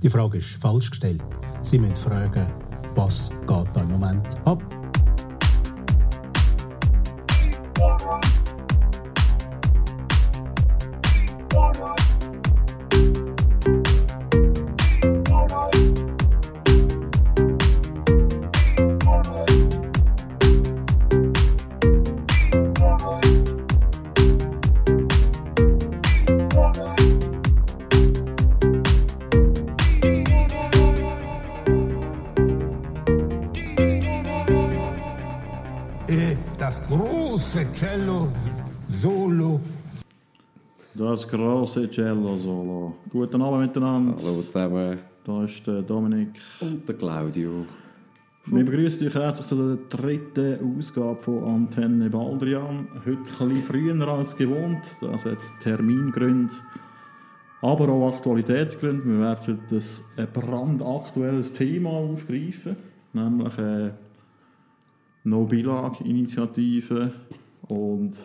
Die Frage ist falsch gestellt. Sie müssen fragen, was geht da im Moment ab? Das große Cello-Solo. Guten Abend miteinander. Hallo zusammen. Da ist der Dominik. Und der Claudio. Wir begrüßen euch herzlich zu der dritten Ausgabe von Antenne Baldrian. Heute ein bisschen früher als gewohnt. Das hat Termingründe, aber auch Aktualitätsgründe. Wir werden das ein brandaktuelles Thema aufgreifen, nämlich eine No-Bilag-Initiative und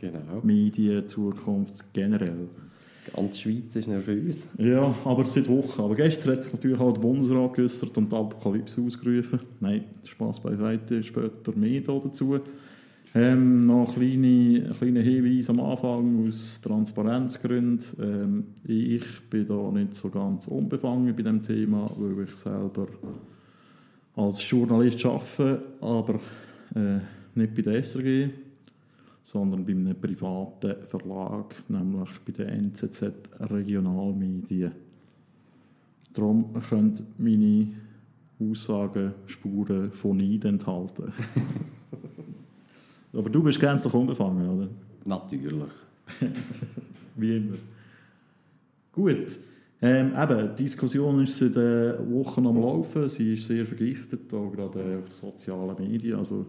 Genau. Medien, Zukunft generell. Ganz Schweiz ist nervös. Ja, aber seit Wochen. Aber gestern hat sich natürlich auch der Bundesrat geäußert und die Apokalypse ausgerufen. Nein, Spaß beiseite, später mehr dazu. Ähm, noch kleine, kleine Hinweise am Anfang aus Transparenzgründen. Ähm, ich bin da nicht so ganz unbefangen bei dem Thema, weil ich selber als Journalist arbeite, aber äh, nicht bei der SRG sondern bei einem privaten Verlag, nämlich bei den NZZ Regionalmedien. Darum können meine Aussagen Spuren von Neid enthalten. Aber du bist gänzlich unbefangen, oder? Natürlich. Wie immer. Gut. Ähm, eben, die Diskussion ist seit äh, Wochen am Laufen. Sie ist sehr vergiftet, auch gerade äh, auf den sozialen Medien. Also,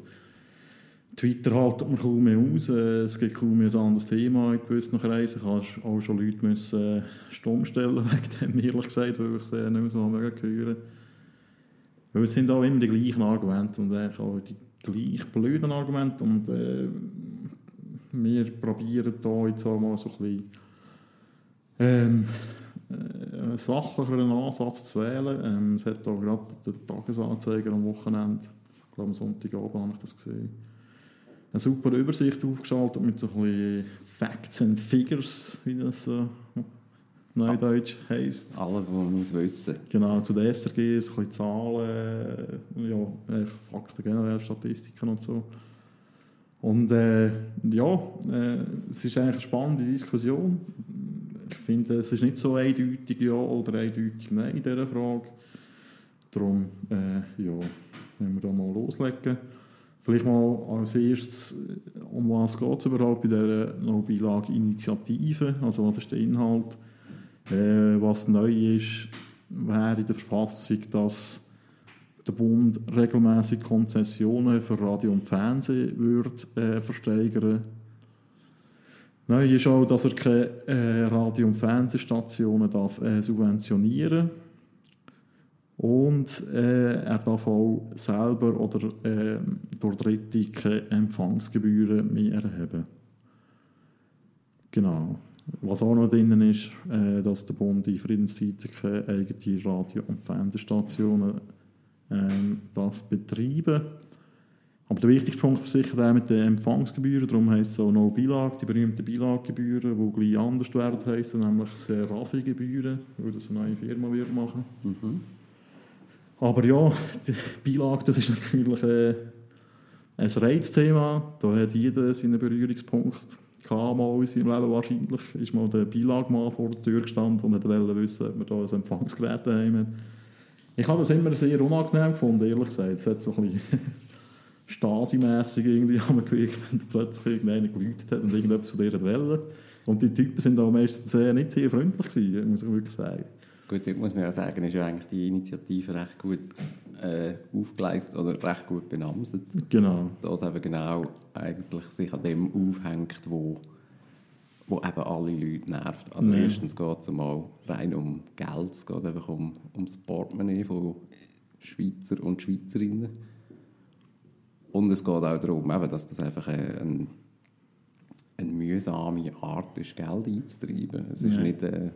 Twitter haltet man kaum mehr aus. Äh, es gibt kaum mehr ein anderes Thema in gewissen Kreisen. Ich habe auch schon Leute müssen, äh, stumm stellen wegen dem, ehrlich gesagt, weil ich es äh, nicht mehr so hören Weil es sind auch immer die gleichen Argumente und eigentlich auch die gleich blöden Argumente. Und äh, wir probieren da jetzt auch mal so ein bisschen ähm, äh, einen Ansatz zu wählen. Ähm, es hat auch gerade den Tagesanzeiger am Wochenende, ich glaube am Sonntagabend habe ich das gesehen, eine super Übersicht aufgeschaltet mit so ein bisschen Facts and Figures, wie das so neudeutsch heisst. Alles, was man muss wissen Genau, zu der SRG, so ein bisschen Zahlen, ja, Fakten generell, Statistiken und so. Und äh, ja, äh, es ist eigentlich eine spannende Diskussion. Ich finde, es ist nicht so eindeutig ja oder eindeutig nein in dieser Frage. Darum, äh, ja, wenn wir da mal loslegen. Vielleicht mal als erstes, um was geht es überhaupt bei dieser No-Bilag-Initiative? Also was ist der Inhalt? Äh, was neu ist, wäre in der Verfassung, dass der Bund regelmäßig Konzessionen für Radio und Fernsehen würde, äh, versteigern Neu ist auch, dass er keine äh, Radio- und Fernsehstationen darf, äh, subventionieren darf. Und äh, er darf auch selber oder äh, durch Dritte keine Empfangsgebühren mehr erheben. Genau. Was auch noch drin ist, äh, dass der Bund in Friedenszeiten keine eigene Radio- und Fernsehstationen ähm, darf betreiben Aber der wichtigste Punkt ist sicher der mit den Empfangsgebühren. Darum heisst es auch No Bilag, die berühmten Bilaggebühren, die gleich anders werden heißen, nämlich Serafi-Gebühren, weil das eine neue Firma wird machen. Mhm. Aber ja, die Beilage, das ist natürlich äh, ein Reizthema. Da hat jeder seinen Berührungspunkt gehabt, mal in seinem Leben wahrscheinlich. Ist mal der Beilagmann vor der Tür gestanden und wollte wissen, ob wir da ein Empfangsgerät haben. Ich habe das immer sehr unangenehm gefunden, ehrlich gesagt. Es hat so ein bisschen Stasi-mässig irgendwie gewirkt, wenn plötzlich irgendeiner geläutet hat und irgendetwas von dieser Welle. Und die Typen sind auch meistens äh, nicht sehr freundlich gewesen, muss ich wirklich sagen. Gut, dort muss man ja sagen, ist ja eigentlich die Initiative recht gut äh, aufgeleistet oder recht gut benamset. Genau. Dass eben genau eigentlich sich an dem aufhängt, wo, wo eben alle Leute nervt. Also Ja. erstens geht es mal rein um Geld, es geht einfach um, um das Portemonnaie von Schweizer und Schweizerinnen. Und es geht auch darum, eben, dass das einfach eine, eine, mühsame Art ist, Geld einzutreiben. Es ist nicht... Äh,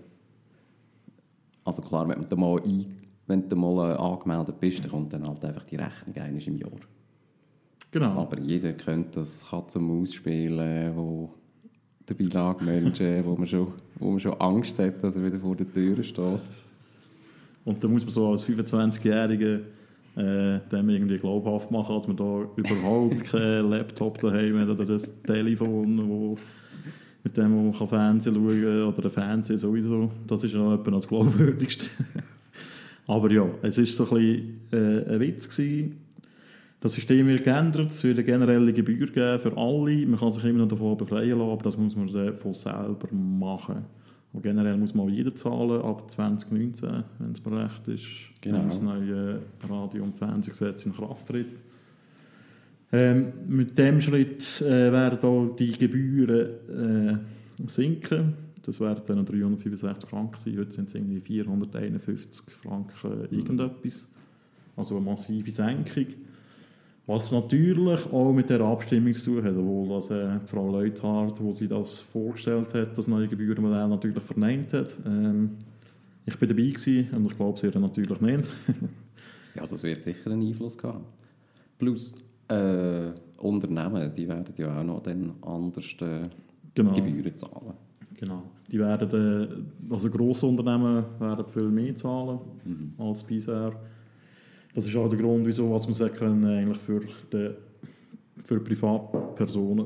Also klar, wenn du mal, ein, wenn du mal äh, angemeldet bist, dann kommt dann halt einfach die Rechnung eines im Jahr. Genau. Aber jeder könnte das Katz-und-Maus spielen, wo der Beilagmensch, äh, wo, man schon, wo man schon Angst hat, dass er wieder vor der Tür steht. Und da muss man so als 25-Jähriger äh, dem irgendwie glaubhaft machen, dass man da überhaupt keinen Laptop daheim hat oder das Telefon, wo, mit dem man kann Fernsehen schauen kann oder ein Fernsehen sowieso. Das ist ja etwa das Glaubwürdigste. Aber ja, es war so ein bisschen äh, ein Witz. Gewesen. Das System wird geändert, es wird eine generelle Gebühr geben für alle. Man kann sich immer noch davon befreien lassen, aber das muss man dann von selber machen. Und generell muss man jeder zahlen, ab 2019, wenn es mir recht ist, Genau. wenn das neue Radio- und Fernsehgesetz in Kraft tritt. Ähm, mit dem Schritt äh, werden auch die Gebühren äh, sinken. Das werden dann 365 Franken sein. Heute sind es irgendwie 451 Franken irgendetwas. Also eine massive Senkung. Was natürlich auch mit der Abstimmung zu tun hat, obwohl das, äh, Frau Leuthardt, wo sie das vorgestellt hat, das neue Gebührenmodell natürlich verneint hat. Ähm, ich bin dabei gewesen und ich glaube, sie hat natürlich nicht. Ja, das wird sicher einen Einfluss haben. Plus, äh, Unternehmen, die werden ja auch noch dann anders äh, Genau. Gebühren zahlen. Genau. Die werden, äh, also grosse Unternehmen werden viel mehr zahlen als bisher. Das ist auch der Grund, wieso was man sagen können, eigentlich für, die, für Privatpersonen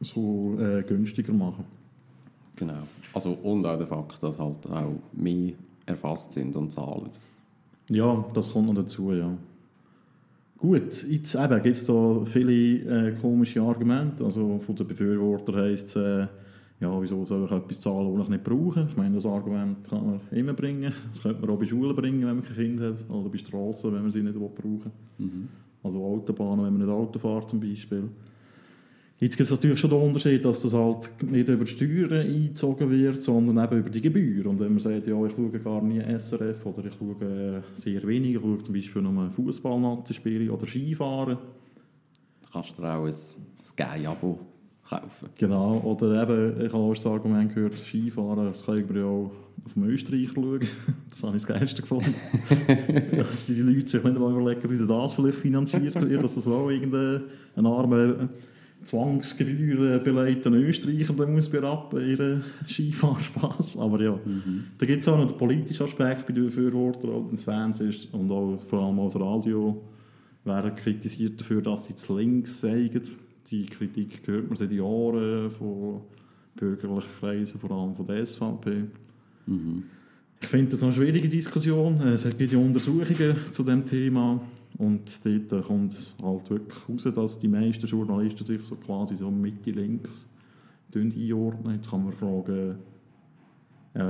so äh, günstiger machen. Genau. Also, und auch der Fakt, dass halt auch mehr erfasst sind und zahlen. Ja, das kommt noch dazu, ja. Gut, jetzt eben gibt es da viele äh, komische Argumente. Also von den Befürwortern heisst es, äh, ja, wieso soll ich etwas zahlen, das ich nicht brauche? Ich meine, das Argument kann man immer bringen. Das könnte man auch bei Schulen bringen, wenn man kein Kind hat. Oder bei Strassen, wenn man sie nicht brauchen will. Also Autobahnen, wenn man nicht Auto fährt zum Beispiel. Jetzt gibt es natürlich schon den Unterschied, dass das halt nicht über die Steuern eingezogen wird, sondern eben über die Gebühr. Und wenn man sagt, ja, ich schaue gar nie SRF oder ich schaue äh, sehr wenig, ich schaue zum Beispiel nur Fußball spielen oder Skifahren. Da kannst du dir auch ein Sky-Abo kaufen. Genau, oder eben, ich habe auch das Argument gehört, Skifahren, das kann ich mir ja auch auf dem Österreich schauen. Das habe ich das Geilste gefunden. dass die Leute sich mal überlegen, wie das vielleicht finanziert wird, dass das auch irgendein armer zwangsgebührenbelegter Österreicher der muss berappen, ihren Skifahrspass. Aber ja, da gibt es auch noch den politischen Aspekt bei den Befürwortern, auch das Fernsehen ist und auch vor allem auch das Radio werden kritisiert dafür, dass sie zu links sagen. Die Kritik hört man seit Jahren von bürgerlichen Kreisen, vor allem von der SVP. Ich finde das eine schwierige Diskussion. Es gibt ja Untersuchungen zu dem Thema und dort kommt halt wirklich raus, dass die meisten Journalisten sich so quasi so Mitte-links einordnen. Jetzt kann man fragen, äh,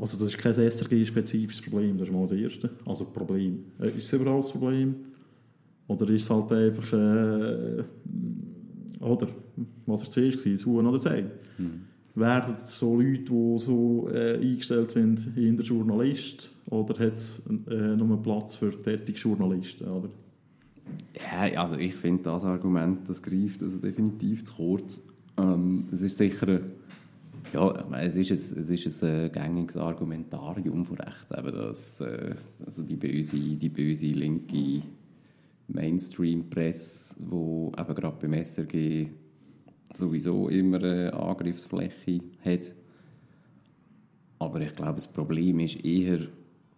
also das ist kein SRG-spezifisches Problem, das ist mal das Erste. Also Problem, äh, ist es überall das Problem? Oder ist es halt einfach, äh, oder, was er zuerst war, das Huhn oder das Ei? Werden so Leute, die so äh, eingestellt sind, in der Journalist? Oder hat es äh, nur Platz für tätige Journalisten? Oder? Ja, also ich finde das Argument, das greift also definitiv zu kurz. Ähm, es ist sicher, ein- ja, ich meine, es ist ein, es ist ein äh, gängiges Argumentarium von rechts, eben, dass äh, also die böse, die böse linke Mainstream-Presse, wo eben gerade beim SRG sowieso immer eine Angriffsfläche hat. Aber ich glaube, das Problem ist eher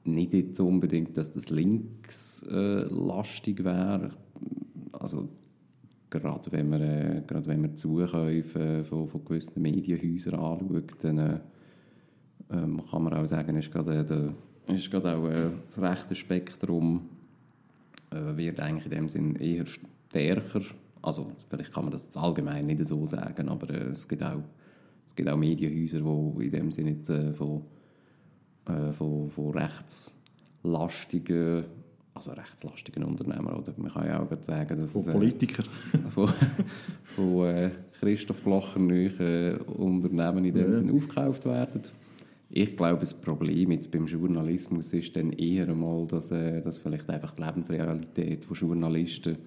nicht jetzt unbedingt, dass das linkslastig wäre. Also gerade wenn man, äh, gerade wenn man die Zukäufe von, von gewissen Medienhäusern anschaut, dann äh, ähm, kann man auch sagen, ist gerade, äh, der, ist gerade auch äh, das rechte Spektrum äh, wird eigentlich in dem Sinn eher stärker. Also vielleicht kann man das allgemein nicht so sagen, aber äh, es gibt auch es gibt auch Medienhäuser, die in dem Sinne jetzt, äh, von, äh, von, von rechtslastigen, also rechtslastigen Unternehmern, oder man kann ja auch sagen, dass Von es, äh, Politikern. von, von äh, Christoph Blocher nicht äh, Unternehmen in dem Ja. Sinne aufgekauft werden. Ich glaube, das Problem jetzt beim Journalismus ist dann eher einmal, dass, äh, dass vielleicht einfach die Lebensrealität von Journalisten,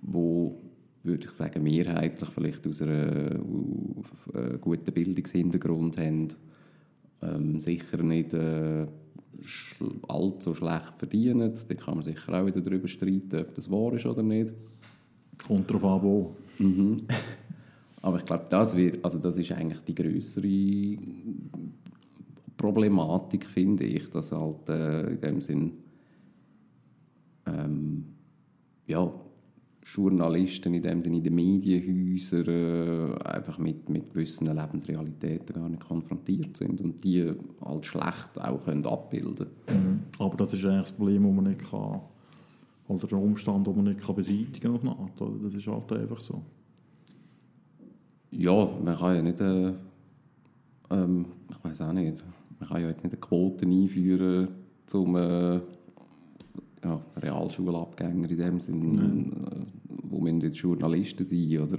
wo würde ich sagen, mehrheitlich vielleicht aus einem äh, guten Bildungshintergrund haben, ähm, sicher nicht äh, allzu schlecht verdienen. Da kann man sicher auch wieder darüber streiten, ob das wahr ist oder nicht. Kommt darauf an, wo. Mhm. Aber ich glaube, das, wird, also das ist eigentlich die größere Problematik, finde ich, dass halt äh, in dem Sinn ähm, ja, Journalisten in dem Sinne in den Medienhäusern äh, einfach mit, mit gewissen Lebensrealitäten gar nicht konfrontiert sind und die halt schlecht auch können abbilden können. Mhm. Aber das ist eigentlich das Problem, das man nicht kann, oder der Umstand, den man nicht kann beseitigen kann auf eine Art. Das ist halt einfach so. Ja, man kann ja nicht, äh, ähm, ich weiß auch nicht, man kann ja jetzt nicht eine Quote einführen, um äh, ja, Realschulabgänger in dem Sinn, ja. wo müssen jetzt Journalisten sein oder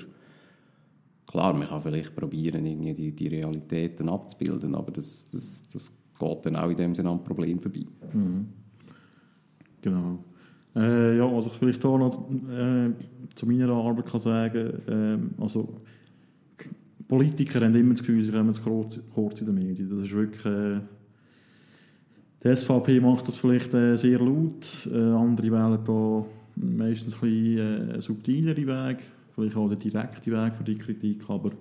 klar, man kann vielleicht probieren, irgendwie die, die Realitäten abzubilden, aber das, das, das geht dann auch in dem Sinne am Problem vorbei. Mhm. Genau. Äh, ja, was ich vielleicht auch noch äh, zu meiner Arbeit kann sagen äh, also Politiker haben immer das Gefühl, sie kommen zu kurz, kurz in den Medien. Das ist wirklich äh, die SVP macht das vielleicht äh, sehr laut, äh, andere wählen da meistens ein bisschen äh, subtilere Weg, vielleicht auch den direkten Weg für die Kritik, aber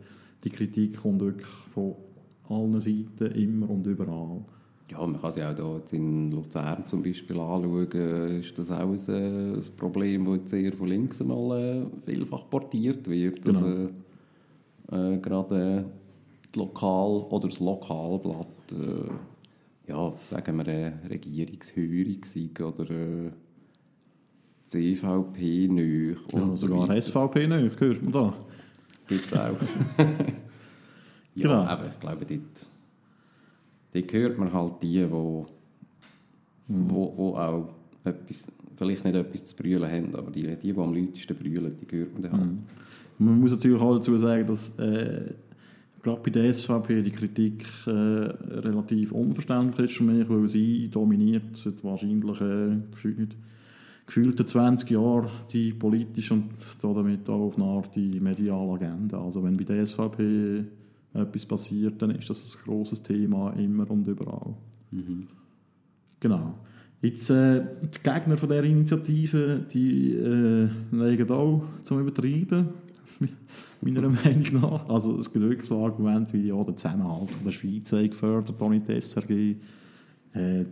die Kritik kommt wirklich von allen Seiten, immer und überall. Ja, man kann sich auch hier in Luzern zum Beispiel anschauen, ist das auch ein, Problem, das jetzt eher von links mal äh, vielfach portiert wird. Genau. Dass, äh, äh, gerade äh, Lokal oder das Lokalblatt äh, ja, sagen wir, eine Regierungshörig oder äh, CVP neu. Ja, sogar so SVP neu, hört man da. Gibt es auch. ja, genau. aber ich glaube, dort, dort hört man halt die, wo, mhm. wo, wo auch etwas, vielleicht nicht etwas zu brüllen haben, aber die, die, die am lautesten brüllen, die hört man dann halt. Mhm. Man muss natürlich auch dazu sagen, dass äh, gerade bei der SVP die Kritik äh, relativ unverständlich ist für mich, weil sie dominiert seit wahrscheinlich äh, gefühlt, gefühlte 20 Jahren die politische und damit auch auf eine Art die mediale Agenda. Also wenn bei der SVP etwas passiert, dann ist das ein grosses Thema immer und überall. Mhm. Genau. Jetzt, äh, die Gegner von dieser Initiative, die äh, legen auch zum Übertreiben meiner Meinung nach. Also es gibt wirklich so Argumente wie ja, der Zusammenhalt von der Schweiz sei gefördert, ohne die SRG. Äh,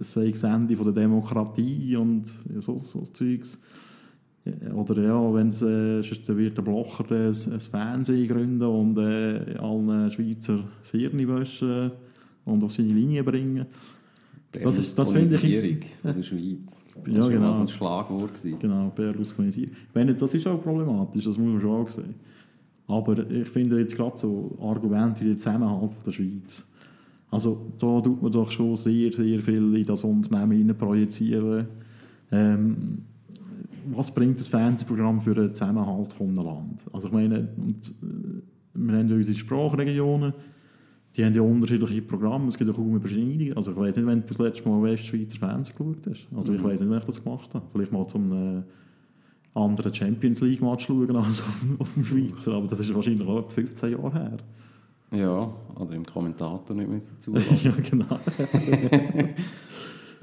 es sei das Ende von der Demokratie und so, so Zeugs. Äh, oder ja, wenn es, äh, wird der Blocher ein, ein Fernsehen gründen und äh, allen Schweizer das Hirn waschen und auf seine Linie bringen. Das, ist, das finde ich jetzt... von der Schweiz. Das ja, genau. Das ein Schlagwort. Gewesen. Genau, Berlusconisieren. Ich das ist auch problematisch, das muss man schon auch sehen. Aber ich finde jetzt gerade so Argumente wie der Zusammenhalt der Schweiz. Also da tut man doch schon sehr, sehr viel in das Unternehmen projizieren. Ähm, was bringt das Fernsehprogramm für den Zusammenhalt von einem Land? Also ich meine, und, äh, wir haben unsere Sprachregionen, die haben ja unterschiedliche Programme, es gibt auch kaum Überschneidungen. Also ich weiß nicht, wenn du das letzte Mal Westschweizer Fernsehen geschaut hast. Also ich mhm. weiß nicht, wenn ich das gemacht habe. Vielleicht mal zum äh, anderen Champions League Match schauen als auf, auf dem Schweizer, aber das ist wahrscheinlich auch 15 Jahre her. Ja, oder im Kommentator nicht müssen zulassen. ja, genau.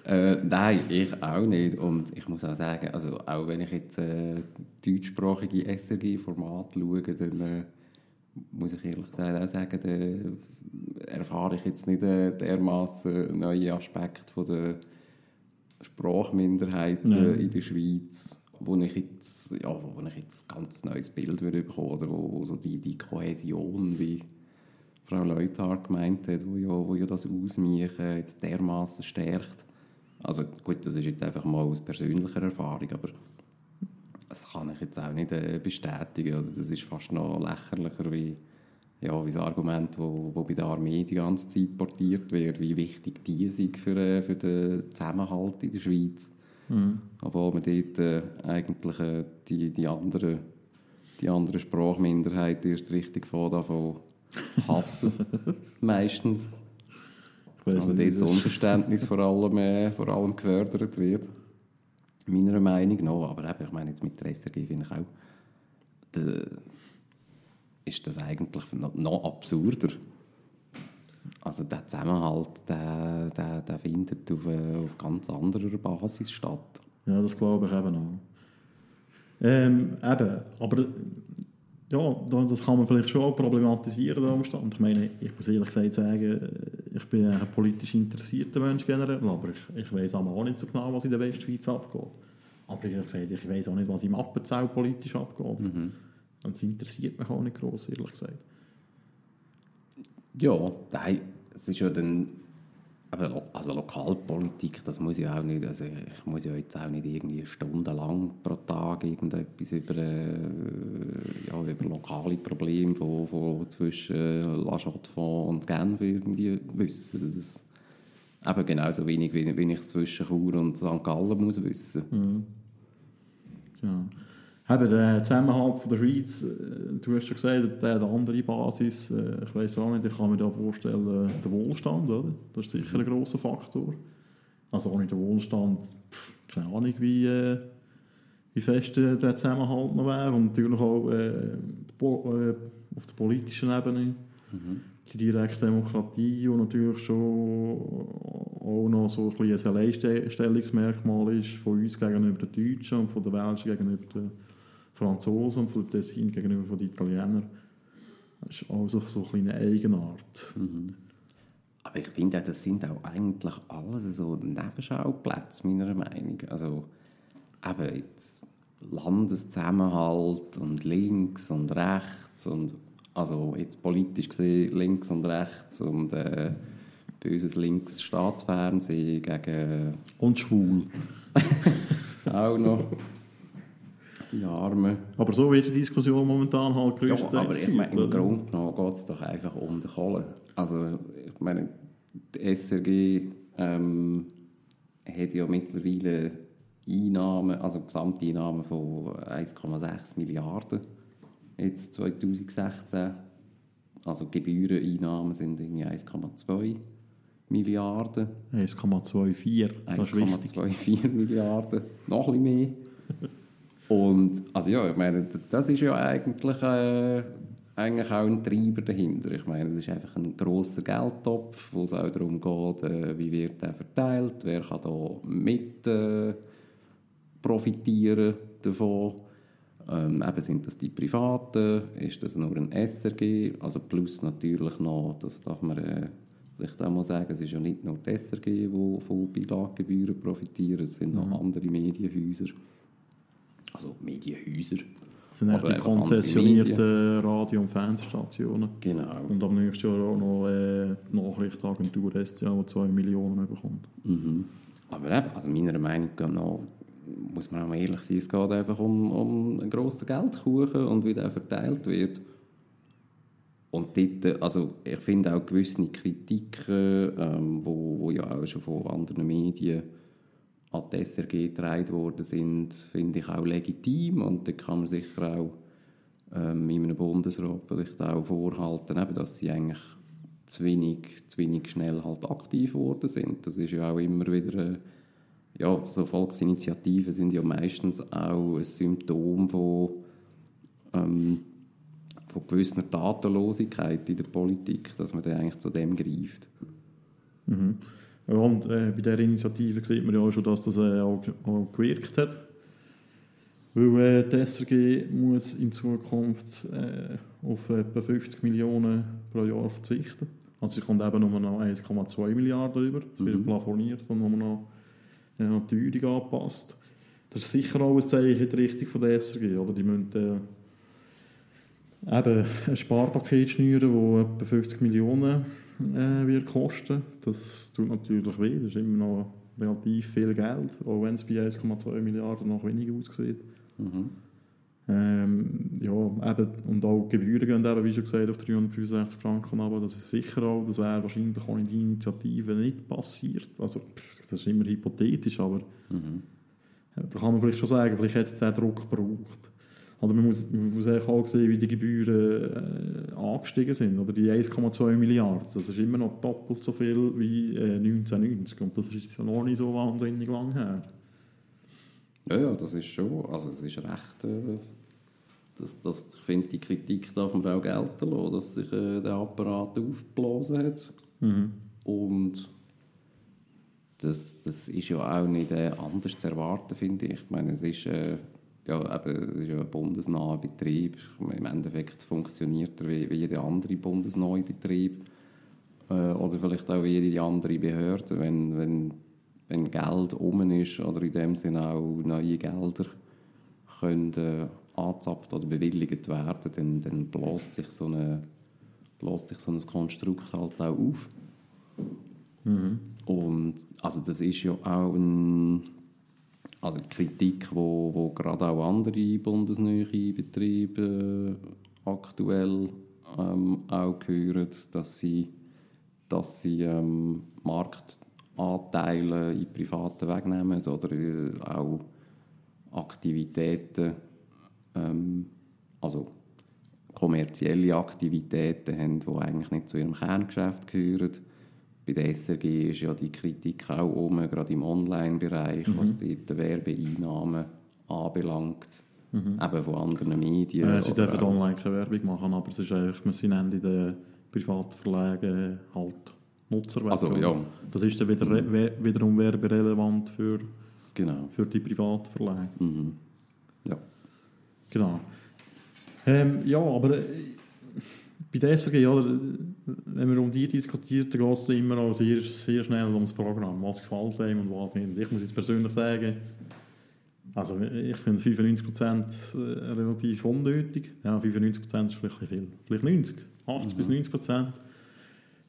äh, nein, ich auch nicht. Und ich muss auch sagen, also auch wenn ich jetzt äh, deutschsprachige SRG-Formate schaue, dann äh, muss ich ehrlich gesagt auch sagen, da erfahre ich jetzt nicht äh, dermaßen neue Aspekte von der Sprachminderheit Nein. in der Schweiz, wo ich jetzt, ja, wo ich jetzt ein ganz neues Bild würde bekommen oder wo, wo so die, die Kohäsion, wie Frau Leuthard gemeint hat, wo ja, wo ja das Ausmiechen jetzt dermaßen stärkt. Also gut, das ist jetzt einfach mal aus persönlicher Erfahrung, aber das kann ich jetzt auch nicht äh, bestätigen. Oder das ist fast noch lächerlicher wie, ja, wie das Argument, wo, wo bei der Armee die ganze Zeit portiert wird, wie wichtig die sind für, äh, für den Zusammenhalt in der Schweiz. Mhm. Obwohl man dort äh, eigentlich die, die andere die andere Sprachminderheit erst richtig von davon hassen. Meistens. Also dort das Unverständnis vor allem, vor allem gefördert wird meiner Meinung nach. Aber eben, ich meine, jetzt mit der SRG finde ich auch, de, ist das eigentlich noch, noch absurder. Also der Zusammenhalt, der, der, der findet auf, äh, auf ganz anderer Basis statt. Ja, das glaube ich eben auch. Ähm, eben, aber ja, das kann man vielleicht schon problematisieren, der Umstand. Ich meine, ich muss ehrlich gesagt sagen, ich bin ein politisch interessierter Mensch generell, aber ich, ich weiß auch nicht so genau, was in der Westschweiz abgeht. Aber ich, gesagt, ich weiß auch nicht, was im Appenzell politisch abgeht. Mhm. Und es interessiert mich auch nicht gross, ehrlich gesagt. Ja, nein, es ist ja dann aber also Lokalpolitik, das muss ja auch nicht, also ich muss ja jetzt auch nicht irgendwie stundenlang pro Tag irgendetwas über, äh, ja, über lokale Probleme von, von zwischen äh, La Chaux-de-Fonds und Genf irgendwie wissen. Das eben genauso wenig, wie, wie ich zwischen Chur und St. Gallen muss wissen. Mhm. Ja eben der Zusammenhalt von der Schweiz, äh, du hast schon gesagt, der hat eine andere Basis. Äh, ich weiß auch nicht, ich kann mir da vorstellen, der Wohlstand, oder? Das ist sicher ein grosser Faktor. Also ohne den Wohlstand, keine Ahnung, wie, äh, wie fest der Zusammenhalt noch wäre. Und natürlich auch äh, auf der politischen Ebene. Mhm. Die direkte Demokratie, die natürlich schon auch noch so ein, ein Alleinstellungsmerkmal ist von uns gegenüber den Deutschen und von den Welschen gegenüber den Franzosen und von den Tessin gegenüber von den Italienern. Das ist also so eine Eigenart. Mhm. Aber ich finde, das sind auch eigentlich alles so Nebenschauplätze, meiner Meinung Also eben jetzt Landeszusammenhalt und links und rechts und also jetzt politisch gesehen links und rechts und äh, böses links Staatsfernsehen gegen... Und schwul. auch noch die Armen. Aber so wird die Diskussion momentan halt größtenteils Ja, aber ich meine, im Grunde genommen geht es doch einfach um die Kohle. Also, ich meine, die SRG ähm, hat ja mittlerweile Einnahmen, also Gesamteinnahmen von 1,6 Milliarden jetzt 2016. Also Gebühreneinnahmen sind irgendwie 1,2 Milliarden. 1,24. 1,24 Milliarden. Noch ein bisschen mehr. Und also ja, ich meine, das ist ja eigentlich, äh, eigentlich auch ein Treiber dahinter. Ich meine, es ist einfach ein großer Geldtopf, wo es auch darum geht, äh, wie wird der verteilt, wer kann da mit äh, profitieren davon. Ähm, eben sind das die Privaten, ist das nur ein SRG, also plus natürlich noch, das darf man äh, vielleicht auch mal sagen, es ist ja nicht nur die SRG, die von Beilagegebühren profitieren, es sind mhm. noch andere Medienhäuser also Medienhäuser. Das sind die konzessionierten Radio- und Fernsehstationen. Genau. Und am nächsten Jahr auch noch äh, die Nachrichtenagentur STA, die 2 Millionen bekommt. Mhm. Aber eben, also meiner Meinung nach muss man auch mal ehrlich sein, es geht einfach um, um einen grossen Geldkuchen und wie der verteilt wird. Und dort, also ich finde auch gewisse Kritiken, ähm, wo, wo ja auch schon von anderen Medien an die SRG getragen worden sind, finde ich auch legitim und da kann man sicher auch ähm, in einem Bundesrat vielleicht auch vorhalten, eben, dass sie eigentlich zu wenig, zu wenig schnell halt aktiv geworden sind. Das ist ja auch immer wieder, äh, ja, so Volksinitiativen sind ja meistens auch ein Symptom von, ähm, von gewisser Tatenlosigkeit in der Politik, dass man dann eigentlich zu dem greift. Mhm. Und äh, bei dieser Initiative sieht man ja auch schon, dass das äh, auch, auch gewirkt hat. Weil äh, die SRG muss in Zukunft äh, auf etwa 50 Millionen pro Jahr verzichten. Also sie kommt eben nur noch 1,2 Milliarden über. Das wird mhm. plafoniert und nur noch äh, an die Teuerung angepasst. Das ist sicher auch ein Zeichen in die Richtung von der SRG. Oder? Die müssen äh, eben ein Sparpaket schnüren, das etwa 50 Millionen äh, wird kosten. Das tut natürlich weh, das ist immer noch relativ viel Geld, auch wenn es bei 1,2 Milliarden noch weniger aussieht. Mhm. Ähm, ja, eben, und auch die Gebühren gehen eben, wie schon gesagt, auf 365 Franken aber das ist sicher auch, das wäre wahrscheinlich auch in die Initiative nicht passiert. Also, das ist immer hypothetisch, aber mhm. da kann man vielleicht schon sagen, vielleicht hätte es diesen Druck gebraucht. Oder man muss, man muss auch sehen, wie die Gebühren äh, angestiegen sind. Oder die 1,2 Milliarden. Das ist immer noch doppelt so viel wie äh, 1990. Und das ist ja noch nicht so wahnsinnig lang her. Ja, ja, das ist schon. Also, es ist recht. Äh, das, das, ich finde, die Kritik darf man auch gelten lassen, dass sich äh, der Apparat aufgeblasen hat. Mhm. Und das, das ist ja auch nicht äh, anders zu erwarten, finde ich. Ich meine, es ist, äh, ja, eben, es ist ja ein bundesnaher Betrieb. Im Endeffekt funktioniert er wie, wie jeder andere bundesnahe Betrieb. Äh, oder vielleicht auch wie jede andere Behörde. Wenn, wenn, wenn Geld um ist oder in dem Sinne auch neue Gelder können, äh, angezapft oder bewilligt werden, dann, dann bläst sich so eine bläst sich so ein Konstrukt halt auch auf. Und also das ist ja auch ein, also Kritik, wo, wo gerade auch andere bundesnähe Betriebe äh, aktuell ähm, auch hören, dass sie, dass sie ähm, Marktanteile in privaten wegnehmen oder äh, auch Aktivitäten, ähm, also kommerzielle Aktivitäten haben, die eigentlich nicht zu ihrem Kerngeschäft gehören. Bei der SRG ist ja die Kritik auch um, gerade im Online-Bereich, was dort die Werbeeinnahmen anbelangt, eben von anderen Medien. Äh, sie dürfen online keine Werbung machen, aber es ist eigentlich, wir sind in den privaten Verlagen halt Nutzerwerbung. Also, ja. Das ist dann wieder, we- wiederum werberelevant für, Genau. für die privaten Verlage. Mhm. Ja. Genau. Ähm, ja, aber äh, bei der SRG, oder, wenn wir um die diskutieren, dann geht es immer auch sehr, sehr schnell ums Programm. Was gefällt einem und was nicht. Ich muss jetzt persönlich sagen, also ich finde 95% äh, relativ unnötig. Ja, 95% ist vielleicht viel. Vielleicht 90, 80 bis 90%.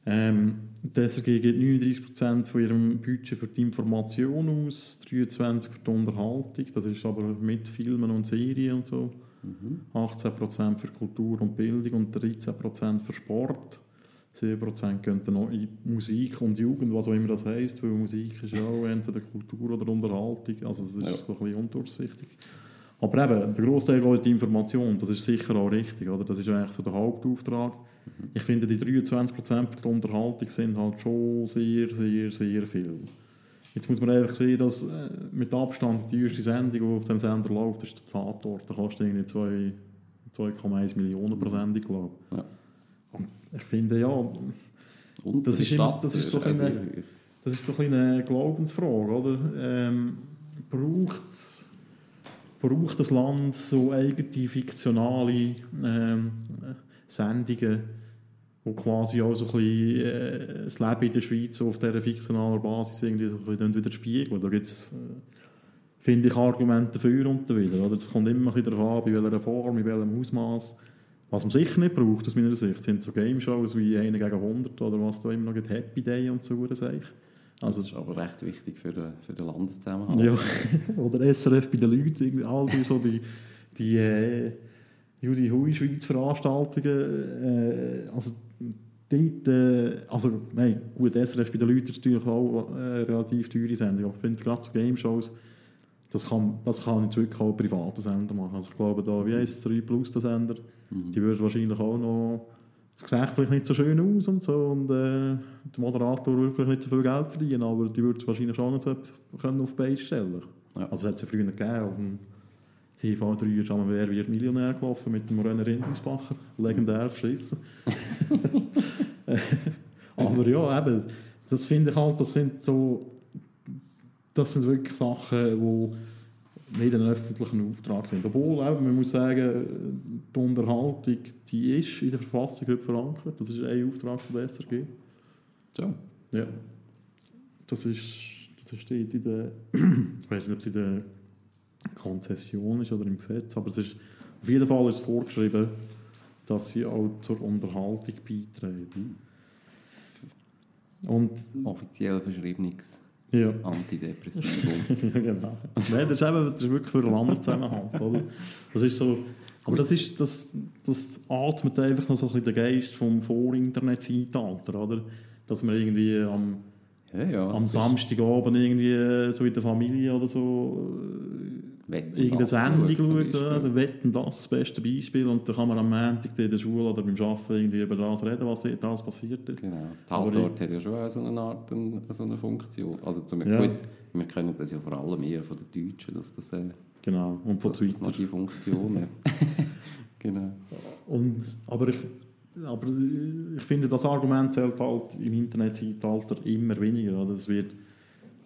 Ähm, SRG gibt 39% von ihrem Budget für die Information aus, 23% für die Unterhaltung, das ist aber mit Filmen und Serien und so. 18% für Kultur und Bildung und 13% für Sport. 7% gehen dann noch in Musik und Jugend, was auch immer das heisst, weil Musik ist ja auch entweder Kultur oder Unterhaltung, also das ist Ja. so ein bisschen undurchsichtig. Aber eben, der Großteil in die Information, das ist sicher auch richtig, oder? das ist eigentlich so der Hauptauftrag. Ich finde, die 23% für die Unterhaltung sind halt schon sehr, sehr, sehr viel. Jetzt muss man einfach sehen, dass äh, mit Abstand die erste Sendung, die auf dem Sender läuft, ist der Tatort. Da kostet irgendwie zwei- 2,1 Millionen pro Sendung, glaube ich. Ja. Ich finde, ja, Und Das ist immer- das ist so auch ein sehr bisschen- hoch. das ist so ein bisschen eine Glaubensfrage, oder? Ähm, braucht braucht das Land so eigene fiktionale ähm, Sendungen, die quasi auch so ein bisschen äh, das Leben in der Schweiz auf dieser fiktionalen Basis irgendwie so ein bisschen widerspiegeln? Da gibt es, äh, finde ich, Argumente dafür und dawider. Oder? Es kommt immer wieder darauf an, bei welcher Form, in welchem Ausmaß. Was man sicher nicht braucht, aus meiner Sicht, sind so Game-Shows wie 1 gegen 100 oder was da immer noch gibt, Happy Day und so, ich. Also das ist aber recht wichtig für den, für den Landeszusammenhalt. Ja, oder SRF bei den Leuten, irgendwie all die, so die, die äh, Judy Hui Schweiz Veranstaltungen, äh, also dort, äh, also nein, gut, SRF bei den Leuten ist natürlich auch äh, relativ teure Sendung, ich finde gerade so Game-Shows, das kann, das kann jetzt wirklich auch ein privater Sender machen. Also ich glaube da, wie heisst es, 3 Plus, der Sender, die würde wahrscheinlich auch noch, es sieht vielleicht nicht so schön aus und so und äh, der Moderator würde vielleicht nicht so viel Geld verdienen, aber die würde wahrscheinlich schon noch so etwas können auf die Beine stellen Ja. Also es hat es ja früher gegeben, auf dem TV3 ist einmal «Wer wird Millionär» gelaufen mit dem René Rindisbacher, legendär verschissen. aber ja, eben, das finde ich halt, das sind so, das sind wirklich Sachen, die nicht ein öffentlichen Auftrag sind. Obwohl, eben, man muss sagen, die Unterhaltung, die ist in der Verfassung heute verankert. Das ist ein Auftrag von der SRG. So. Ja. Das ist, das steht in der, ich weiß nicht, ob es in der Konzession ist oder im Gesetz, aber es ist, auf jeden Fall ist es vorgeschrieben, dass sie auch zur Unterhaltung beitragen. Und, Offiziell verschriebenes ja. Antidepressivum. ja, genau. Nein, das ist, eben, das ist wirklich für den Landeszusammenhalt, oder? Das ist so, aber das, ist, das, das atmet einfach noch so ein bisschen den Geist vom Vor-Internet-Zeitalter, oder? Dass man irgendwie am ja, ja. am Samstagabend irgendwie äh, so in der Familie oder so Wetten, äh, irgendeine das Sendung schaut ja, wetten das das beste Beispiel und dann kann man am Montag in der Schule oder beim Arbeiten irgendwie über das reden, was alles passiert ist. Genau. Tatort hat ja schon auch so eine Art, eine, so eine Funktion. Also zum Ja. gut, wir kennen das ja vor allem eher von den Deutschen, dass das, äh, Genau, und von das Twitter. noch die Funktion genau. Und, aber ich, aber ich finde, das Argument zählt halt im Internetzeitalter immer weniger. Oder? Es, wird,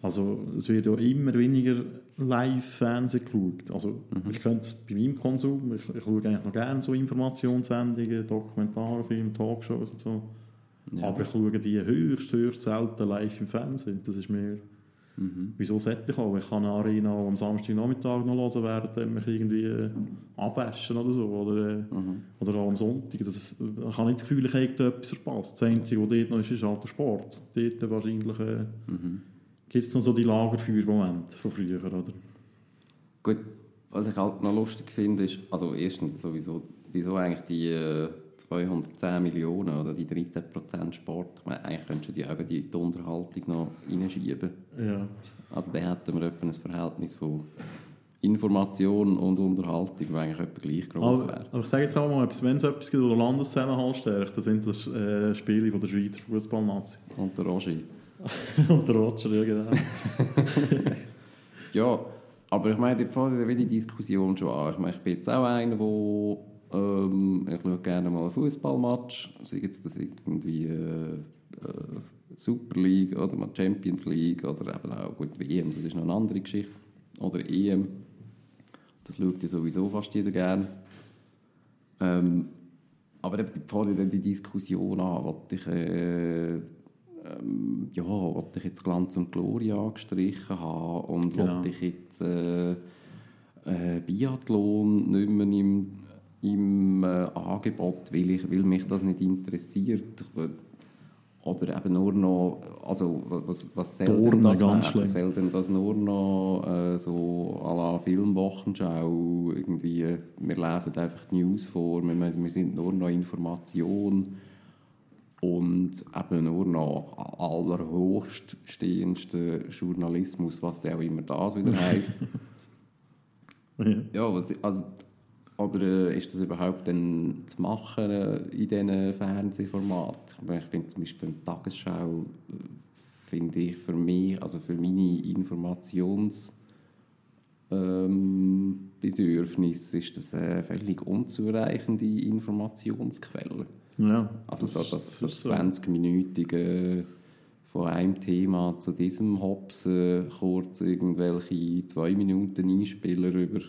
also, es wird ja immer weniger Live-Fernsehen geschaut. Also, Mhm. Ich könnte es bei meinem Konsum, ich, ich schaue eigentlich noch gerne so Informationssendungen, Dokumentarfilme, Talkshows und so. Ja. Aber ich schaue die höchst, höchst selten live im Fernsehen. Das ist mir... Mhm. Wieso sollte ich auch? Ich kann eine Arena am Samstagnachmittag noch hören, während ich mich irgendwie äh, abwaschen oder so. Oder, äh, Mhm. oder auch am Sonntag. Das ich habe nicht das Gefühl, ich hätte etwas verpasst. Das Einzige, was dort noch ist, ist halt der Sport. Dort wahrscheinlich äh, Mhm. gibt es noch so die Lagerfeuer-Momente von früher. Oder? Gut, was ich halt noch lustig finde, ist, also erstens sowieso, wieso eigentlich die äh, 210 Millionen oder die 13% Sport, ich meine, eigentlich könntest du die auch die die Unterhaltung noch reinschieben. Ja. Also dann hätten wir etwa ein Verhältnis von Information und Unterhaltung, das eigentlich etwa gleich groß wäre. aber ich sage jetzt auch mal, etwas, wenn es etwas gibt, wo der Landeszusammenhalt stärkt, dann sind das äh, Spiele von der Schweizer Fußballnazi. Und der Roger. Und der Roger, ja genau. Ja, aber ich meine, dort fängt wieder die Diskussion schon an. Ich meine, ich bin jetzt auch einer, der ähm, ich schaue gerne mal ein Fußballmatch, sei jetzt das irgendwie äh, äh, Super League oder mal Champions League oder eben auch gut WM, das ist noch eine andere Geschichte. Oder EM. Das schaut ja sowieso fast jeder gerne. Ähm, aber eben fängt ja dann die Diskussion an, wollte ich, äh, ähm, ja, wollte ich jetzt Glanz und Gloria angestrichen haben und Genau. wollte ich jetzt äh, äh, Biathlon nicht mehr im, im äh, Angebot, weil, ich, weil mich das nicht interessiert. Oder eben nur noch, also was, was soll Dornen, das ganz. Soll denn das nur noch äh, so à la Filmwochenschau irgendwie, äh, wir lesen einfach die News vor, wir, wir sind nur noch Information und eben nur noch allerhochststehendsten Journalismus, was der auch immer das wieder heisst. ja. Ja, was, also, oder äh, ist das überhaupt dann zu machen äh, in diesen Fernsehformaten? Ich, finde zum Beispiel eine Tagesschau, äh, finde ich für mich, also für meine Informations ähm, Bedürfnis ist das eine völlig unzureichende Informationsquelle. ja. Also das, das, das, so. 20-minütige von einem Thema zu diesem Hops äh, kurz irgendwelche zwei Minuten Einspieler über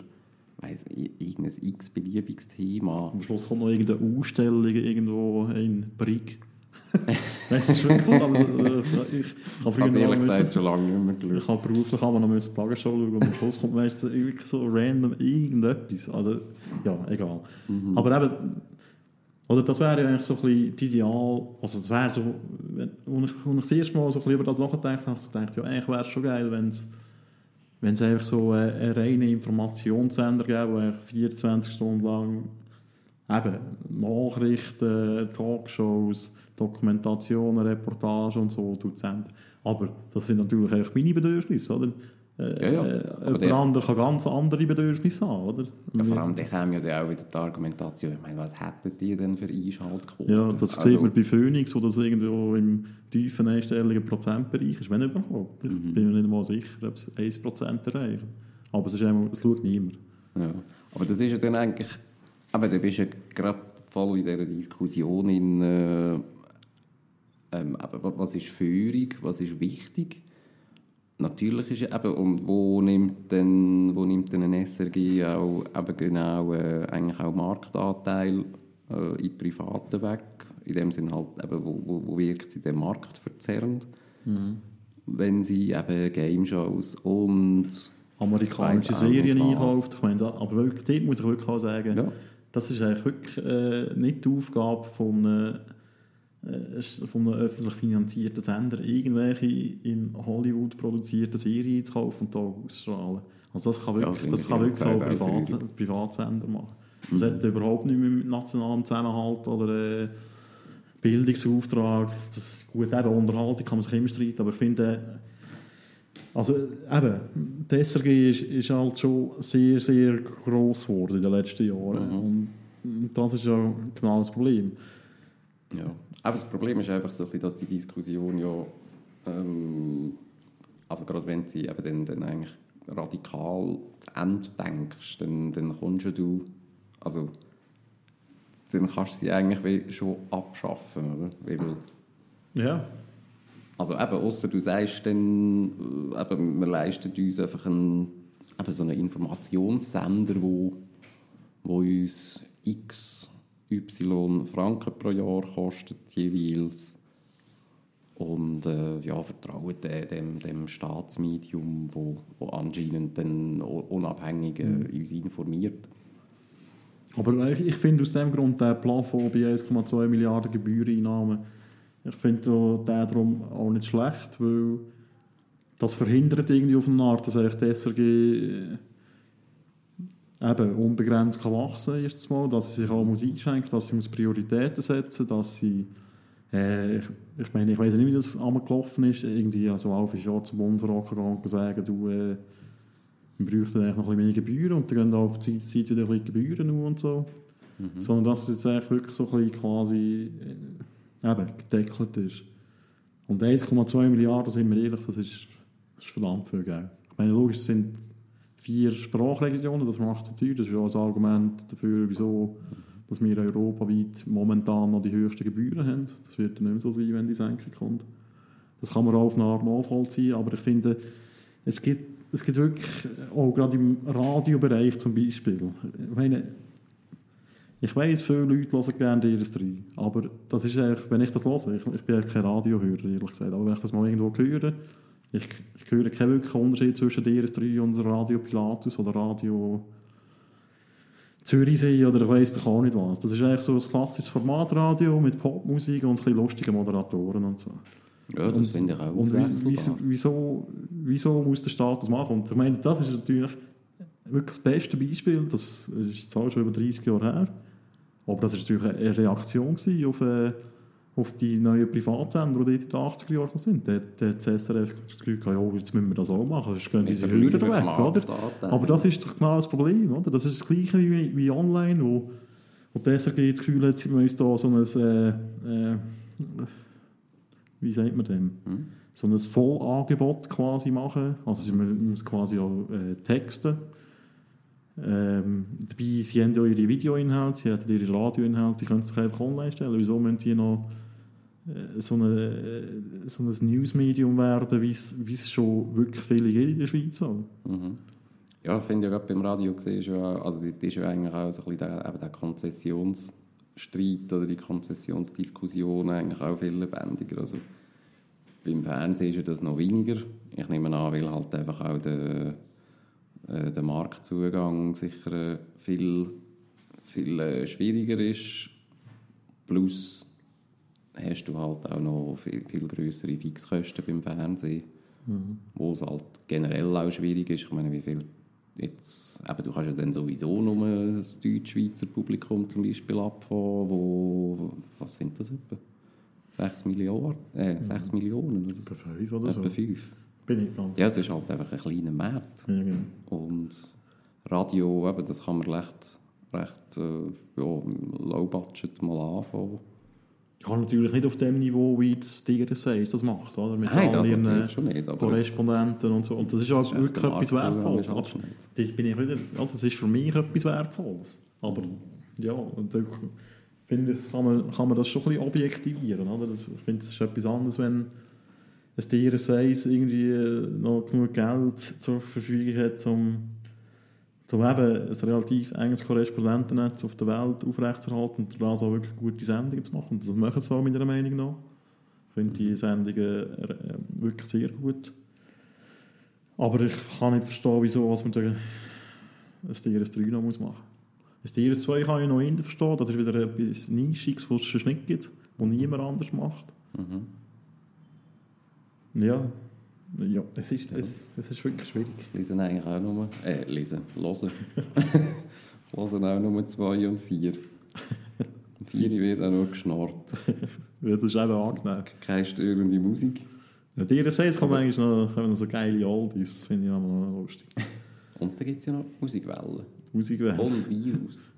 weiss, i- irgendein x-beliebiges Thema. Am Schluss kommt noch irgendeine Ausstellung irgendwo in Brig. Nein, das ist wirklich aber äh, ich habe früher Also ehrlich müssen- gesagt schon lange nicht mehr Ich geschaut. habe beruflich auch noch müssen Tagesschau schauen und am Schluss kommt meistens wirklich so random irgendetwas. Also, ja, egal. Mhm. Aber eben, oder das wäre ja eigentlich so ein bisschen die Ideal, also das wäre so, wenn, als ich, als ich das erste Mal so ein bisschen über das nachgedacht habe, habe ich gedacht, ja, eigentlich wäre es schon geil, wenn es wenn es einfach so einen, einen reinen Informationssender gäbe, der eigentlich 24 Stunden lang eben Nachrichten, Talkshows, Dokumentationen, Reportagen und so senden. Aber das sind natürlich meine Bedürfnisse, oder? Äh, Ja, ja. äh, Aber Jemand der- kann ganz andere Bedürfnisse haben, oder? Ja, vor allem, da käme ja dann auch wieder die Argumentation, ich meine, was hättet ihr denn für Einschaltquoten? Ja, das Also, sieht man bei Phoenix, wo das irgendwo im tiefen einstelligen Prozentbereich ist, wenn überhaupt. Ich Mhm. bin mir nicht mal sicher, ob es 1% erreicht. Aber es, ist einmal, es schaut niemand. Ja. Aber das ist ja dann eigentlich, aber da bist du ja gerade voll in dieser Diskussion in, äh, ähm, was ist Führung, was ist wichtig? Natürlich ist ja eben, und wo nimmt denn, wo nimmt denn ein SRG auch eben genau äh, eigentlich auch Marktanteil äh, in Privaten weg? In dem Sinne halt eben, wo, wo, wo wirkt sie den Markt verzerrend? Wenn sie eben Game-Shows und Amerikanische Serien einkauft. Ich meine, aber wirklich, dort muss ich wirklich auch sagen, ja, das ist eigentlich wirklich äh, nicht die Aufgabe von einem, äh, von einem öffentlich finanzierten Sender, irgendwelche in Hollywood produzierten Serien zu kaufen und da auszustrahlen. Also das kann Ja, wirklich, finde das kann wirklich auch gesagt auch Privat, freudig. Privatsender machen. Das hat überhaupt nicht mehr mit nationalem Zusammenhalt oder äh, Bildungsauftrag. Das, gut, eben Unterhaltung kann man sich immer streiten, aber ich finde, äh, also eben, die SRG ist, ist halt schon sehr, sehr gross geworden in den letzten Jahren. Und und das ist ja genau das Problem. Ja. Aber das Problem ist einfach so, ein bisschen, dass die Diskussion ja, ähm, also gerade wenn sie eben dann, dann eigentlich radikal zu Ende denkst, dann, dann kommst du, also dann kannst du sie eigentlich schon abschaffen, oder? Weil, Ja. also eben, außer du sagst dann, äh, eben, wir leisten uns einfach einen, eben so einen Informationssender, wo, wo uns x, y Franken pro Jahr kostet jeweils. Und äh, ja, vertrauen de- dem, dem Staatsmedium, wo, wo anscheinend dann unabhängig äh, uns informiert. Aber ich, ich finde aus dem Grund der Plafond bei 1,2 Milliarden Gebühreneinnahmen, ich finde den darum auch nicht schlecht, weil das verhindert irgendwie auf eine Art, dass eigentlich die SRG äh, eben unbegrenzt kann wachsen erstens mal, dass sie sich auch muss einschränken, dass sie muss Prioritäten setzen, dass sie äh, ich, ich meine, ich weiß nicht, wie das einmal gelaufen ist, irgendwie also auf ist Jahr zum Bundesrat gegangen und sagen, du äh, wir bräuchten eigentlich noch ein bisschen mehr Gebühren und dann gehen auch auf die Zeit wieder ein bisschen Gebühren nur und so. Sondern dass es jetzt eigentlich wirklich so ein bisschen quasi äh, eben, gedeckelt ist. Und 1,2 Milliarden, sind wir ehrlich, das ist, das ist verdammt viel Geld. Ich meine, logisch, sind vier Sprachregionen, das macht es teuer. Das ist auch ein Argument dafür, wieso dass wir europaweit momentan noch die höchsten Gebühren haben. Das wird dann nicht mehr so sein, wenn die Senkung kommt. Das kann man auch auf eine Art nachvollziehen, aber ich finde, es gibt, es gibt wirklich, auch gerade im Radiobereich zum Beispiel, ich meine, ich weiss, viele Leute hören gerne die RS3, aber das ist wenn ich das höre, ich, ich bin kein Radiohörer, ehrlich gesagt, aber wenn ich das mal irgendwo höre, ich, ich höre keinen wirklichen Unterschied zwischen der RS3 und Radio Pilatus oder Radio Zürichsee oder ich weiss doch auch nicht was. Das ist eigentlich so ein klassisches Formatradio mit Popmusik und ein bisschen lustigen Moderatoren und so. Ja, das finde ich auch Und wieso, wieso, wieso muss der Staat das machen? Und ich meine, das ist natürlich wirklich das beste Beispiel. Das ist zwar schon über 30 Jahre her, aber das war natürlich eine Reaktion auf, äh, auf die neuen Privatsender, die in den 80er Jahren sind. Da da hat das SRF das Gefühl gehabt, ja, jetzt müssen wir das auch machen, sonst gehen diese Hürden weg. Oder? Markt Aber das ist doch genau das Problem. Oder? Das ist das Gleiche wie, wie online, wo, wo die SRG das Gefühl hat, wir müssen da so ein, äh, äh, wie sagt man dem? Hm? So ein Vollangebot quasi machen. Also mü- müssen quasi auch äh, texten. Ähm, dabei, sie haben ja ihre Videoinhalte, sie haben ihre Radioinhalte, die können sich einfach online stellen. Wieso müssen die noch so, eine, äh, so ein Newsmedium werden, wie es schon wirklich viele in der Schweiz? Mhm. Ja, ich finde ja gerade beim Radio gesehen, ja, also die ist ja eigentlich auch so ein bisschen der, der Konzessionsstreit oder die Konzessionsdiskussion eigentlich auch viel lebendiger. Also beim Fernsehen ist ja das noch weniger. Ich nehme an, weil halt einfach auch der, äh, der Marktzugang sicher äh, viel, viel äh, schwieriger ist. Plus hast du halt auch noch viel, viel größere Fixkosten beim Fernsehen wo es halt generell auch schwierig ist. Ich meine, wie viel jetzt, eben, du kannst ja dann sowieso nur das deutsch-schweizer Publikum zum Beispiel abfahren, wo, was sind das etwa? 6 Millionen, äh, 6 Millionen oder. Etwa fünf oder so. Etwa 5. Bin ich ganz Ja, es ist halt einfach ein kleiner Markt. Ja, genau. Und Radio, eben, das kann man recht, recht äh, ja, low budget mal anfangen. Ja, natürlich nicht auf dem Niveau, wie das DRSA das macht, oder? Mit Nein, all ihren, schon nicht. Korrespondenten und so. Und das ist das auch ist echt wirklich etwas Wertvolles. halt das, bin ich wieder, also das ist für mich etwas Wertvolles. Aber ja, ich finde, das kann man, kann man das schon ein bisschen objektivieren. Oder? Das, ich finde, es ist etwas anderes, wenn ein DRSA irgendwie noch genug Geld zur Verfügung hat, um, um eben ein relativ enges Korrespondentennetz auf der Welt aufrechtzuerhalten und da so wirklich gute Sendungen zu machen. Und Das machen sie auch meiner Meinung nach. Ich finde die Sendungen äh, wirklich sehr gut. Aber ich kann nicht verstehen, wieso was man da ein DRS3 noch muss machen muss. Ein DRS2 kann ich noch eher verstehen, das ist wieder etwas Nischiges, was es schon nicht gibt, was niemand anders macht. Mhm. Ja, ja es, ist, es, es ist wirklich schwierig. Lesen eigentlich auch nur, äh, lesen, hören. hören auch nur zwei und vier. Vier wird auch nur geschnarrt. Das ist eben angenehm. Keine störende Musik. Ja, DRS1 kann man eigentlich noch, man noch so geile Oldies, das finde ich auch noch lustig. Und dann gibt es ja noch Musikwellen. Musik wäre. Und Virus.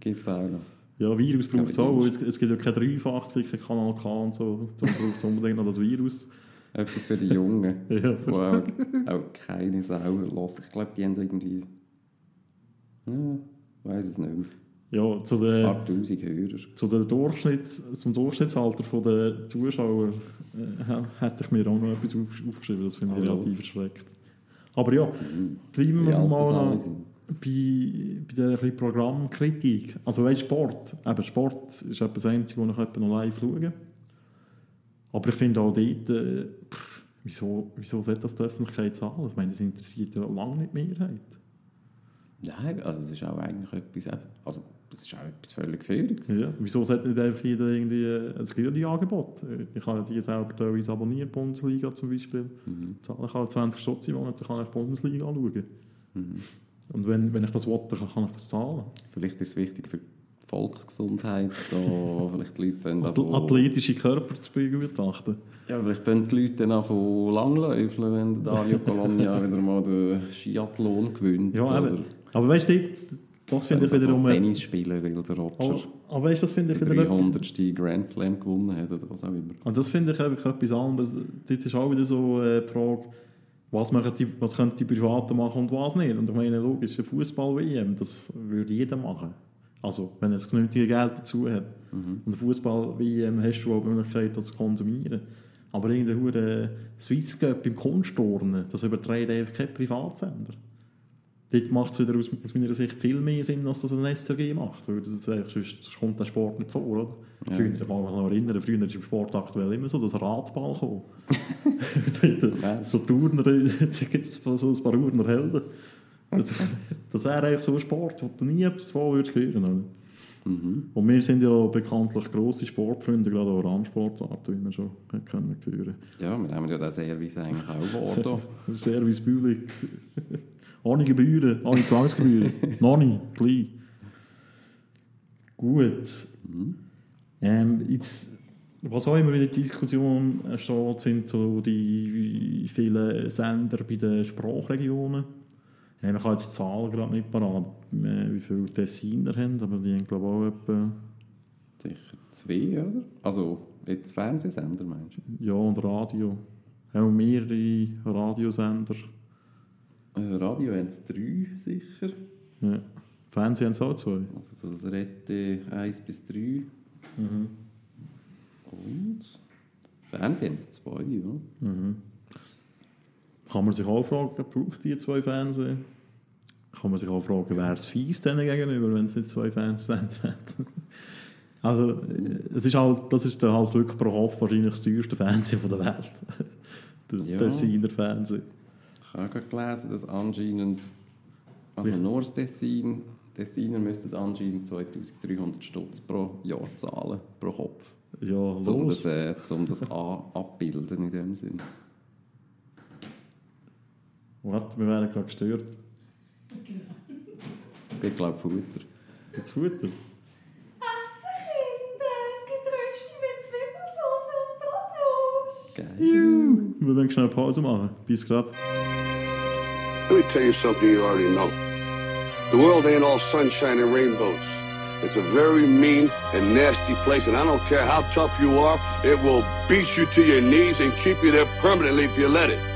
gibt es auch noch. Ja, Virus braucht es auch, es gibt ja kein Dreifach, es gibt kein Kanal K und so. Darum braucht es unbedingt noch das Virus. Etwas für die Jungen, Ja, die auch, auch keine Sau hören. Ich glaube, die haben irgendwie... Ja, weiß es nicht mehr. Ja, zu Ein der, paar tausend Hörer. zu der Durchschnitts, zum Durchschnittsalter der Zuschauer äh, hätte ich mir auch noch etwas auf, aufgeschrieben. Das finde ich Oh, relativ erschreckend. Aber ja, bleiben wir das mal bei, bei der ein bisschen Programmkritik. Also weißt Sport. Eben, Sport ist etwas das Einzige, wo ich noch live schaue. Aber ich finde auch dort, äh, pff, wieso, wieso sollte das die Öffentlichkeit zahlen? Ich meine, das interessiert ja lange nicht die Mehrheit. Nein, also es ist auch eigentlich etwas, also es ist auch etwas völlig Völliges. Ja, wieso sollte nicht einfach jeder irgendwie, äh, es gibt ja die Angebote. Ich kann ja die selber teilweise abonnieren, Bundesliga zum Beispiel. Mhm. Zahle ich halt 20 Stutz im Monat, dann kann ich die Bundesliga anschauen. Mhm. Und wenn, wenn ich das will, dann kann ich das zahlen. Vielleicht ist es wichtig für Volksgesundheit, da vielleicht die Leute Ath davon- athletische Körper zu begutachten. Ja, vielleicht wollen die Leute dann auch von Langläufeln, wenn Dario Colonia wieder mal den Skiathlon gewinnt. Ja, oder eben. Aber weißt du, das finde ich er wiederum... äh, Tennis spielen, weil der Roger Aber, aber weißt, das finde ich den wieder... 300. Grand Slam gewonnen hat oder was auch immer. Und das finde ich einfach etwas anderes. Dort ist auch wieder so äh, die Frage, was, machen die, was können die Privaten machen und was nicht. Und ich meine, logisch, eine Fußball-WM, das würde jeder machen. Also, wenn er das genügende Geld dazu hat. Und eine Fußball-WM hast du auch die Möglichkeit, das zu konsumieren. Aber irgendein hure Swiss Cup im Kunstturnen, das überträgt einfach kein Privatsender. Dort macht es wieder aus, aus meiner Sicht viel mehr Sinn, als das ein SRG macht. Weil das sonst, sonst kommt der Sport nicht vor, oder? Ja. Früher, ich mag mich noch erinnern, früher ist im Sport aktuell immer so, dass Radball kam. So Turner, da gibt es so ein paar Urner Helden. Das, das wäre eigentlich so ein Sport, wo du nie etwas davon würdest hören oder? Mhm. Und wir sind ja bekanntlich grosse Sportfreunde, gerade auch Randsportarten, wie wir schon können hören Ja, wir haben ja den Service eigentlich auch da. Service Bühlig. ohne Gebühren, ohne Zwangsgebühren. Noch nicht, klein. Gut. Ähm, jetzt, was auch immer wieder in der Diskussion steht, sind so die vielen Sender bei den Sprachregionen. Ich habe jetzt die Zahlen gerade nicht parat, äh, wie viele Tessiner haben, aber die haben glaube ich auch etwa, Sicher zwei, oder? Also, jetzt Fernsehsender, meinst du? ja, und Radio. Haben mehrere Radiosender. Äh, Radio haben es drei, sicher. Ja. Fernsehen haben sie auch zwei. Also so das Rette 1 bis 3. Mhm. Und Fernsehen haben es zwei, ja. Mhm. Kann man sich auch fragen, braucht die zwei Fernsehen? Kann man sich auch fragen, wäre es fies denen gegenüber, wenn es nicht zwei Fernsehsender hat? Also, es ist halt, das ist dann halt wirklich pro Kopf wahrscheinlich das teuerste Fernsehen von der Welt. Das Ja. Tessiner Fernsehen. Ich habe gerade gelesen, dass anscheinend, also Wie- nur das Tessin, Tessiner müssten anscheinend 2300 Stutz pro Jahr zahlen, pro Kopf. Ja, Um los. das, äh, um das abbilden in dem Sinn. Warte, wir werden gerade gestört. Es gibt, glaube ich, Futter. Jetzt Futter. Essen, Kinder, es gibt Rösti mit Zwiebelsauce und Bratwurst. Geil. Wir werden schnell Pause machen. Bis gerade. Let me tell you something you already know. The world ain't all sunshine and rainbows. It's a very mean and nasty place, and I don't care how tough you are, it will beat you to your knees and keep you there permanently if you let it.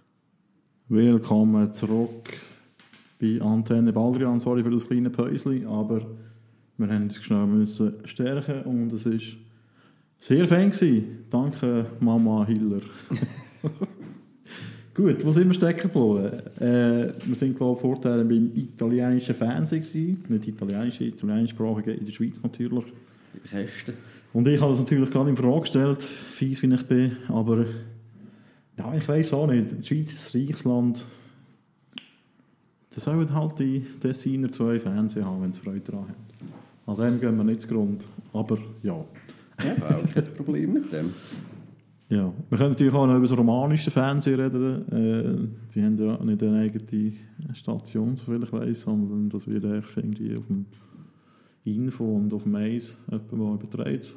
Willkommen zurück bei Antenne Baldrian. Sorry für das kleine Päuschen, aber wir haben uns schnell müssen stärken und es ist sehr fein gewesen. Danke, Mama Hiller. Gut, wo sind wir stecken geblieben? Äh, wir sind, glaube ich, vorher beim italienischen Fernsehen gewesen. Nicht italienische, italienischsprachige in der Schweiz natürlich. Die Kästen. Und ich habe das natürlich gerade in Frage gestellt, fies wie ich bin, aber ja, ich weiß auch nicht. Die Schweiz ist ein reiches Land. Da sollen halt die Tessiner zwei Fernsehen haben, wenn sie Freude daran haben. An dem gehen wir nicht zugrunde. Aber ja. Ja, auch kein Problem mit dem. ja. Wir können natürlich auch noch über das romanische Fernsehen reden. Äh, die haben ja nicht eine eigene Station, soviel ich weiß, sondern das wird eigentlich irgendwie auf dem Info und auf dem jemand mal überträgt.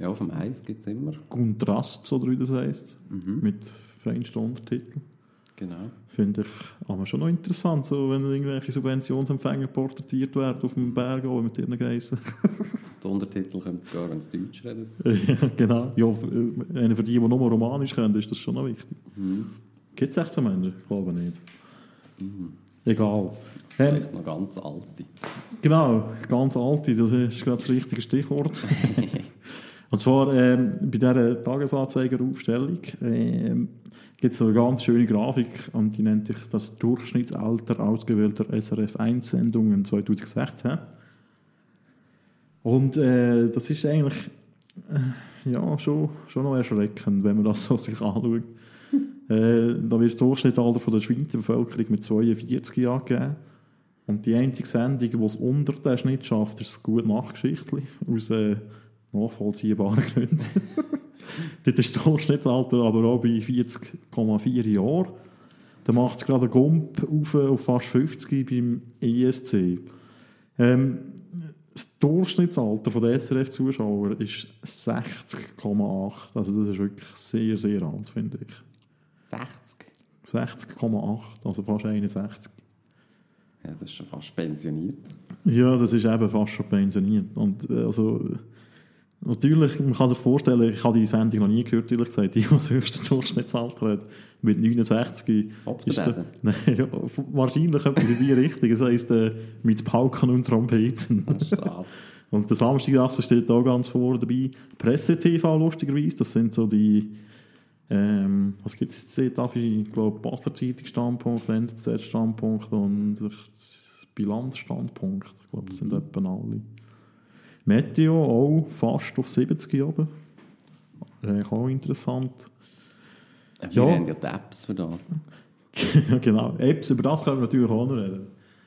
Ja, auf dem Eis gibt es immer. Kontrast, oder wie das heisst, Mhm. mit feinsten Untertiteln. Genau. Finde ich aber schon noch interessant, so, wenn irgendwelche Subventionsempfänger porträtiert werden auf dem Berg oben mit ihren Geissen. Die Untertitel kommen sogar, wenn sie Deutsch reden. ja, genau. Ja, für, äh, für die, die nur Romanisch können, ist das schon noch wichtig. Mhm. Gibt es echt so Menschen? Ich glaube nicht. Egal. Ähm, Vielleicht noch ganz alte. genau, ganz alte, das ist gerade das richtige Stichwort. Und zwar ähm, bei dieser Tagesanzeigeraufstellung ähm, gibt es so eine ganz schöne Grafik und die nennt sich das Durchschnittsalter ausgewählter SRF-1-Sendungen 2016. Und äh, das ist eigentlich äh, ja, schon, schon noch erschreckend, wenn man das so sich anschaut. äh, da wird das Durchschnittsalter von der Schweizer Bevölkerung mit 42 Jahren gegeben. Und die einzige Sendung, die es unter den Schnitt schafft, ist das «Gute Nachtgeschichtli» aus äh, nachvollziehbaren Gründen. Dort ist das Durchschnittsalter aber auch bei 40,4 Jahren. Da macht es gerade einen Gump auf, auf fast 50 beim ESC. Ähm, das Durchschnittsalter der SRF-Zuschauer ist 60,8. Also das ist wirklich sehr, sehr alt, finde ich. 60. 60,8, also fast 61. Ja, das ist schon fast pensioniert. Ja, das ist eben fast schon pensioniert. Und äh, also, natürlich, man kann sich vorstellen, ich habe die Sendung noch nie gehört, ehrlich gesagt, die, die das höchste Durchschnittsalter hat, mit 69. Ob ist der der- Besen? Nein, ja, wahrscheinlich etwas in die Richtung. Das heisst, äh, mit Pauken und Trompeten. Und der Samstaggasse steht auch ganz vor dabei. Presse-TV, lustigerweise, das sind so die, ähm, was gibt es jetzt dort? Ich glaube, Basler Zeitung-Standpunkt, NZZ-Standpunkt und Bilanzstandpunkt. Ich glaube, das sind etwa alle. Meteo auch fast auf 70 oben. Eigentlich auch interessant. Wir Ja. haben ja die Apps für das. genau. Apps, über das können wir natürlich auch noch reden.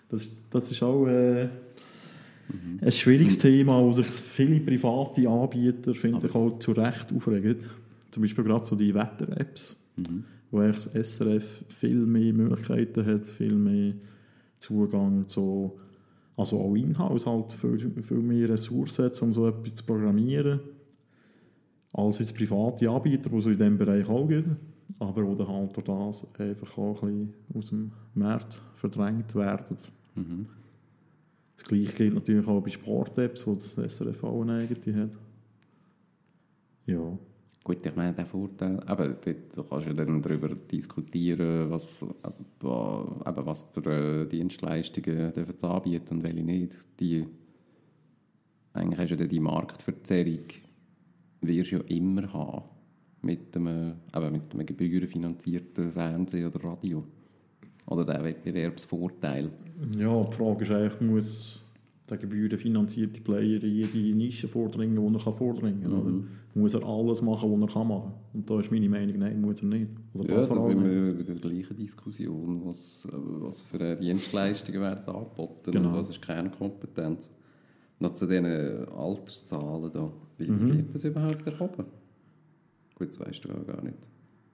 Das, ist- das ist auch äh, ein schwieriges Thema, wo sich viele private Anbieter, finde ich, auch zu Recht aufregen. Zum Beispiel gerade so die Wetter-Apps, wo eigentlich das SRF viel mehr Möglichkeiten hat, viel mehr Zugang zu, also auch Inhouse halt viel, viel mehr Ressourcen um so etwas zu programmieren, als jetzt private Anbieter, die so in diesem Bereich auch gibt, aber wo dann halt durch das einfach auch ein bisschen aus dem Markt verdrängt werden. Mhm. Das gleiche gilt natürlich auch bei Sport-Apps, wo das SRF auch eine eigene hat. Ja. Gut, ich meine, der Vorteil, aber dort kannst ja dann darüber diskutieren, was, eben, was für äh, Dienstleistungen dürfen sie anbieten und welche nicht. Die, eigentlich hast du dann die Marktverzerrung, wirst du ja immer haben mit einem, eben mit einem gebührenfinanzierten Fernsehen oder Radio. Oder der Wettbewerbsvorteil. Ja, die Frage ist eigentlich, muss der gebührenfinanzierte Player in jede Nische vordringen, die er kann vordringen kann? Oder muss er alles machen, was er kann machen? Und da ist meine Meinung, nein, muss er nicht. Oder Ja, darf er da sind wir bei der gleichen Diskussion, was, was für Dienstleistungen werden angeboten Genau. und was ist Kernkompetenz. Noch zu diesen Alterszahlen da, wie Mhm. wird das überhaupt erhoben? Gut, das weißt du auch gar nicht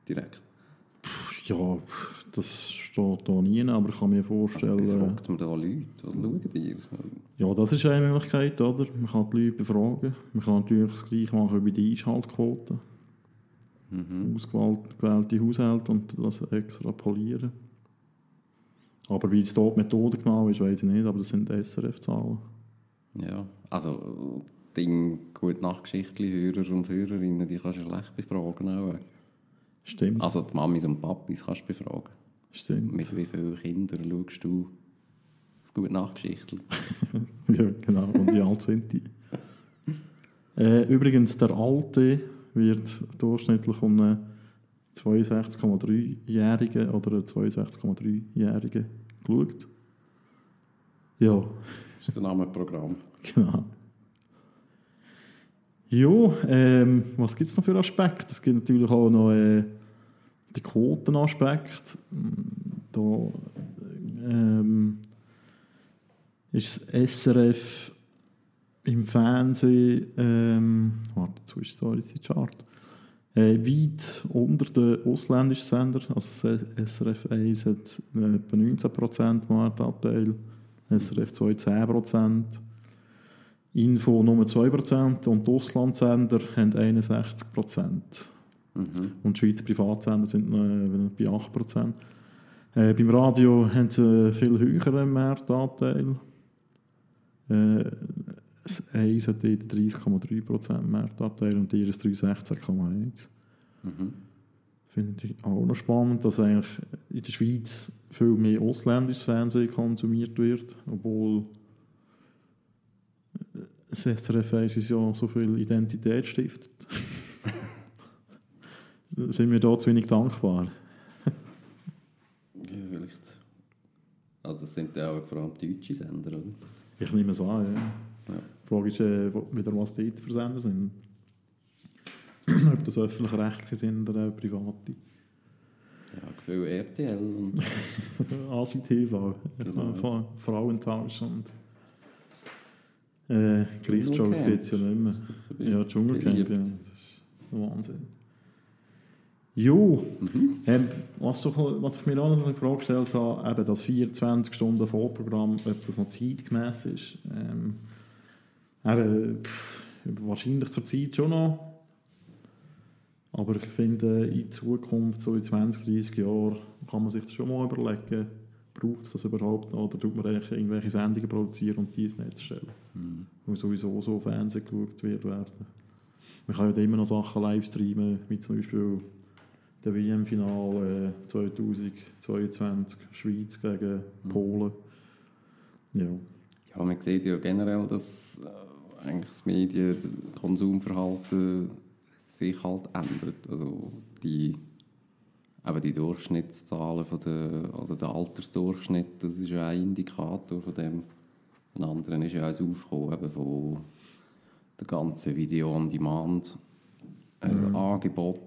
direkt. Ja, das steht da nie, aber ich kann mir Also vorstellen... befragt man da Leute, was schauen die? Ja, das ist eine Möglichkeit, oder? Man kann die Leute befragen. Man kann natürlich das Gleiche machen wie die Einschaltquote. Mhm. Ausgewählte Haushalte und das extrapolieren. Aber wie es dort die Methode genau ist, weiß ich nicht, aber das sind SRF-Zahlen. Ja, also Ding, gut Nachgeschichtli-Hörer und Hörerinnen, die kannst du schlecht befragen auch. Stimmt, Also die Mamis und Papis kannst du befragen. stimmt. Mit wie vielen Kindern schaust du das gut Nachgeschichtli? Ja, genau. Und wie alt sind die? Äh, übrigens, der Alte wird durchschnittlich von einem 62,3-Jährigen oder einer 62,3-Jährigen geschaut. Ja, Das ist der Name Programm. genau. Ja, ähm, was gibt es noch für Aspekte? Es gibt natürlich auch noch äh, den Quotenaspekt. Da ähm, ist das SRF im Fernsehen, ähm, warte, jetzt ist die Chart, äh, weit unter den ausländischen Sendern. Also SRF 1 hat äh, etwa 19% Marktanteil, SRF 2 10%. Info nur 2% und die Auslandssender haben 61%. Mhm. Und die Schweizer Privatsender sind äh, bei 8%. Äh, beim Radio haben sie viel höheren Marktanteil. Äh, Eis hat dort 30,3% Marktanteil und ihr ist 316,1%. Mhm. Finde ich auch noch spannend, dass eigentlich in der Schweiz viel mehr ausländisches Fernsehen konsumiert wird, obwohl das SRF 1 uns ja so viel Identität stiftet. Sind wir da zu wenig dankbar? Ja, vielleicht. Also das sind ja auch vor allem deutsche Sender, oder? Ich nehme es an, ja. Ja. Die Frage ist äh, wieder, was dort für Sender sind. Ob das öffentlich-rechtliche sind oder private. Ja, Gefühl RTL und ASI-TV, Genau. Fra- Frauentausch und äh, Gerichtsshows gibt es ja nicht mehr. Ja, Dschungelcamp, ja. Das ist Wahnsinn. Jo, Mhm. ähm, was, so, was ich mir auch noch eine Frage gestellt habe, eben das 24 Stunden Vorprogramm, ob das noch zeitgemäß ist. Ähm, eben, pff, wahrscheinlich zur Zeit schon noch. Aber ich finde, in Zukunft, so in 20, 30 Jahren, kann man sich das schon mal überlegen, braucht es das überhaupt noch, oder tut man eigentlich irgendwelche Sendungen produzieren und die ins Netz stellen? Mhm. Wo sowieso so Fernsehen geschaut wird werden. Man kann ja immer noch Sachen live streamen, wie zum Beispiel der WM-Final äh, 2022, Schweiz gegen Polen. Ja. Ja, man sieht ja generell, dass äh, eigentlich das Medien, das Konsumverhalten sich halt ändert. Also die, eben die Durchschnittszahlen von der, also der Altersdurchschnitt, das ist ja ein Indikator von dem. Ein anderer ist ja auch das Aufkommen eben von der ganzen Video-on-Demand äh, Angebot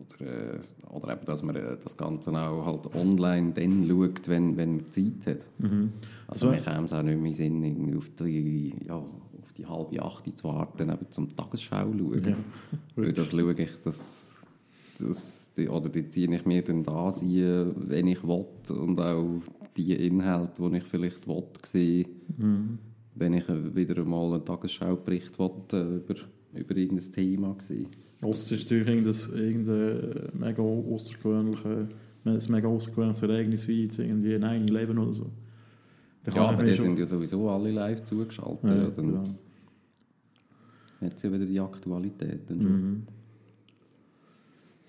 oder, äh, oder eben, dass man äh, das Ganze auch halt online dann schaut, wenn, wenn man Zeit hat. Also So. mir käme es auch nicht mehr Sinn, irgendwie auf die, ja, auf die halbe Acht zu warten, eben zum Tagesschau schauen. Ja. Weil das schaue ich, das, das, oder die ziehe ich mir dann da sehen, wenn ich will und auch die Inhalte, die ich vielleicht will, sehe, wenn ich wieder einmal einen Tagesschaubericht will, äh, über, über irgendein Thema sehe. Ausser ist natürlich irgendein, mega außergewöhnliche, ein mega außergewöhnliches Ereignis wie jetzt irgendwie 9-11 oder so. Da Ja, aber die schon- sind ja sowieso alle live zugeschaltet. Ja, Ja, dann genau. hat sie ja wieder die Aktualität. Dann schon. Mhm.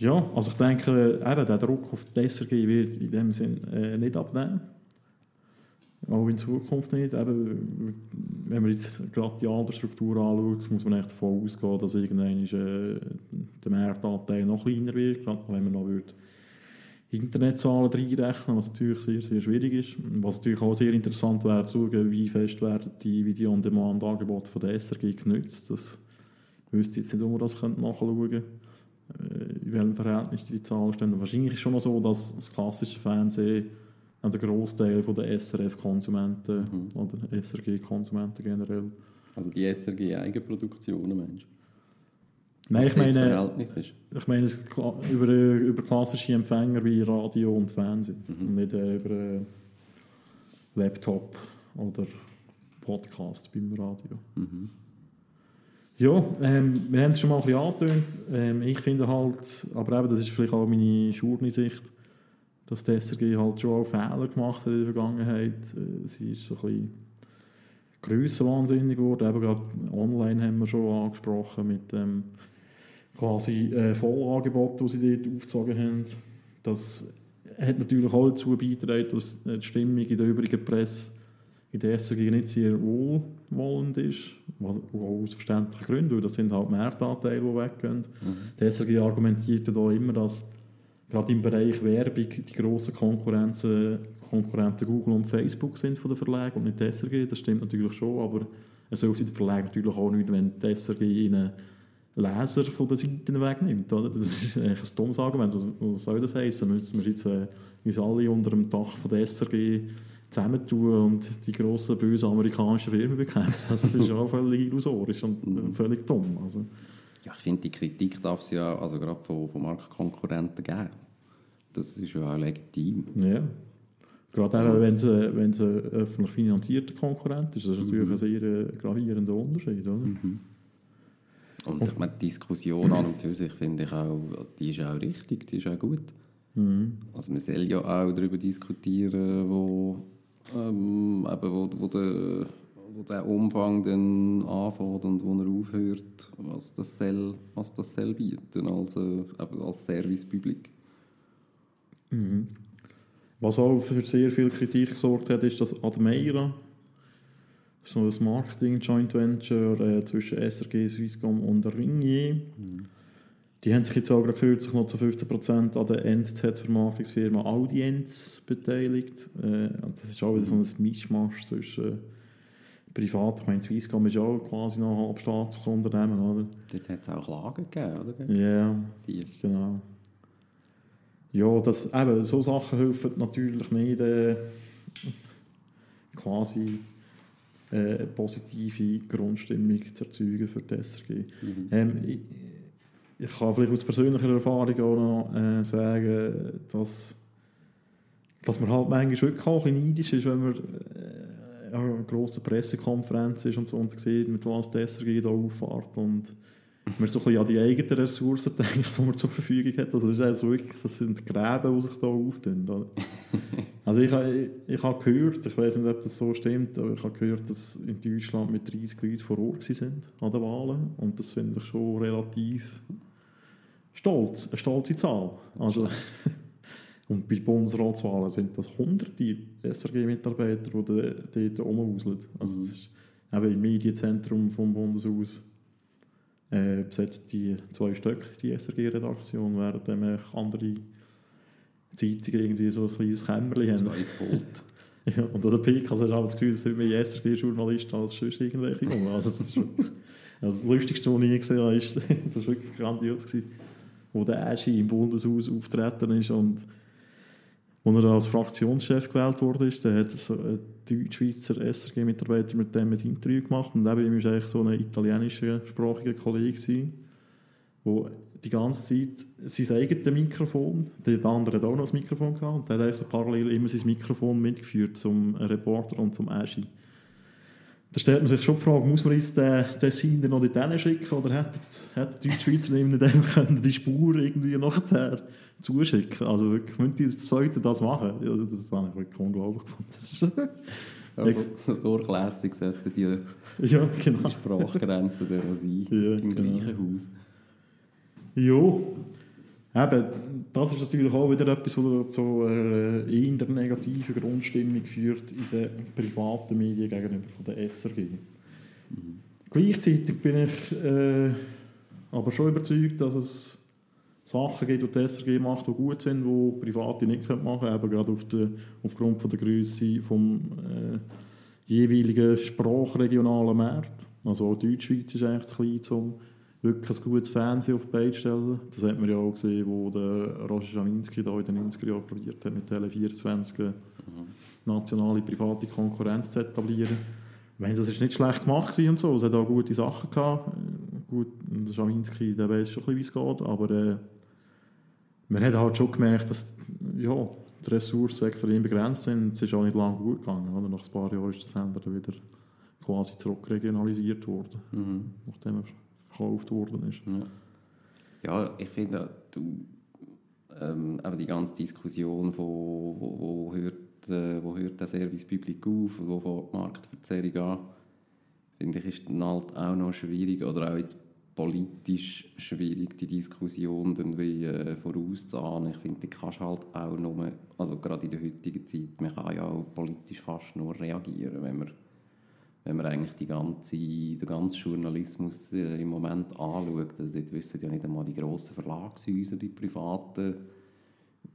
Ja, also ich denke, eben, der Druck auf die SRG wird in dem Sinn äh, nicht abnehmen. Auch in Zukunft nicht. Eben, wenn man jetzt gerade die Altersstruktur anschaut, muss man echt davon ausgehen, dass irgendwann äh, der Marktanteil noch kleiner wird, gerade wenn man noch Internetzahlen reinrechnen, was natürlich sehr, sehr schwierig ist. Was natürlich auch sehr interessant wäre, zu schauen, wie fest werden die Video-on-Demand-Angebote von der SRG genutzt. Das wüsste jetzt nicht, wo man das nachschauen könnte, in welchem Verhältnis die Zahlen stehen. Wahrscheinlich ist es schon noch so, dass das klassische Fernsehen der Großteil der SRF-Konsumenten oder SRG-Konsumenten generell. Also die SRG-Eigenproduktionen, meinst du? Nein, ich meine, ich meine über, äh, über klassische Empfänger wie Radio und Fernsehen. Und nicht äh, über äh, Laptop oder Podcast beim Radio. Ja, ähm, wir haben es schon mal ein bisschen angetönt. Ähm, ich finde halt, aber eben, das ist vielleicht auch meine Schurni-Sicht, dass die SRG halt schon auch Fehler gemacht hat in der Vergangenheit. Äh, sie ist so ein bisschen grössenwahnsinnig geworden. Eben gerade online haben wir schon angesprochen mit dem quasi äh, Vollangebot, das sie dort aufgezogen haben. Das hat natürlich auch dazu beigetragen, dass die Stimmung in der übrigen Presse in der SRG nicht sehr wohlwollend ist, aus verständlichen Gründen, weil das sind halt Marktanteile, die weggehen. Die SRG argumentiert ja da immer, dass gerade im Bereich Werbung die grossen Konkurrenzen, Konkurrenten Google und Facebook sind von den Verlagen und nicht die SRG. Das stimmt natürlich schon, aber es hilft den Verlagen natürlich auch nicht, wenn die SRG ihnen Leser von den Seiten wegnimmt. Oder? Das ist eigentlich ein dummes Argument. Was, was soll das heißen? Müssen wir jetzt äh, uns alle unter dem Dach von der SRG zusammentun und die grossen, bösen amerikanischen Firmen bekämpfen? Das ist auch völlig illusorisch und äh, völlig dumm. Also, Ja, ich finde, die Kritik darf es ja also gerade von, von Marktkonkurrenten geben. Das ist ja auch legitim. ja. Gerade wenn es äh, wenn es ein öffentlich finanzierter Konkurrent ist, das ist natürlich ein sehr äh, gravierender Unterschied. Oder? Und ich meine, die Diskussion an und für sich finde ich auch, die ist auch richtig, die ist auch gut. Also man soll ja auch darüber diskutieren, wo, ähm, eben wo, wo, der, wo der Umfang dann anfängt und wo er aufhört, was das soll, was das soll bieten, also eben als Servicepublik. Was auch für sehr viel Kritik gesorgt hat, ist, dass Admeira, so ein Marketing-Joint Venture äh, zwischen SRG, Swisscom und Ringier, die haben sich jetzt auch gerade kürzlich noch zu 15% an der NZ-Vermarktungsfirma Audienz beteiligt. Äh, das ist auch wieder so ein Mischmasch zwischen privat, ich meine, Swisscom ist ja auch quasi noch ein halbstaatliches Unternehmen, oder? Dort hat es auch Klagen gegeben, oder? Ja, Die. genau. Ja, das, eben, so Sachen helfen natürlich nicht, äh, quasi äh, eine positive Grundstimmung zu erzeugen für die SRG. Ähm, ich, ich kann vielleicht aus persönlicher Erfahrung auch noch äh, sagen, dass, dass man halt manchmal wirklich auch ein bisschen neidisch ist, wenn man äh, an einer grossen Pressekonferenz ist und so und sieht, mit was die SRG da auffährt und man so ein bisschen an die eigenen Ressourcen denkt, die man zur Verfügung hat. Also das, ist also wirklich, das sind Gräben, die sich da auftun. Also ich, habe- ich, ich habe gehört, ich weiß nicht, ob das so stimmt, aber ich habe gehört, dass in Deutschland mit 30 Leuten vor Ort sind an den Wahlen. Und das finde ich schon relativ stolz, eine stolze Zahl. Also, und bei Bundesratswahlen sind das hunderte SRG-Mitarbeiter, die da- dort rumwuseln. Also das ist eben im Medienzentrum vom Bundeshaus äh, besetzt die zwei Stück, die SRG-Redaktion, während echt andere Zeitungen irgendwie so ein kleines Kämmerchen haben. Zwei Pult. Ja, und an der PK hast du auch das Gefühl, es sind mehr SRG-Journalisten als sonst irgendwelche. Also das, ist wirklich, also das Lustigste, was ich je gesehen habe, ist, das war wirklich grandios, gewesen, wo der Aschi im Bundeshaus auftreten ist und als er als Fraktionschef gewählt wurde, ist, dann hat so ein Deutsch-Schweizer SRG-Mitarbeiter mit dem ein Interview gemacht und neben ihm war eigentlich so ein italienischsprachiger Kollege, wo die ganze Zeit sein eigenes Mikrofon, der andere hat auch noch ein Mikrofon gehabt, und der hat eigentlich so parallel immer sein Mikrofon mitgeführt zum Reporter und zum Aschi. Da stellt man sich schon die Frage, muss man jetzt den, den Sender noch dorthin schicken oder hätte, hätte die Deutschschweizer nicht einfach können die Spur irgendwie nachher zuschicken Also wirklich, müssen die sollten das machen? Ja, das habe ich wirklich unglaublich gefunden. Also so durchlässig sollten die, ja, genau. die Sprachgrenzen sein, Ja, im genau. gleichen Haus. Ja, eben, das ist natürlich auch wieder etwas, was zu einer eher negativen Grundstimmung führt in den privaten Medien gegenüber von der SRG. Gleichzeitig bin ich äh, aber schon überzeugt, dass es Sachen gibt, die die SRG macht, die gut sind, die Private nicht machen können, eben gerade auf der, aufgrund von der Größe vom äh, jeweiligen sprachregionalen Markt. Also auch Deutschschweiz ist eigentlich zu klein, um wirklich ein gutes Fernsehen auf die Beine stellen. Das hat man ja auch gesehen, wo der Roger Schaminski da in den 90er Jahren probiert hat, mit Tele24 eine nationale private Konkurrenz zu etablieren. Ich meine, das ist nicht schlecht gemacht und so, es hat auch gute Sachen gehabt. Gut, der Schaminski, der weiß schon ein bisschen, wie es geht, aber äh, man hat halt schon gemerkt, dass ja, die Ressourcen extrem begrenzt sind. Es ist auch nicht lange gut gegangen. Oder? Nach ein paar Jahren ist der Sender wieder quasi zurückregionalisiert worden, Mhm. nachdem verkauft worden ist. Ja, ja ich finde, du, ähm, eben die ganze Diskussion von wo, wo, hört, äh, wo hört der Service Public auf, wo fängt die Marktverzerrung an, finde ich, ist dann halt auch noch schwierig oder auch jetzt politisch schwierig, die Diskussion dann wie äh, vorauszuahnen. Ich finde, die kannst halt auch nur, also gerade in der heutigen Zeit, man kann ja auch politisch fast nur reagieren, wenn man wenn man eigentlich die ganze, den ganzen Journalismus äh, im Moment anschaut, also dort wissen ja nicht einmal die grossen Verlagshäuser, die privaten,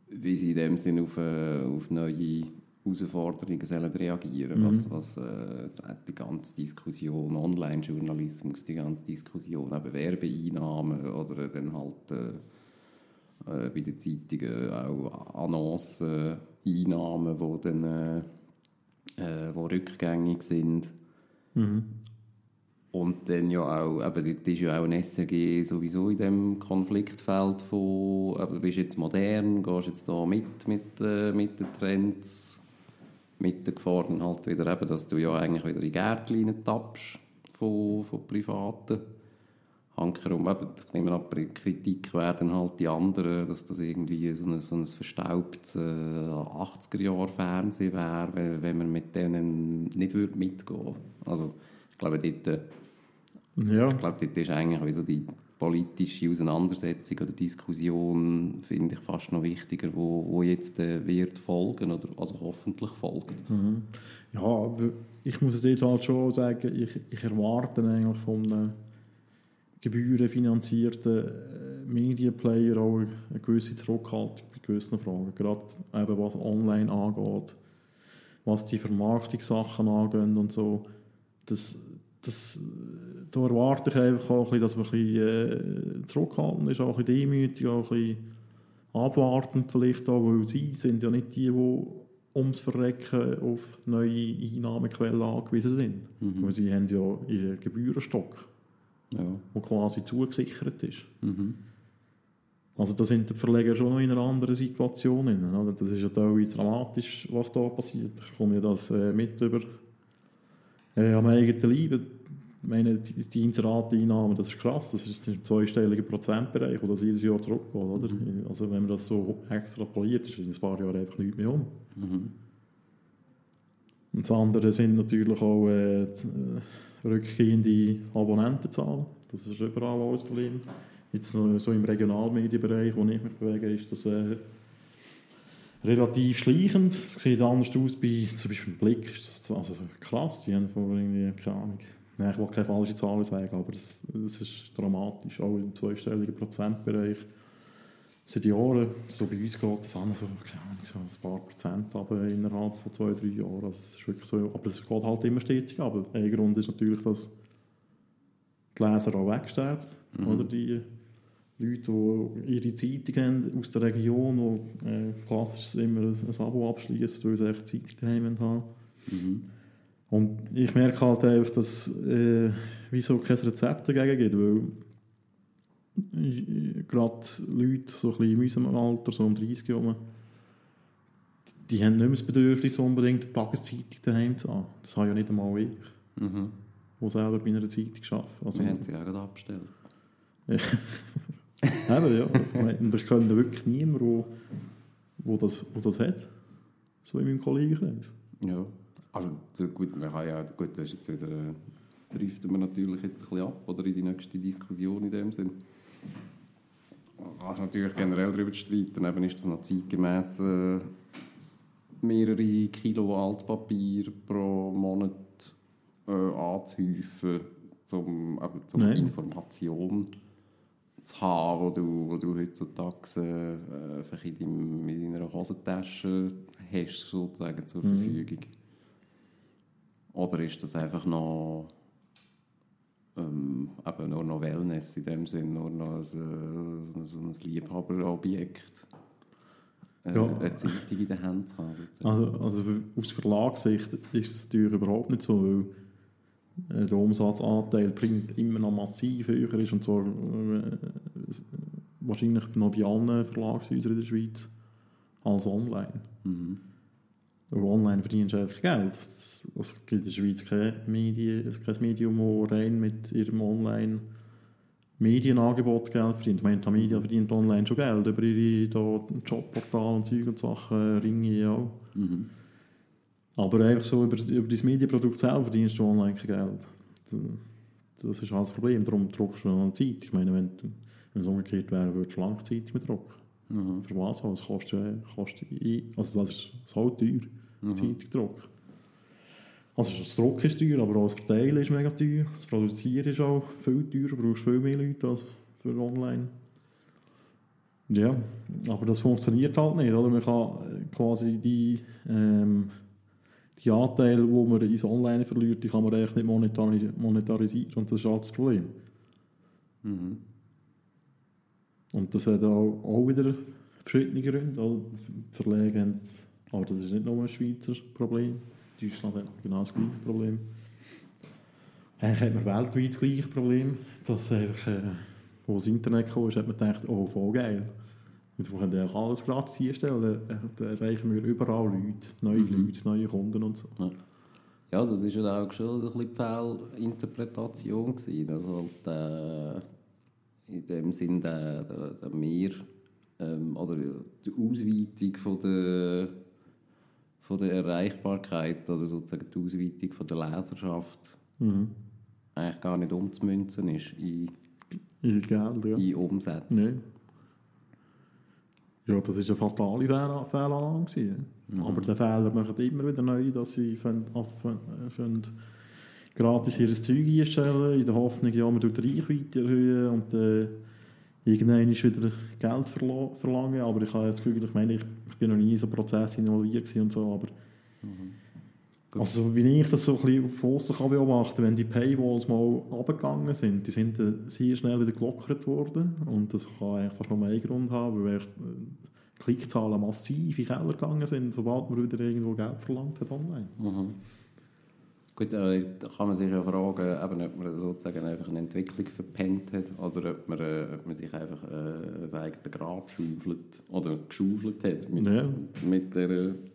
wie sie in dem Sinne auf, äh, auf neue Herausforderungen sollen reagieren was, was äh, die ganze Diskussion, Online-Journalismus, die ganze Diskussion, eben Werbeeinnahmen oder dann halt äh, äh, bei den Zeitungen auch Annoncen, Einnahmen, die dann äh, wo rückgängig sind. Und dann ja auch, eben, das ist ja auch ein SRG sowieso in dem Konfliktfeld von, eben, bist jetzt modern, gehst jetzt da mit, mit, äh, mit den Trends, mit der Gefahr dann halt wieder eben, dass du ja eigentlich wieder in Gärtchen tappst von, von Privaten. Hankerum, eben, ich nehme an, Kritik werden halt die anderen, dass das irgendwie so ein, so ein verstaubtes äh, 80er-Jahre-Fernsehen wäre, wenn, wenn man mit denen nicht würde mitgehen würde. Also, ich glaube, dort, äh, Ja, ich glaube, dort ist eigentlich wie so die politische Auseinandersetzung oder Diskussion, finde ich, fast noch wichtiger, wo, wo jetzt äh, wird folgen oder also hoffentlich folgt. ja aber ich muss es jetzt halt schon sagen, ich, ich erwarte eigentlich von einem gebührenfinanzierten äh, Medienplayer auch eine gewisse Zurückhaltung bei gewissen Fragen. Gerade eben was online angeht, was die Vermarktungssachen angeht und so. Das, das, da erwarte ich einfach auch ein bisschen, dass man ein bisschen äh, zurückhaltend ist, auch ein bisschen demütig, auch ein bisschen abwartend vielleicht auch, weil sie sind ja nicht die, die ums Verrecken auf neue Einnahmequellen angewiesen sind. Weil sie haben ja ihren Gebührenstock, Ja. der quasi zugesichert ist. Mhm. Also da sind die Verleger schon noch in einer anderen Situation. Oder? Das ist ja teilweise dramatisch, was da passiert. Ich komme ja das äh, mit über äh, am eigenen Leib. Ich meine, die, die Inserateinnahmen, das ist krass. Das ist ein zweistelliger Prozentbereich, wo das jedes Jahr zurückgeht. Oder? Also wenn man das so extrapoliert, ist in ein paar Jahren einfach nichts mehr um. Mhm. Und das andere sind natürlich auch äh, die, rückgehende Abonnentenzahlen. Das ist überall auch ein Problem. Jetzt so im Regionalmedienbereich, wo ich mich bewege, ist das äh, relativ schleichend. Es sieht anders aus bei zum Beispiel Blick. Ist das also so krass. Die haben vor irgendwie, keine Ahnung, ich will keine falsche Zahlen sagen, aber das ist dramatisch. Auch im zweistelligen Prozentbereich. Seit Jahren, so bei uns geht das an, so, keine Ahnung, so ein paar Prozent aber innerhalb von zwei, drei Jahren. Also das ist wirklich so, aber es geht halt immer stetig. Aber ein Grund ist natürlich, dass die Leser auch wegsterben. Oder die Leute, die ihre Zeitung haben aus der Region, die äh, klassisch immer ein, Abo abschließen, weil sie echt Zeitung daheim haben. Und ich merke halt einfach, dass äh, wieso kein Rezept dagegen gibt, weil gerade Leute so ein in unserem Alter, so um 30 herum, die haben nicht mehr das Bedürfnis, unbedingt eine Tageszeitung daheim zu haben. Das habe ja nicht einmal ich, Mhm. der selber bei einer Zeitung arbeite. Also, Wir haben sie auch gerade abgestellt. Eben, ja. Und ich kenne wirklich niemanden, wo, wo, das, wo das hat. So in meinem Kollegenkreis. Ja. Also so gut, man kann ja, gut, das ist jetzt wieder, äh, driften wir natürlich jetzt ein bisschen ab, oder in die nächste Diskussion in dem Sinn. Man kann natürlich generell darüber streiten, eben ist das noch zeitgemäß äh, mehrere Kilo Altpapier pro Monat äh, anzuhäufen, um eben, zum. Information zu haben, wo du, wo du heutzutage äh, in, deinem, in deiner Hosentasche hast, sozusagen zur Verfügung. Oder ist das einfach noch ähm, eben nur noch Wellness in dem Sinn, nur noch ein, äh, so ein Liebhaberobjekt, äh, Ja. eine Zeitung in der Hand zu haben? Also, also aus Verlagssicht ist es natürlich überhaupt nicht so, weil der Umsatzanteil bringt immer noch massiv höher ist und zwar äh, wahrscheinlich noch bei allen Verlagshäusern in der Schweiz als online. Mhm. Und online verdienst du einfach Geld. Es- gibt in der Schweiz kein, Medien, kein Medium, das rein mit ihrem online Medienangebot Geld verdient. Ich meine, die Media verdient online schon Geld über ihre da, Jobportale und Zeug und Sachen, Ringe auch. Mhm. Aber einfach so über, über dein Medienprodukt selber verdienst du online kein Geld. Das ist halt das Problem. Darum druckst du eine Zeit. Ich meine, wenn, es umgekehrt wäre, würdest du lange Zeit mehr drucken. Mhm. Für was? Es kostet, kostet also das ist so teuer, Zeitungsdruck. Also das Druck ist teuer, aber auch das Verteilen ist mega teuer. Das Produzieren ist auch viel teurer, du brauchst viel mehr Leute als für online. Ja, aber das funktioniert halt nicht. Oder? Man kann äh, quasi die, ähm, die Anteile, die man ins Online verliert, die kann man eigentlich nicht monetari monetarisieren. Und das ist halt das Problem. Mhm. Und das hat auch, auch wieder verschiedene Gründe. Also, die Verlage haben, aber das ist nicht nur ein Schweizer Problem. Deutschland hat genau das gleiche Problem. Eigentlich hat man weltweit das gleiche Problem, dass einfach, äh, wo das Internet kam, ist, hat man gedacht, oh, voll geil. Und wir können ja alles gratis einstellen, dann dann erreichen wir überall Leute, neue Mhm. Leute, neue Kunden und so. Ja, das war ja auch schon ein bisschen die Fehlinterpretation. Dass halt, äh, in dem Sinn der, der, der ähm, oder die Ausweitung von der, von der Erreichbarkeit oder sozusagen die Ausweitung von der Leserschaft Mhm. eigentlich gar nicht umzumünzen ist in, In Geld, ja. in Umsätze. Nein. Ja, das war eine fatale Fehl- Fehlalarm. gewesen, ja. Aber den Fehler machen immer wieder neu, dass sie anfangen- fangen gratis ihr Zeug einstellen, in der Hoffnung, ja, man tut die Reichweite erhöhen und äh, irgendwann ist wieder Geld verla verlangen. Aber ich habe jetzt Gefühl, ich meine, ich, ich bin noch nie in so Prozess involviert und so, aber also wie ich das so ein bisschen von aussen kann beobachten wenn die Paywalls mal abgegangen sind, die sind äh, sehr schnell wieder gelockert worden und das kann eigentlich fast nur einen Grund haben, weil echt, äh, Klickzahlen massiv in den Keller gegangen sind, sobald man wieder irgendwo Geld verlangt hat online. Mhm. Gut, äh, da kann man sich ja fragen, eben, ob man sozusagen einfach eine Entwicklung verpennt hat oder ob man, äh, ob man sich einfach äh, sein eigenes Grab schaufelt oder geschaufelt hat mit, Ja. mit der,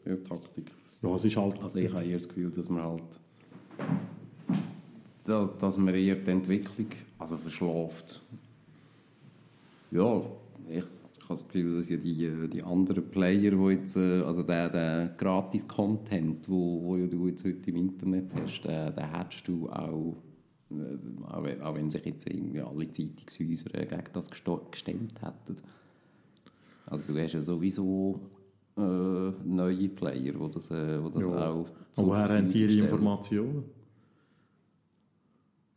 der Taktik. Ja, es ist halt... Also ich habe eher das Gefühl, dass man halt dass, dass man eher die Entwicklung also verschlaft. Ja, ich habe das Gefühl, dass ja die, die anderen Player, die jetzt, äh, also der, der Gratis-Content, wo, wo ja du jetzt heute im Internet hast, den, den hättest du auch, äh, auch, wenn- sich jetzt irgendwie alle Zeitungshäuser äh, gegen das gestemmt hätten. Also du hast ja sowieso äh, neue Player, die das, äh, wo das Ja. auch Aber woher haben die ihre. Informationen?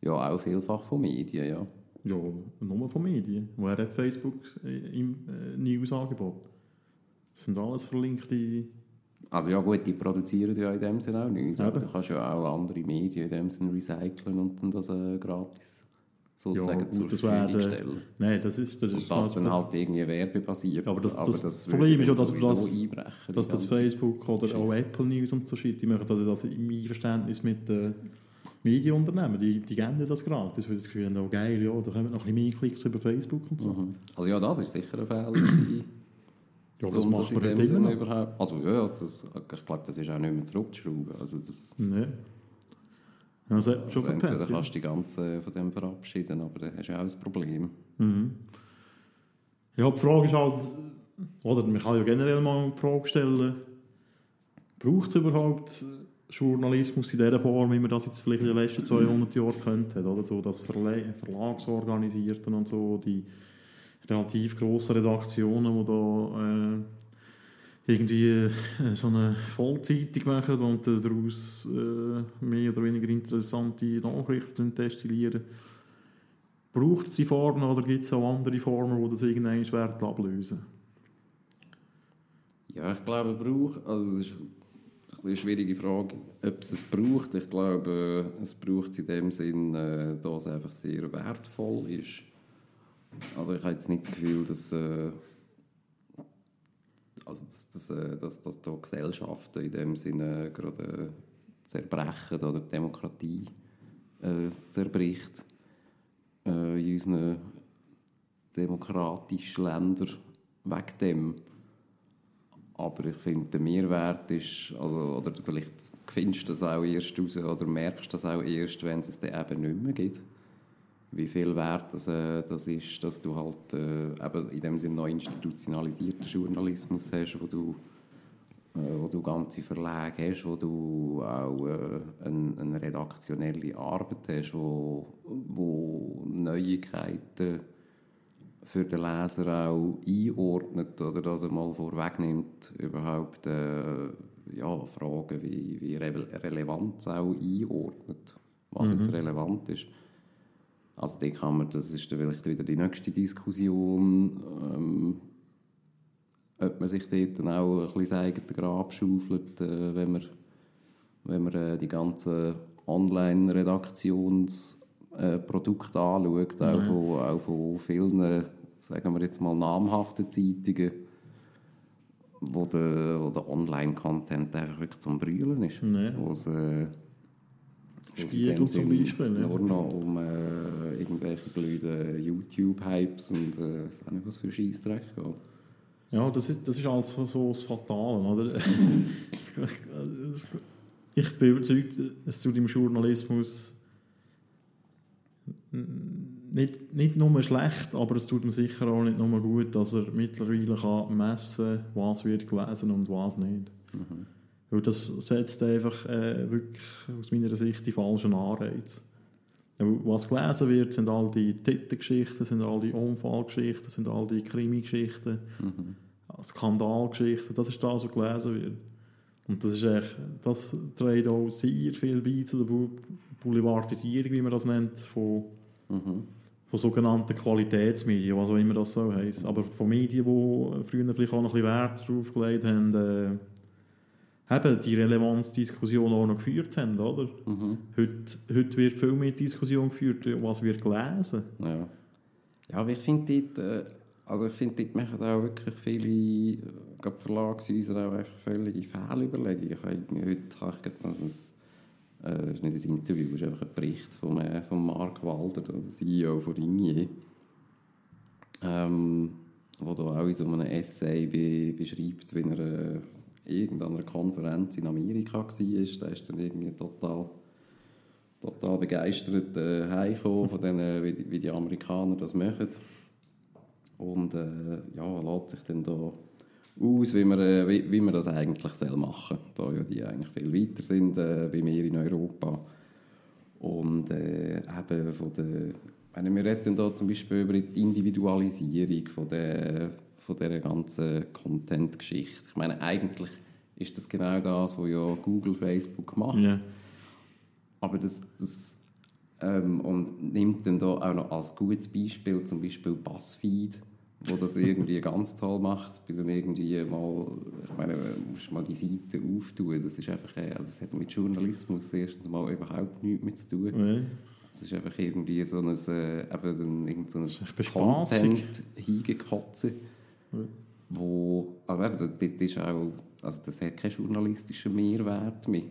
Ja, auch vielfach von Medien, ja. Ja, nur von Medien. Woher hat Facebook äh, im äh, News-Angebot? Das sind alles verlinkte... Also ja gut, die produzieren ja in dem Sinne auch nichts. Aber du kannst ja auch andere Medien in dem Sinne recyceln und dann das äh, gratis sozusagen Ja, gut, zur das Verfügung wäre- stellen. Nein, das ist... Das Und ist das dann halt irgendwie werbebasiert. Aber das- das würde Problem ist ja, dass- sowieso dass- das Facebook oder auch Apple News und so Shit, die machen das, das im Einverständnis mit den Medienunternehmen. Die, die geben dir das gratis, weil sie das Gefühl haben, oh geil, ja, da kommen noch ein bisschen mehr Klicks über Facebook und so. Mhm. Also ja, das ist sicher ein Fehler. Ja, so, das macht man halt immer überhaupt... Also ja, das, ich glaube, das ist auch nicht mehr zurückzuschrauben. Also das... Nee. Schon Also entweder verpennt. Ja. kannst du die ganze von dem verabschieden, aber dann hast du auch ein Problem. Mhm. ja, die Frage ist halt, oder man kann ja generell mal die Frage stellen, braucht es überhaupt Journalismus in dieser Form, wie man das jetzt vielleicht in den letzten 200 Jahren kennt hat, oder so, das Verle Verlagsorganisierten und so, die relativ grossen Redaktionen, die da äh, irgendwie äh, so eine Vollzeitung machen und äh, daraus äh, mehr oder weniger interessante Nachrichten destillieren. Braucht es die Formen oder gibt es auch andere Formen, die das irgendwann schwer ablösen? Ja, ich glaube, braucht, also es ist eine schwierige Frage, ob es es braucht. Ich glaube, es braucht es in dem Sinn, äh, dass es einfach sehr wertvoll ist. Also ich habe jetzt nicht das Gefühl, dass, äh, also dass, dass, äh, dass, dass da Gesellschaften in dem Sinne gerade äh, zerbrechen oder die Demokratie äh, zerbricht äh, in unseren demokratischen Ländern wegen dem. Aber ich finde, der Mehrwert ist, also, oder vielleicht findest du das auch erst raus oder merkst das auch erst, wenn es es dann eben nicht mehr gibt. Wie viel wert das, äh, das ist, dass du halt äh, eben in dem Sinne noch institutionalisierten Journalismus hast, wo du, äh, wo du ganze Verlage hast, wo du auch äh, eine, eine redaktionelle Arbeit hast, wo, wo Neuigkeiten für den Leser auch einordnet oder dass er mal vorwegnimmt, überhaupt äh, ja, Fragen wie, wie Re Relevanz auch einordnet, was jetzt relevant ist. Also da kann man, das ist dann vielleicht wieder die nächste Diskussion, ähm, ob man sich dort dann auch ein bisschen das eigene Grab schaufelt, äh, wenn man, wenn man äh, die ganzen Online-Redaktionsprodukte anschaut, auch, von, auch von vielen, sagen wir jetzt mal, namhaften Zeitungen, wo der, wo der Online-Content einfach wirklich zum Brüllen ist. Nee. Wo es, äh, Spiegel zum Beispiel, ja. Nur noch um äh, irgendwelche blöden YouTube-Hypes und äh, weiß auch nicht, was für Scheissdreck geht. Ja, das ist, das ist halt so, so das Fatale, oder? ich bin überzeugt, es tut im Journalismus nicht, nicht nur schlecht, aber es tut ihm sicher auch nicht nur gut, dass er mittlerweile kann messen kann, was wird gelesen und was nicht. Weil das setzt einfach äh, wirklich aus meiner Sicht die falschen Anreize. Was gelesen wird, sind all die Titelgeschichten, sind all die Unfallgeschichten, sind all die Krimi-Geschichten, Skandalgeschichten, das ist das, was gelesen wird. Und das ist echt, das trägt auch sehr viel bei zu der Boulevardisierung, wie man das nennt, von, von sogenannten Qualitätsmedien, was auch immer das so heisst. Aber von Medien, die früher vielleicht auch noch ein bisschen Wert darauf gelegt haben, äh, eben die Relevanzdiskussion auch noch geführt haben, oder? Heute, heute wird viel mehr Diskussion geführt, was wird gelesen. Ja. Ja, aber ich finde dort, äh, also ich finde dort machen auch wirklich viele, äh, gerade Verlagshäuser auch einfach völlige Fehlüberlegungen. Ich habe heute habe ich gerade äh, ist nicht ein Interview, es ist einfach ein Bericht von, äh, von Mark Walder, der CEO von Ringier, ähm, wo da auch in so einem Essay be beschreibt, wie er äh, irgendeiner Konferenz in Amerika war. Da ist dann irgendwie total total begeistert äh, heimgekommen von denen, wie die Amerikaner das machen. Und äh, ja, lässt sich dann da aus, wie man, äh, wie, wie man das eigentlich soll machen soll. Da ja die eigentlich viel weiter sind äh, wie wir in Europa. Und äh, eben von der, meine, wir reden da zum Beispiel über die Individualisierung von der, von dieser ganzen Content-Geschichte. Ich meine, eigentlich ist das genau das, was ja Google, Facebook macht. Ja. Aber das, das ähm, und nimmt dann da auch noch als gutes Beispiel zum Beispiel BuzzFeed, wo das irgendwie ganz toll macht. Bei dann irgendwie mal, ich meine, musst mal die Seite auftun. Das ist einfach, äh, also das hat mit Journalismus erstens mal überhaupt nichts mehr zu tun. Nee. Es ist einfach irgendwie so ein, äh, eben dann irgend so ein echt bespassig. Content hingekotze, wo, also eben, dort ist auch, also das hat keinen journalistischen Mehrwert mehr.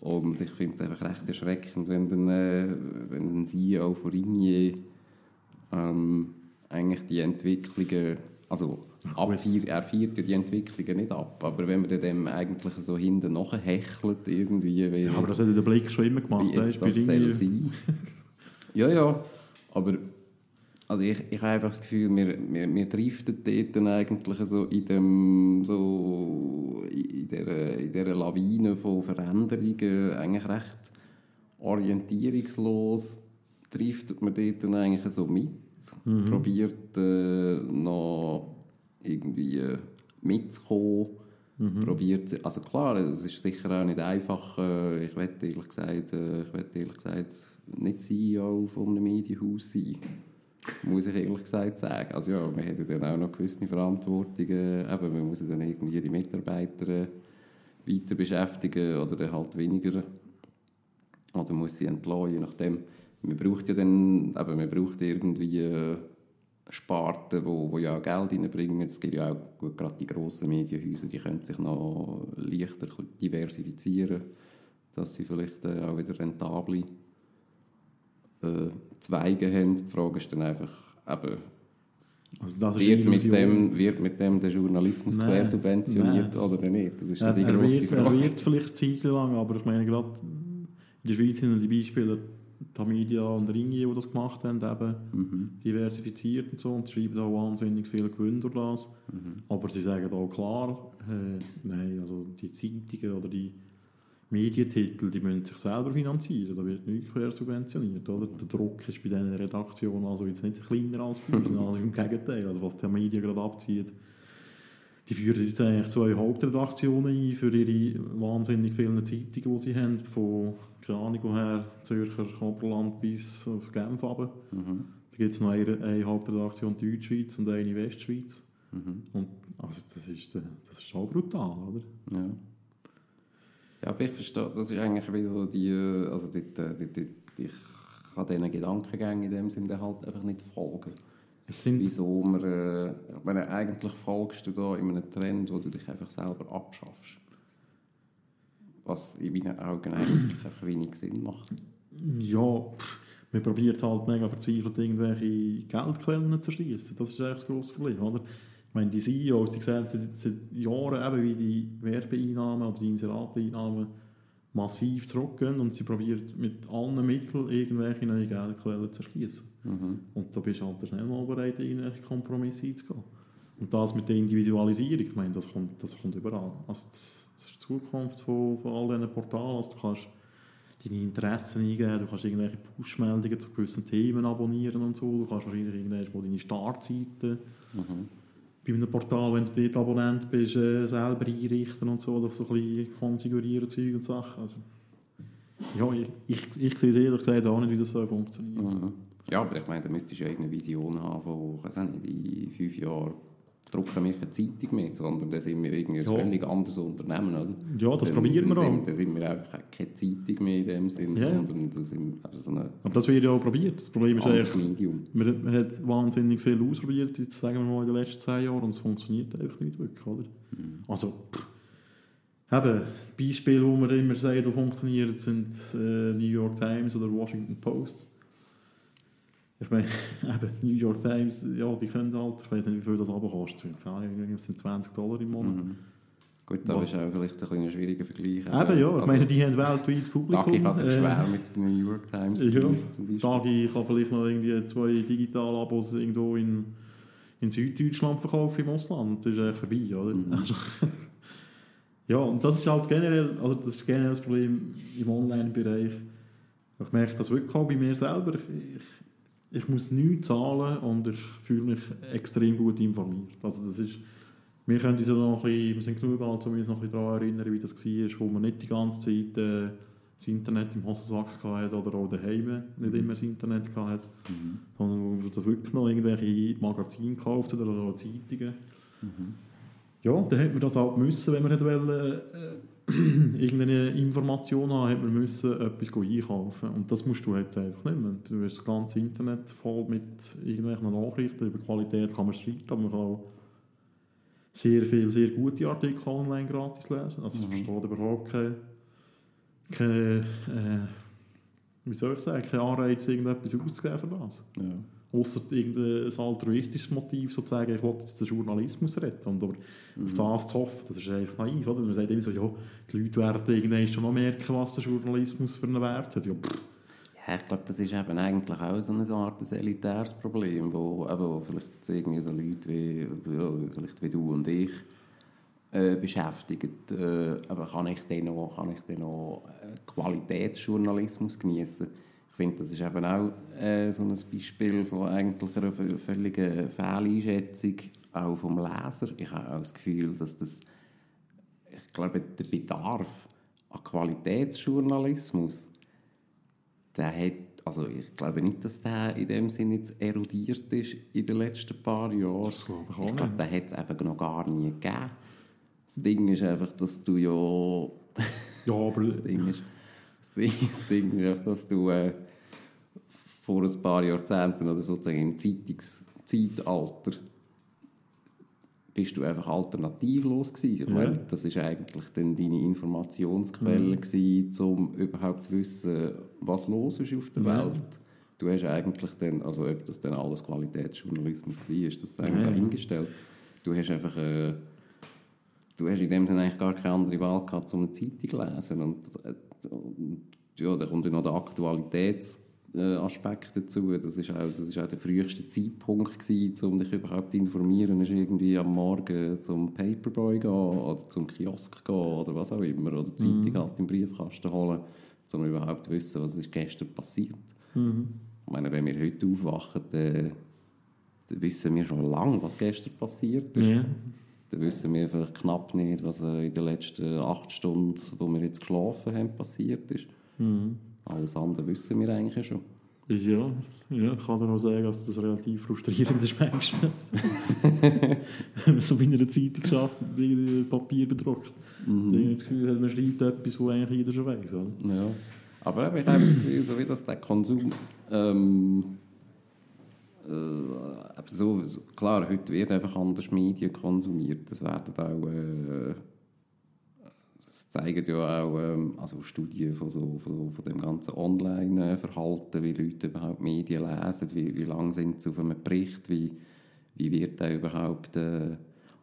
Und ich finde es einfach recht erschreckend, wenn dann, äh, wenn ein CEO von Ringier ähm, eigentlich die Entwicklungen, also abfeiert, er feiert ja die Entwicklungen nicht ab, aber wenn man dem eigentlich so hinten nachhechelt irgendwie, wie, Aber das hat der Blick schon immer gemacht. wie jetzt das soll sein. ja, ja, aber also ich, ich habe einfach das Gefühl, wir, wir, wir driften dort dann eigentlich so in dem so in dieser, in dieser Lawine von Veränderungen eigentlich recht orientierungslos driftet man dort dann eigentlich so mit, probiert äh, noch irgendwie äh, mitzukommen, probiert, also klar, es ist sicher auch nicht einfach, äh, ich wette ehrlich gesagt, äh, ich wette ehrlich gesagt nicht CEO von einem Medienhaus sein, muss ich ehrlich gesagt sagen. Also ja, man hat ja dann auch noch gewisse Verantwortungen, eben, man muss ja dann irgendwie die Mitarbeiter weiter beschäftigen oder dann halt weniger oder muss sie entlassen, je nachdem. Man braucht ja dann, eben, man braucht irgendwie Sparten, wo, wo ja auch Geld reinbringen. Es gibt ja auch gut, gerade die grossen Medienhäuser, die können sich noch leichter diversifizieren, dass sie vielleicht äh, auch wieder rentable äh, Zweige haben. Die Frage ist dann einfach, eben, Also wird, mit dem, wird mit dem der Journalismus Nein, quersubventioniert nein, das- oder nicht? Das ist Ja, die grosse wird, er Frage. wird vielleicht eine Zeit lang, aber ich meine, gerade in der Schweiz sind die Beispiele Tamedia und Ringier, die das gemacht haben, eben Mhm. diversifiziert und so, und schreiben auch wahnsinnig viel Gewinn durch das. Mhm. Aber sie sagen auch klar, äh, nein, also die Zeitungen oder die Medientitel, die müssen sich selber finanzieren, da wird nichts quer subventioniert. Oder? Der Druck ist bei diesen Redaktionen also jetzt nicht kleiner als uns, also im Gegenteil, also was die Medien gerade abzieht. Die führen jetzt eigentlich zwei Hauptredaktionen ein für ihre wahnsinnig vielen Zeitungen, die sie haben, von, keine Ahnung woher, Zürcher Oberland bis auf Genf runter. Mhm. Da gibt es noch eine, eine Hauptredaktion Deutschschweiz und eine Westschweiz. Mhm. Und also das ist, äh, das ist schon brutal, oder? Ja. Ja, aber ich verstehe, das ist eigentlich wieder so die, äh, also dort, äh, dort, dort, ich kann diesen Gedankengängen in dem Sinne halt einfach nicht folgen. Sind, Wieso man, äh, meine, eigentlich folgst du da in einem Trend, wo du dich einfach selber abschaffst. Was in meinen Augen eigentlich einfach wenig Sinn macht. ja, man probiert halt mega verzweifelt irgendwelche Geldquellen zu erschließen. Das ist eigentlich das grosse Problem, oder? Ich meine, die CEOs, die sehen seit, seit Jahren eben, wie die Werbeeinnahmen oder die Inserateinnahmen massiv zurückgehen und sie probieren mit allen Mitteln irgendwelche neue Geldquellen zu erschließen. Mhm. Und da bist du halt schnell mal bereit, irgendwelche Kompromisse einzugehen. Und das mit der Individualisierung, ich meine, das kommt, das kommt überall. Also das, das ist die Zukunft von, von all diesen Portalen. Also du kannst deine Interessen eingeben, du kannst irgendwelche Push-Meldungen zu gewissen Themen abonnieren und so. Du kannst wahrscheinlich irgendwann deine Startseite Mhm. bei einem Portal, wenn du dort Abonnent bist, äh, selber einrichten und so, oder so ein bisschen konfigurieren Zeug und Sachen. Also, ja, ich, ich, ich sehe es ehrlich gesagt auch nicht, wie das so funktioniert. Mhm. Ja, aber ich meine, da müsstest du ja irgendeine Vision haben von, ich weiß nicht, in fünf Jahren drucken wir keine Zeitung mehr, sondern dann sind wir irgendwie ein Ja. völlig anderes Unternehmen, oder? Ja, das Dann- probieren wir auch. Dann sind wir einfach keine Zeitung mehr in dem Sinn, Ja. sondern das sind also so ein Aber das wird ja auch probiert. Das Problem ist eigentlich, Medium. man hat wahnsinnig viel ausprobiert, jetzt sagen wir mal in den letzten zehn Jahren, und es funktioniert einfach nicht wirklich, oder? Also, pff, eben, Beispiele, wo man immer sagt, die funktionieren, sind äh, New York Times oder Washington Post. Ich meine, eben, New York Times, ja, die können halt, ich weiß nicht, wie viel das aber kostet. Es sind 20 Dollar im Monat. Mhm. Gut, da ist auch vielleicht ein bisschen schwieriger Vergleich. Eben, ja, ich Also, meine, die haben weltweit Publikum. Dagi kann sich äh, schwer mit der New York Times Ja. Dagi kann vielleicht noch irgendwie zwei Digital-Abos irgendwo in, in Süddeutschland verkaufen im Ausland. Das ist eigentlich vorbei, oder? Mhm. Also, ja, und das ist halt generell, also das ist generell das Problem im Online-Bereich. Ich merke das wirklich auch bei mir selber. Ich, ich, muss nichts zahlen und ich fühle mich extrem gut informiert. Also das ist, wir können uns noch ein bisschen, wir sind genug alt, um uns noch ein bisschen daran erinnern, wie das war, wo man nicht die ganze Zeit äh, das Internet im Hosensack hatte oder auch daheim nicht immer das Internet hatte, sondern wo man da wirklich noch irgendwelche Magazine gekauft oder auch Zeitungen. Ja, dann hat man das halt müssen, wenn man hat wollte, äh, irgendeine Information haben, hat man müssen etwas einkaufen. Und das musst du halt einfach nicht mehr. Du hast das ganze Internet voll mit irgendwelchen Nachrichten. Über Qualität kann man streiten, aber man kann auch sehr viele, sehr gute Artikel online gratis lesen. Also es Mhm. besteht überhaupt keine, keine äh, wie soll ich sagen, kein Anreiz, irgendetwas auszugeben für das. Ja. Ausser irgendein altruistisches Motiv, sozusagen, ich jetzt den Journalismus retten. Und aber Mhm. auf das zu hoffen, das ist eigentlich naiv. Oder? Man sagt immer so, ja, die Leute werden irgendwann schon noch merken, was der Journalismus für einen Wert hat. Ja, Ja, ich glaube, das ist eben eigentlich auch so eine Art ein elitäres Problem, wo, eben, wo vielleicht jetzt irgendwie so Leute wie, ja, vielleicht wie du und ich äh, beschäftigen. Äh, aber kann ich dann noch, kann ich dann noch äh, Qualitätsjournalismus genießen? Ich finde, das ist eben auch äh, so ein Beispiel von eigentlich einer vö- völligen Fehleinschätzung auch vom Leser. Ich habe auch das Gefühl, dass das ich glaube, der Bedarf an Qualitätsjournalismus der hat, also ich glaube nicht, dass der in dem Sinne jetzt erodiert ist in den letzten paar Jahren. Das glaube ich auch ich glaube, nicht. den hat es eben noch gar nie gegeben. Das Ding ist einfach, dass du ja... ja aber Das Ding ist, das Ding, ist dass du äh, vor ein paar Jahrzehnten oder sozusagen im Zeitungszeitalter bist du einfach alternativlos gewesen. Ich Ja. meine, das ist eigentlich dann deine Informationsquelle gewesen, um überhaupt zu wissen, was los ist auf der Ja. Welt. Du hast eigentlich dann, also ob das dann alles Qualitätsjournalismus war, ist das dann Ja. dahingestellt. Du hast einfach äh, du hast in dem Sinne eigentlich gar keine andere Wahl gehabt, um eine Zeitung zu lesen. Und, äh, und ja, da kommt noch der Aktualitätsaspekt Aspekt dazu. Das ist, auch, das ist auch der früheste Zeitpunkt gewesen, um dich überhaupt zu informieren. ist irgendwie am Morgen zum Paperboy gehen oder zum Kiosk gehen oder was auch immer. Oder die Zeitung halt im Briefkasten holen, um überhaupt zu wissen, was ist gestern passiert. Ich meine, wenn wir heute aufwachen, dann, dann wissen wir schon lange, was gestern passiert ist. ja. Dann wissen wir vielleicht knapp nicht, was in den letzten acht Stunden, wo wir jetzt geschlafen haben, passiert ist. Mhm. Alles andere wissen wir eigentlich schon. Ja, ja, ich kann dir auch sagen, dass das relativ frustrierend ist manchmal. Wenn man so bei einer Zeitung schafft und Papier bedruckt. Mhm. Ich habe das Gefühl, man schreibt etwas, was eigentlich jeder schon weiß. Oder? Ja. Aber ich habe das Gefühl, so wie das der Konsum. Ähm, äh, so, klar, heute wird einfach anders Medien konsumiert. Das werden auch. Äh, das zeigen ja auch ähm, also Studien von, so, von, so, von dem ganzen Online-Verhalten, wie Leute überhaupt Medien lesen, wie, wie lange sind sie auf einem Bericht, wie, wie wird der überhaupt äh,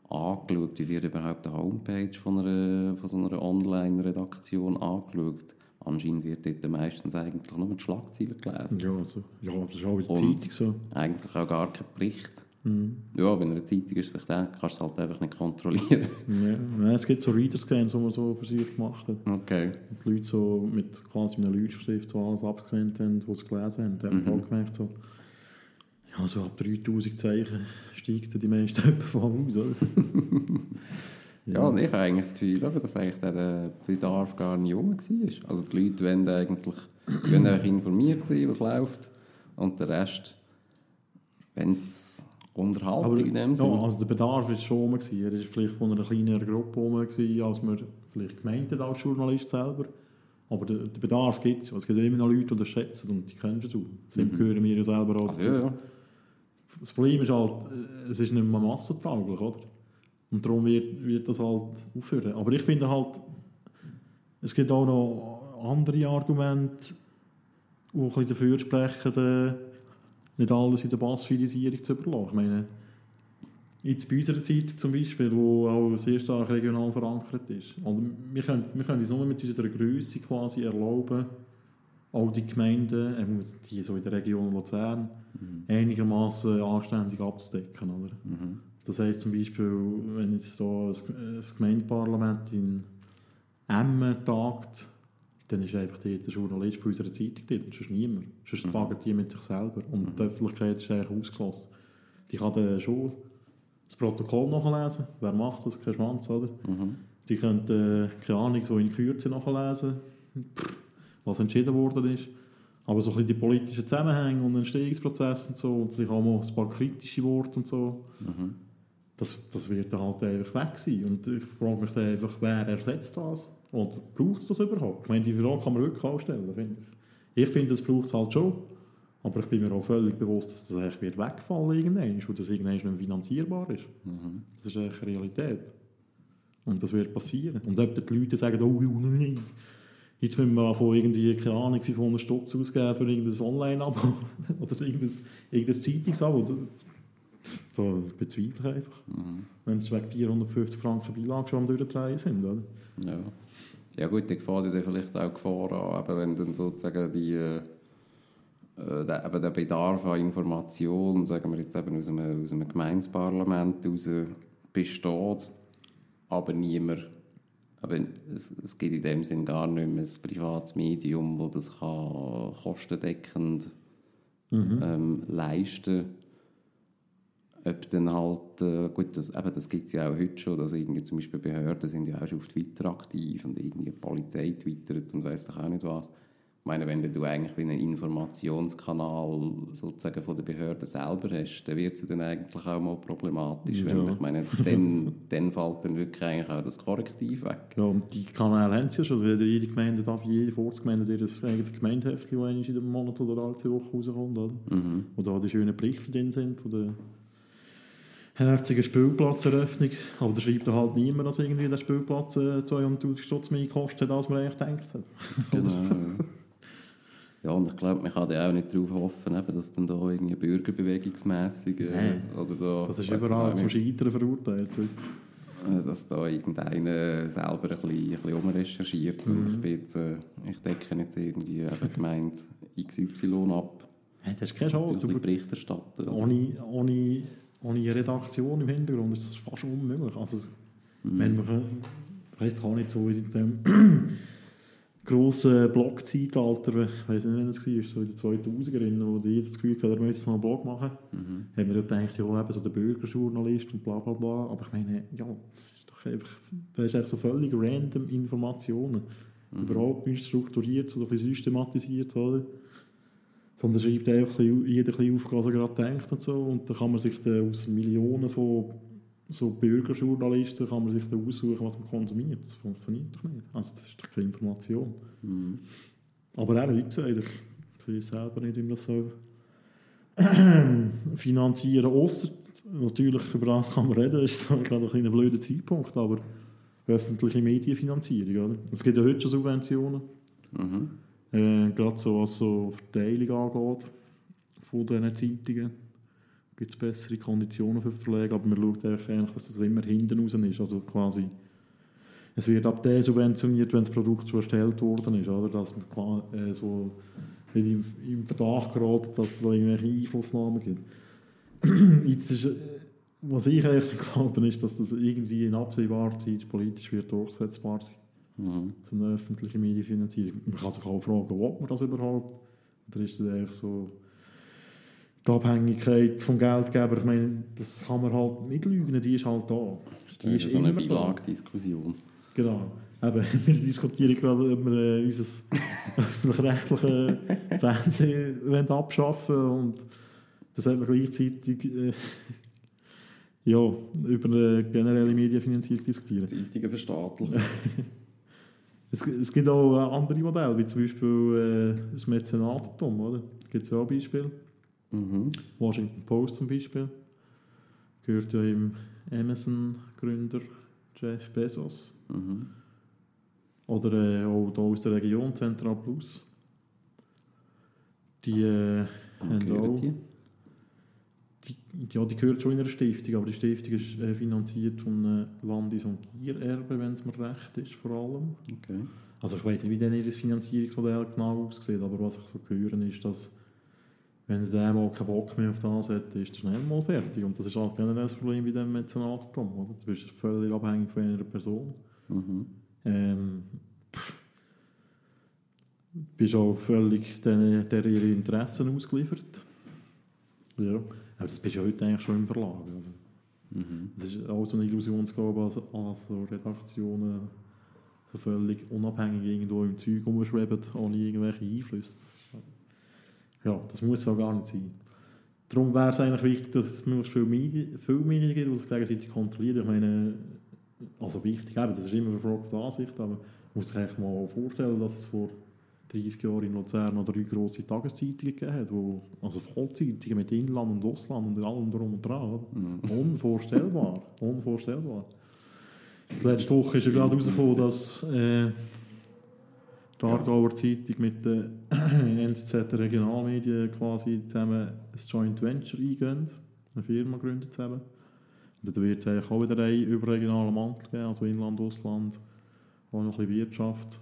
angeschaut, wie wird überhaupt die Homepage von, einer, von so einer Online-Redaktion angeschaut. Anscheinend wird dort meistens eigentlich nur die Schlagzeilen gelesen. Ja, also, ja, das ist auch in der Zeitung so. Eigentlich auch gar kein Bericht. Mhm. Ja, bei einer Zeitung ist vielleicht auch, kannst du es halt einfach nicht kontrollieren. Ja. Nein, es gibt so Reader-Scans, die man so für sich gemacht hat. Okay. Und die Leute so mit quasi einer Leuchtschrift so alles abgescannt haben, was sie gelesen haben. Da haben Mhm. auch gemerkt, so, ja, so ab 3000 Zeichen steigt die meisten etwa von aus. Ja, und ich habe eigentlich das Gefühl, dass eigentlich der- Bedarf gar nicht rum war. Also die Leute wollen eigentlich wollen eigentlich informiert sein, was läuft. Und der Rest, wenn es Unterhaltung in dem ja, Sinne. also der Bedarf war schon rum. Er war vielleicht von einer kleineren Gruppe rum, als man vielleicht gemeint hat als Journalist selber. Aber der, der Bedarf gibt es. Es gibt immer noch Leute, die das schätzen und die kennst du. Das gehören wir ja selber auch Also, ja, ja. Das Problem ist halt, äh, es ist nicht mehr massentauglich, oder? Und darum wird, wird das halt aufhören. Aber ich finde halt, es gibt auch noch andere Argumente, die ein bisschen dafür sprechen, nicht alles in der Bassfilisierung zu überlassen. Ich meine, jetzt bei unserer Zeitung zum Beispiel, wo auch sehr stark regional verankert ist. Und wir können, wir können uns nur mit unserer Größe quasi erlauben, auch die Gemeinden, äh, die so in der Region Luzern, einigermaßen anständig abzudecken. Oder? Mhm. Das heisst zum Beispiel, wenn jetzt so ein, ein Gemeindeparlament in Emmen tagt, dann ist einfach der Journalist von unserer Zeitung dort und sonst niemand. Sonst Mhm. tagen die mit sich selber und die Öffentlichkeit ist eigentlich ausgeschlossen. Die kann dann schon das Protokoll nachlesen, wer macht das, kein Schwanz, oder? Mhm. Die können, äh, keine Ahnung, so in Kürze nachlesen, was entschieden worden ist. Aber so ein bisschen die politischen Zusammenhänge und Entstehungsprozesse und so, und vielleicht auch mal ein paar kritische Worte und so, Mhm. Das, das wird dann halt einfach weg sein. Und ich frage mich dann einfach, wer ersetzt das? Und braucht es das überhaupt? Ich meine, die Frage kann man wirklich auch stellen, finde ich. Ich finde, das braucht es halt schon. Aber ich bin mir auch völlig bewusst, dass das eigentlich wird wegfallen irgendwann, weil das irgendwann nicht mehr finanzierbar ist. Mhm. Das ist eigentlich Realität. Und das wird passieren. Und ob die Leute sagen, oh nein, jetzt müssen wir von irgendwie, keine Ahnung, 500 Stutz ausgeben für irgendein Online-Abo oder irgendein, irgendein Zeitungsabo, das, bezweifle ich einfach. Mhm. Wenn es wegen 450 Franken Beilage schon am Durchdrehen sind. Oder? Ja. ja gut, die Gefahr ja vielleicht auch Gefahr an, eben wenn dann sozusagen die, äh, der, eben der Bedarf an Information, sagen wir jetzt eben aus einem, aus einem Gemeindeparlament heraus besteht, aber niemand, aber es, es gibt in dem Sinn gar nicht mehr ein privates Medium, das das kann kostendeckend ähm, leisten ob dann halt, äh, gut, das, eben, das gibt es ja auch heute schon, dass irgendwie zum Beispiel Behörden sind ja auch schon auf Twitter aktiv und irgendwie die Polizei twittert und weiss doch auch nicht was. Ich meine, wenn du eigentlich wie einen Informationskanal sozusagen von der Behörde selber hast, dann wird es dann eigentlich auch mal problematisch. Wenn, Ja. ich meine, dann, dann fällt dann wirklich eigentlich auch das Korrektiv weg. Ja, und die Kanäle haben sie ja schon. Also jede Gemeinde darf, jede Ortsgemeinde hat ihr eigenes Gemeindeheft, das in einem Monat oder alle zwei Wochen rauskommt. Oder? Mhm. Wo da die schönen Berichte drin sind von der herzigen Spielplatzeröffnung. Aber da schreibt halt niemand, dass irgendwie der Spielplatz äh, 200'000 Stutz mehr gekostet hat, als man eigentlich gedacht hat. Genau. ja. Und ich glaube, man kann da auch nicht darauf hoffen, eben, dass dann da irgendwie bürgerbewegungsmässig äh, oder so. Das ist überall zum Scheitern verurteilt. äh, Dass da irgendeiner selber ein bisschen, ein bisschen umrecherchiert. Und Mhm. ich, bin jetzt, äh, ich decke jetzt irgendwie eben Gemeinde XY ab. Hey, das ist keine Chance. Du, Bericht erstatten. Also, ohne, ohne, ohne Redaktion im Hintergrund ist das fast unmöglich. Also, wenn man, vielleicht kann nicht so in dem grossen Blog-Zeitalter, ich weiß nicht, wann es war, so in den 2000er, wo die das Gefühl hatten, er müsse so einen Blog machen, Mhm. haben wir gedacht, ja, eben so der Bürgerjournalist und bla bla bla. Aber ich meine, ja, das ist doch einfach, das ist einfach so völlig random Informationen. Überhaupt nicht strukturiert, so ein bisschen systematisiert, oder? Sondern schreibt einfach jeder ein auf, was er gerade denkt und so. Und dann kann man sich dann aus Millionen von so Bürgerjournalisten kann man sich dann aussuchen, was man konsumiert. Das funktioniert doch nicht. Also das ist doch keine Information. Mhm. Aber eben, wie gesagt, ich sehe selber nicht, wie man das soll finanzieren Ausser natürlich, über das kann man reden, ist so gerade ein, ein blöder Zeitpunkt, aber öffentliche Medienfinanzierung, oder? Es gibt ja heute schon Subventionen, Mhm. Äh, gerade so was so Verteilung angeht von diesen Zeitungen. gibt es bessere Konditionen für die Verleger, aber man schaut eigentlich, dass das immer hinten raus ist, also quasi es wird ab der subventioniert, wenn das Produkt schon erstellt worden ist, oder? dass man qua- äh, so nicht im, im Verdacht gerät, dass es da irgendwelche Einflussnahmen gibt. Jetzt ist, äh, was ich eigentlich glaube, ist, dass das irgendwie in absehbarer Zeit politisch wird durchsetzbar sein Mhm. so eine öffentliche Medienfinanzierung. Man kann sich auch fragen, ob man das überhaupt? Oder ist das eigentlich so die Abhängigkeit vom Geldgeber? Ich meine, das kann man halt nicht lügen, die ist halt da. Das Die ist so eine. Beilagdiskussion. Genau. Eben, wir diskutieren gerade, ob wir äh, unser öffentlich-rechtliches Fernsehen abschaffen wollen. Und das hat man gleichzeitig äh, ja, über eine generelle Medienfinanzierung diskutieren. Zeitungen verstaatlichen. Es, es gibt auch andere Modelle, wie zum Beispiel äh, das Mäzenatentum, oder? Gibt es auch Beispiele. Mhm. Washington Post zum Beispiel. Gehört ja im Amazon-Gründer Jeff Bezos. Mhm. Oder äh, auch hier aus der Region, Central Plus. Die äh, haben auch... die? Die, ja, die gehört schon in einer Stiftung, aber die Stiftung ist äh, finanziert von einem Landis- und Tiererbe, wenn es mir recht ist, vor allem. Okay. Also ich weiß nicht, wie denn ihr Finanzierungsmodell genau aussieht, aber was ich so höre, ist, dass wenn der mal keinen Bock mehr auf das hat, ist er schnell mal fertig. Und das ist halt generell das Problem bei dem Mäzenatentum, oder? Du bist völlig abhängig von einer Person. Mhm. Ähm, pff, bist auch völlig den, der ihre Interessen ausgeliefert. Ja, aber das bist du heute eigentlich schon im Verlag. Also. Mhm. Das ist auch so eine Illusionsgabe, als, als so Redaktionen so völlig unabhängig irgendwo im Zeug rumschweben, ohne irgendwelche Einflüsse. Ja, das muss ja gar nicht sein. Darum wäre es eigentlich wichtig, dass es möglichst viele Medien, viele Medien gibt, die sich gegenseitig kontrollieren. Ich meine, also wichtig, eben, das ist immer eine Frage der Ansicht, aber man muss sich eigentlich mal vorstellen, dass es vor 30 Jahren in Luzern noch drei grosse Tageszeitungen gegeben wo, also Vollzeitungen mit Inland und Ausland und allem drum und dran. Mhm. Unvorstellbar. Unvorstellbar. Das letzte Woche ist ja gerade herausgekommen, dass äh, die Aargauer Zeitung mit den NZZ Regionalmedien quasi zusammen ein Joint Venture eingehen, eine Firma gründet zusammen. Und wird es eigentlich auch wieder einen überregionalen Mantel geben, also Inland, Ausland, auch noch ein bisschen Wirtschaft.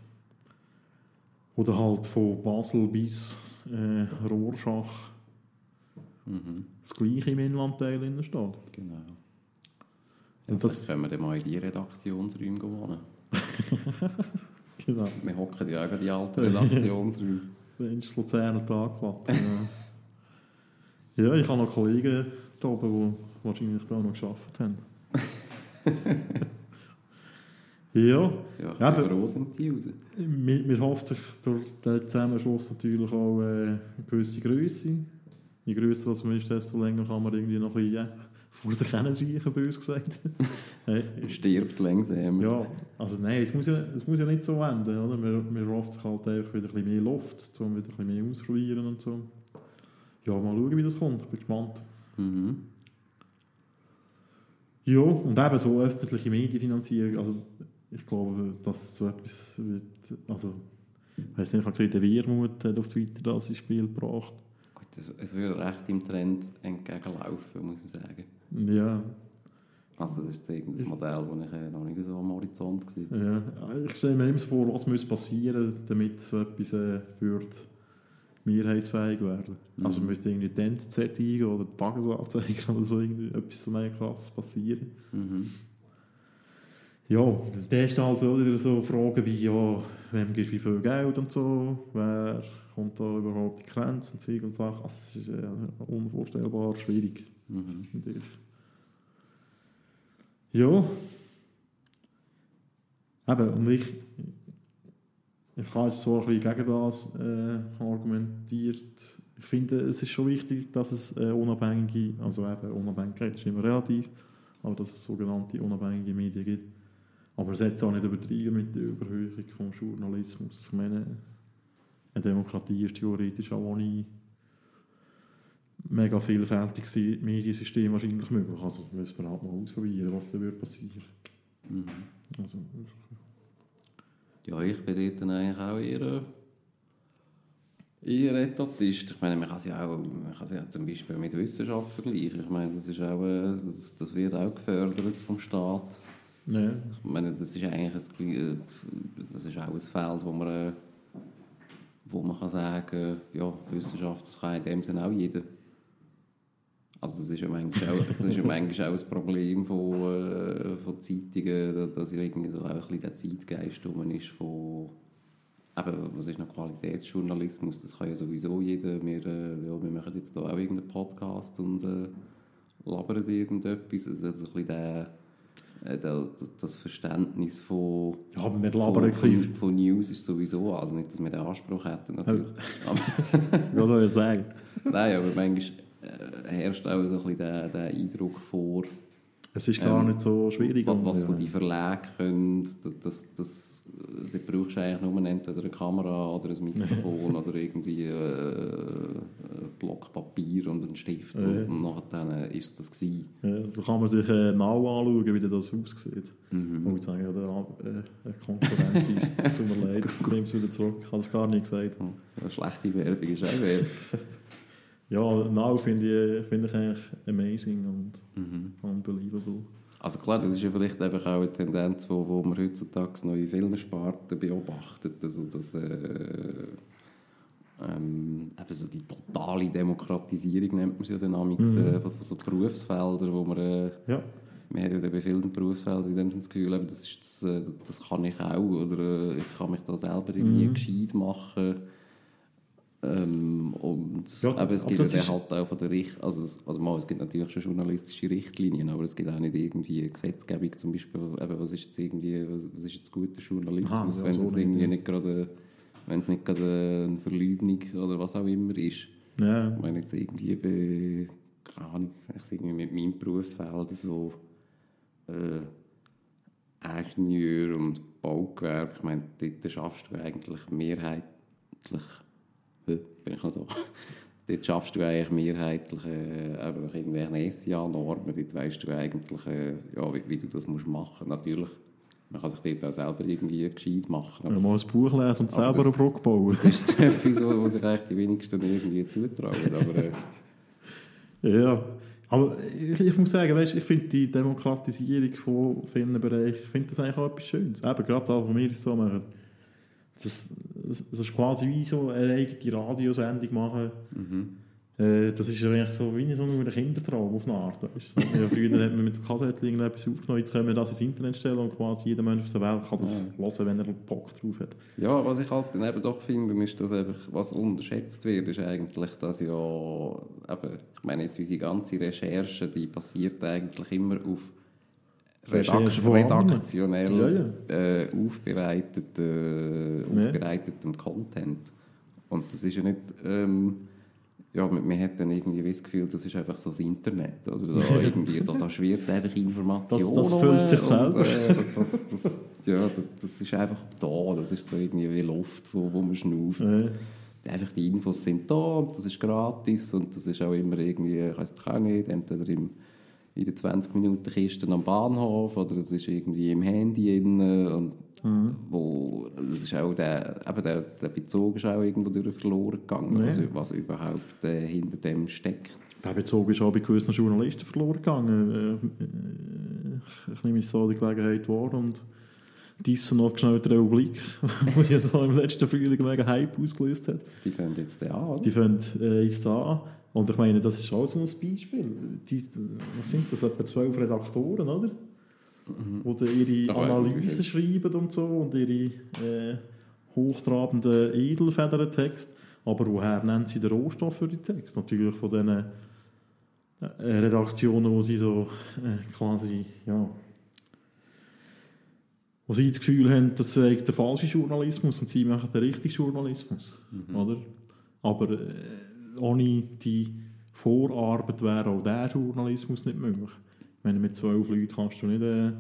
Oder halt von Basel bis äh, Rorschach Mhm. das gleiche im Inlandteil drin steht. Genau. Ja, Und das können wir dann mal in die Redaktionsräume gewonnen. Genau. Wir hocken ja auch in die alten Redaktionsräume. Das ist Luzerner Tagblatt. ja. ja, ich habe noch Kollegen da oben, die wahrscheinlich da noch geschafft haben. ja, Ja, ich Ja, bin aber- froh sind die raus. wir, wir hoffen sich durch den Zusammenschluss natürlich auch äh, eine gewisse Größe. Je grösser das man ist, desto länger kann man irgendwie noch ein bisschen äh, vor sich hin siechen, bös gesagt. Hey, Stirbt langsam. Ja, also nein, es muss ja, es muss ja nicht so enden, oder? Man, man hofft sich halt einfach wieder ein bisschen mehr Luft, um wieder ein bisschen mehr ausprobieren und so. Ja, mal schauen, wie das kommt, ich bin gespannt. Mhm. Ja, und eben so öffentliche Medienfinanzierung, also ich glaube, dass so etwas wird, also ich weiss nicht, ich habe gesehen, der Wirmut hat auf Twitter das ins Spiel gebracht. Gut, es, es würde recht im Trend entgegenlaufen, muss man sagen. Ja, Also das ist irgendein Modell, das ich äh, noch nicht so am Horizont gesehen ja, ich stelle mir immer vor, was muss passieren, damit so etwas äh, würde mehrheitsfähig werden. Also Mhm. müsste irgendwie die NZZ eingehen oder die Tagesanzeiger oder so irgendwie etwas so mega krasses passieren. Mhm. Ja, dann du halt wieder so Fragen wie, ja, wem gibst du wie viel Geld und so, wer kommt da überhaupt die Grenzen und Zeug und Sachen. Also, das ist äh, unvorstellbar schwierig, Mhm. Ja. Eben, und ich, ich habe jetzt so ein bisschen gegen das äh, argumentiert. Ich finde, es ist schon wichtig, dass es äh, unabhängige, also eben Unabhängigkeit ist immer relativ, aber dass es sogenannte unabhängige Medien gibt. Aber es hat auch nicht übertrieben mit der Überhöhung vom Journalismus. Ich meine, eine Demokratie ist theoretisch auch ohne mega vielfältiges Mediensystem wahrscheinlich möglich. Also müssen wir halt mal ausprobieren, was da wird passieren. Mhm. Also, Ja, ich bin dort dann eigentlich auch eher Eher Etatist. Ich meine, man kann es ja auch man kann es ja zum Beispiel mit Wissenschaft vergleichen. Ich meine, das, ist auch, äh, das, das wird auch gefördert vom Staat. Ja. Ich meine, das ist eigentlich ein, äh, das ist auch ein Feld, wo man, äh, wo man kann sagen ja, Wissenschaft das kann in dem Sinne auch jeder. Also das ist ja manchmal auch, das ist ja manchmal auch ein Problem von, äh, von Zeitungen, da- dass ja irgendwie so auch ein bisschen der Zeitgeist rum ist von eben, was ist noch Qualitätsjournalismus, das kann ja sowieso jeder, wir, ja, wir machen jetzt da auch irgendeinen Podcast und äh, labern irgendetwas, also das ein bisschen der, das- das Verständnis von, Ja, aber wir von, von, von News ist sowieso, also nicht, dass wir den Anspruch hätten natürlich, aber, Ich will ja sagen. nein, aber manchmal äh, herrscht auch so ein bisschen der, der Eindruck vor, Es ist gar Ähm, nicht so schwierig. was, was so ja. die Verlage können, das, das, das, da brauchst du eigentlich nur entweder eine Kamera oder ein Mikrofon oder irgendwie äh, ein Block Papier und einen Stift Ja. und nachher dann äh, ist das gewesen. Ja, da kann man sich äh, genau anschauen, wie das aussieht. Mhm. Und ich sagen, ja, der äh, ein Konkurrent ist, es tut mir leid, nehme es wieder zurück. Ich habe das gar nicht gesagt. Ja, schlechte Werbung ist auch Werbung. Ja, Now finde ich, finde ich eigentlich amazing und Mhm. unbelievable. Also klar, das ist ja vielleicht einfach auch eine Tendenz, wo, wo man heutzutage noch in vielen Sparten beobachtet. Also das, äh, ähm, eben so die totale Demokratisierung nennt man es ja dann amigs, Mhm. äh, von, so Berufsfeldern, wo man, äh, Ja, wir haben ja bei vielen Berufsfeldern in dem Sinne das Gefühl, eben, das, ist, das, äh, das kann ich auch oder äh, ich kann mich da selber irgendwie Mhm. gescheit machen. Ähm, und Ja, eben, es aber gibt ja halt auch von der Richt also, es- also mal, es gibt natürlich schon journalistische Richtlinien, aber es gibt auch nicht irgendwie Gesetzgebung, zum Beispiel, eben, was ist jetzt irgendwie, was, was ist jetzt guter Journalismus, Aha, wenn es so irgendwie nicht gerade, wenn es nicht gerade eine Verleugnung oder was auch immer ist. ja. Ich meine jetzt irgendwie bei, keine Ahnung, vielleicht irgendwie mit meinem Berufsfeld so äh, Ingenieur und Baugewerbe, ich meine, dort schaffst du eigentlich mehrheitlich, bin ich noch da? Dort schaffst du eigentlich mehrheitlich äh, eben nach irgendwelchen SIA-Normen, dort weißt du eigentlich, äh, ja, wie, wie du das musst machen musst. Natürlich, man kann sich dort auch selber irgendwie gescheit machen. Aber man mal das- ein Buch lesen und selber eine Brücke bauen. das ist etwas, wo sich eigentlich die wenigsten irgendwie zutrauen. Aber äh, Ja, aber ich, ich muss sagen, weißt, ich finde die Demokratisierung von vielen Bereichen, ich finde das eigentlich auch etwas Schönes. Eben, gerade da, wo wir so machen. Das, das, ist quasi wie so eine eigene Radiosendung machen. Äh, das ist ja eigentlich so wie so ein Kindertraum auf eine Art. Weißt? So, ja, früher hat man mit der Kassette irgendetwas aufgenommen, jetzt können wir das ins Internet stellen und quasi jeder Mensch auf der Welt kann das hören, wenn er Bock drauf hat. ja, was ich halt dann eben doch finde, ist, dass einfach, was unterschätzt wird, ist eigentlich, dass ja, eben, ich meine jetzt unsere ganze Recherche, die basiert eigentlich immer auf redakt von anderen. redaktionell Äh, äh, Ja. aufbereitetem Content. Und das ist ja nicht... Ähm, ja, man, man hat dann irgendwie das Gefühl, das ist einfach so das Internet. Oder da, irgendwie, da, da schwirrt einfach Information. Das- das füllt sich selber. Äh, das, das, ja, das, das ist einfach da. Das ist so irgendwie wie Luft, wo, wo man schnauft. Äh, Einfach die Infos sind da und das ist gratis und das ist auch immer irgendwie, ich weiß auch nicht, entweder im, in den 20 Minuten Kisten am Bahnhof oder es ist irgendwie im Handy drin und wo, das ist auch der, eben der, der Bezug ist auch irgendwo durch verloren gegangen, Ja. was, was überhaupt äh, hinter dem steckt. Der Bezug ist auch bei gewissen Journalisten verloren gegangen. Äh, äh, Ich nehme so die Gelegenheit wahr und diesen noch schnell die Republik, die ja da im letzten Frühling mega Hype ausgelöst hat. Die fangen jetzt den an, oder? Die fangen äh, jetzt an. Und ich meine, das ist auch so ein Beispiel. Die, was sind das? Etwa zwölf Redaktoren, oder? Die dann ihre Analysen schreiben und so und ihre äh, hochtrabenden Edelfedern-Texte. Aber woher nennen sie den Rohstoff für die Texte? Natürlich von diesen äh, Redaktionen, wo sie so äh, quasi, ja, wo sie das Gefühl haben, das sei der falsche Journalismus und sie machen den richtigen Journalismus, oder? Aber äh, ohne die Vorarbeit wäre auch der Journalismus nicht möglich. Ich meine, mit zwölf Leuten kannst du nicht äh,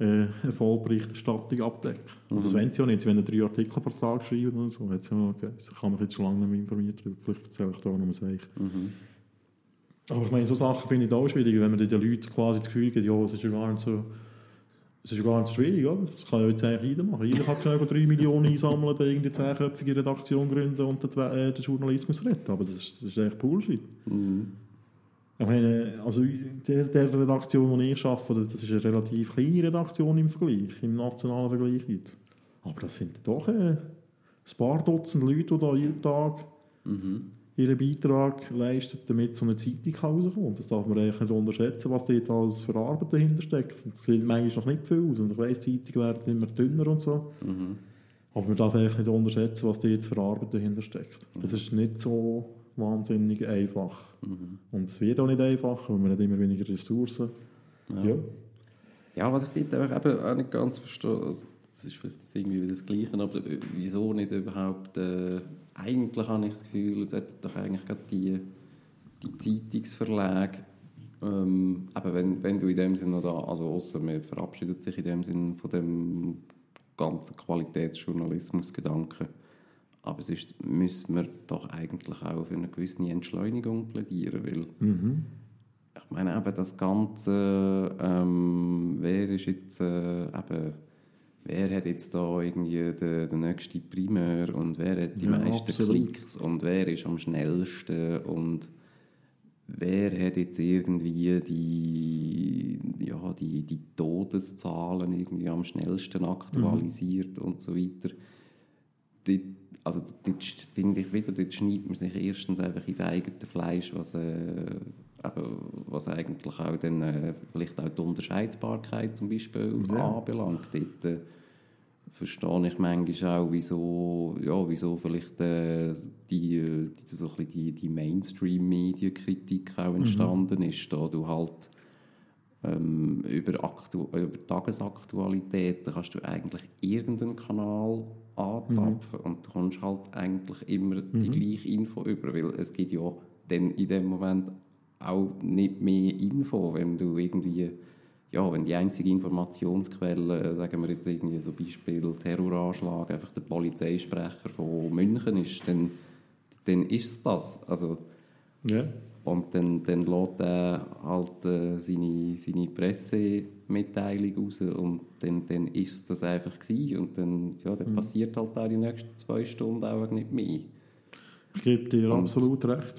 äh, eine Vollberichterstattung abdecken. Und das wollen sie ja nicht. Sie wollen drei Artikel pro Tag schreiben oder so. Jetzt, okay, ich habe mich jetzt schon lange nicht mehr informiert. darüber. Vielleicht erzähle ich da noch was ich. Aber ich meine, so Sachen finde ich auch schwierig, wenn man den Leuten quasi das Gefühl gibt, ja, es ist ja gar nicht so es ist ja gar nicht so schwierig, oder? Das kann ja jetzt eigentlich jeder machen. Jeder kann schnell 3 Millionen einsammeln, dann irgendeine 10-köpfige Redaktion gründen und den, äh, den Journalismus retten. Aber das ist, das ist echt Bullshit. Mhm. Ich meine, also der, der Redaktion, die ich arbeite, das ist eine relativ kleine Redaktion im Vergleich, im nationalen Vergleich jetzt. Aber das sind doch äh, ein paar Dutzend Leute, die da jeden Tag Mhm. Ihren Beitrag leisten, damit so eine Zeitung rauskommt. Das darf man eigentlich nicht unterschätzen, was dort alles für Arbeit dahinter steckt. Das sieht manchmal noch nicht viel aus. Und ich weiss, die Zeitungen werden immer dünner und so. Mhm. Aber man darf eigentlich nicht unterschätzen, was dort für Arbeit dahinter steckt. Das ist nicht so wahnsinnig einfach. Mhm. Und es wird auch nicht einfacher, weil man hat immer weniger Ressourcen. Ja. Ja, was ich dort einfach eben auch nicht ganz verstehe, also, das ist vielleicht irgendwie wieder das Gleiche, aber wieso nicht überhaupt, äh, eigentlich habe ich das Gefühl, es hätten doch eigentlich gerade die, die Zeitungsverlage, ähm, eben wenn, wenn du in dem Sinne da, also ausser man verabschiedet sich in dem Sinne von dem ganzen Qualitätsjournalismusgedanken, aber sonst müssen wir doch eigentlich auch für eine gewisse Entschleunigung plädieren, weil Mhm. ich meine eben das Ganze, ähm, wer ist jetzt äh, eben, wer hat jetzt da irgendwie den, den nächsten Primär und wer hat die Ja, meisten absolut. Klicks und wer ist am schnellsten und wer hat jetzt irgendwie die, ja, die, die Todeszahlen irgendwie am schnellsten aktualisiert und so weiter. Dort, also dort finde ich wieder, dort schneidet man sich erstens einfach ins eigene Fleisch, was, äh, was eigentlich auch dann, äh, vielleicht auch die Unterscheidbarkeit zum Beispiel Ja. anbelangt. Dort, äh, verstehe ich manchmal auch, wieso, ja, wieso vielleicht äh, die, äh, die, so ein bisschen die, die Mainstream-Medienkritik auch entstanden ist, da du halt ähm, über, Aktu über Tagesaktualitäten kannst du eigentlich irgendeinen Kanal anzapfen und du kommst halt eigentlich immer die gleiche Info über, weil es gibt ja dann in dem Moment auch nicht mehr Info, wenn du irgendwie ja, wenn die einzige Informationsquelle, äh, sagen wir jetzt irgendwie so Beispiel Terroranschlag, einfach der Polizeisprecher von München ist, dann, dann ist es das. Also, Ja. und dann, dann lässt er halt äh, seine, seine Pressemitteilung raus und dann, dann ist das einfach gewesen. Und dann, ja, dann passiert halt auch die nächsten zwei Stunden auch nicht mehr. Ich gebe dir Und- absolut recht.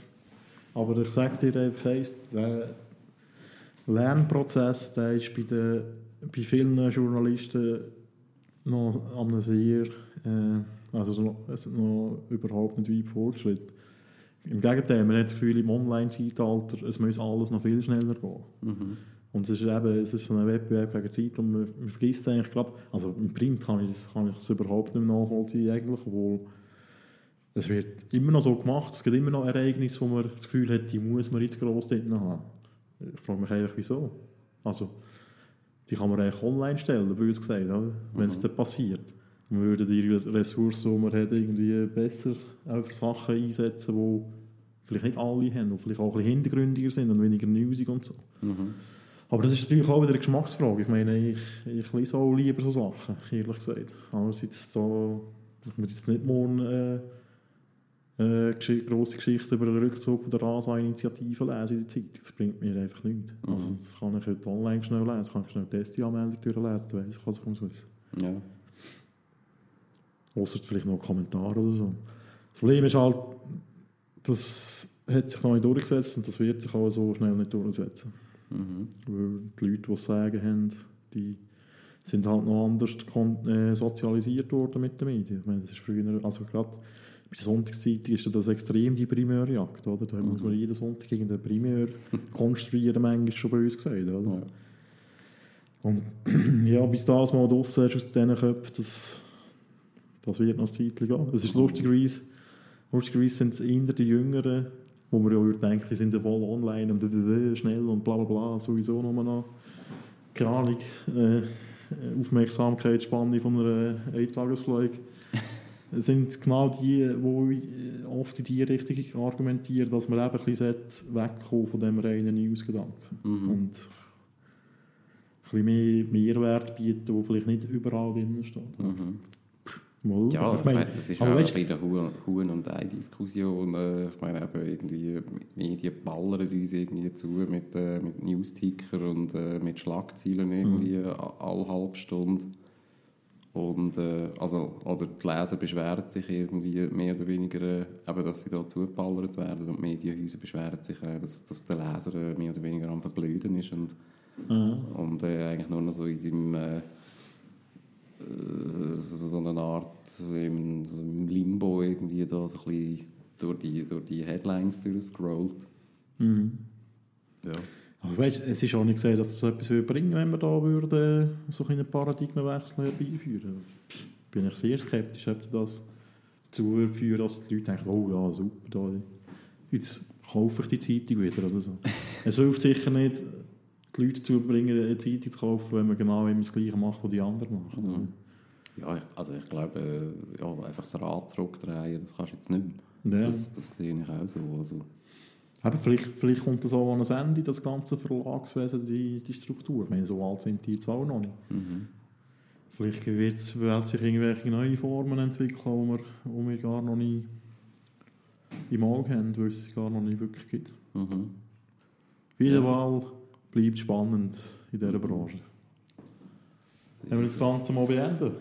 Aber ich sage dir einfach eins, der Lernprozess der ist bei, den, bei vielen Journalisten noch einem sehr, äh, also noch, es noch überhaupt nicht weit fortgeschritten. Im Gegenteil, man hat das Gefühl, im Online-Zeitalter, es muss alles noch viel schneller gehen. Mhm. Und es ist eben es ist so ein Wettbewerb gegen Zeit und man, man vergisst eigentlich gerade, also im Print kann ich, kann ich es überhaupt nicht mehr nachvollziehen eigentlich, obwohl es wird immer noch so gemacht, es gibt immer noch Ereignisse, wo man das Gefühl hat, die muss man jetzt gross drin haben. Ich frage mich eigentlich, wieso? Also, die kann man eigentlich online stellen, bös gesagt, oder? wenn es dann passiert. Man würde die Ressourcen, die man hat, irgendwie besser auch für Sachen einsetzen, die vielleicht nicht alle haben und vielleicht auch ein bisschen hintergründiger sind und weniger newsig und so. Mhm. Aber das ist natürlich auch wieder eine Geschmacksfrage. Ich meine, ich, ich lese auch lieber so Sachen, ehrlich gesagt. Andererseits, da, ich muss jetzt nicht morgen äh, äh, grosse Geschichte über den Rückzug von der RASA-Initiative lesen in der Zeitung. Das bringt mir einfach nichts. Also, das kann ich heute online schnell lesen, das kann ich schnell die Testi-Anmeldung durchlesen, dann weiss ich, was ich muss wissen. Ja. Ausser vielleicht noch Kommentare oder so. Das Problem ist halt, das hat sich noch nicht durchgesetzt und das wird sich auch so schnell nicht durchsetzen. Mhm. Weil die Leute, die es sagen haben, die sind halt noch anders äh, sozialisiert worden mit den Medien. Ich meine, das ist früher, also gerade bei der Sonntagszeitung ist das extrem die Primärjagd, oder? Da muss man jeden Sonntag irgendein Primär konstruieren, manchmal schon bei uns gesagt, oder? Ja. Und ja, bis das mal draussen ist aus diesen Köpfen, das, das wird noch ein Zeitchen gehen. Es ist lustigerweise, lustigerweise sind es eher die Jüngeren, wo man ja würde denken, die sind ja voll online und ddd, schnell und bla bla bla, sowieso nur noch, keine Ahnung, äh, Aufmerksamkeitsspanne von einer Eintagesfliege. Es sind genau die, die oft in die Richtung argumentieren, dass man eben ein bisschen wegkommen von dem reinen News-Gedanken. Mhm. Und ein bisschen mehr Mehrwert bieten, der vielleicht nicht überall drin steht. Mhm. Mal, Ja, ich meine, das ist aber auch ein weißt, bisschen Huhn- und Ei-Diskussion. äh, Ich meine, eben irgendwie, die Medien ballern uns irgendwie zu mit, äh, mit Newsticker und äh, mit Schlagzeilen irgendwie Mhm. alle halbe Stunde. Und, äh, also, oder die Leser beschweren sich irgendwie mehr oder weniger, äh, eben, dass sie da zugeballert werden. Und die Medienhäuser beschweren sich, äh, dass, dass der Leser äh, mehr oder weniger am Verblöden ist und, und äh, eigentlich nur noch so in seinem... Äh, so, eine Art im, so im Limbo irgendwie da so ein bisschen durch die, durch die Headlines durchscrollt. Ja. Aber weißt, es ist auch nicht gesehen, dass es so etwas würde bringen wenn wir da würde, so einen Paradigmenwechsel herbeiführen. Das pff, bin ich sehr skeptisch, ob das dazu führt, dass die Leute denken, oh ja, super, da, jetzt kaufe ich die Zeitung wieder oder so. es hilft sicher nicht, die Leute dazu zu bringen, eine Zeitung zu kaufen, wenn man genau immer das Gleiche macht, was die anderen machen. Ja, ich, also ich glaube, äh, ja, einfach das Rad zurückdrehen, das kannst du jetzt nicht mehr. Ja. Das, das sehe ich auch so. Also, Aber vielleicht, vielleicht kommt das auch an ein Ende, das ganze Verlagswesen, die, die Struktur. Ich meine, so alt sind die jetzt auch noch nicht. Vielleicht wird's, wird sich irgendwelche neue Formen entwickeln, die wir, die wir gar noch nicht im Auge haben, weil es sie gar noch nicht wirklich gibt. mhm. Wieder mal bleibt spannend in dieser Branche. Wenn wir das Ganze mal beenden.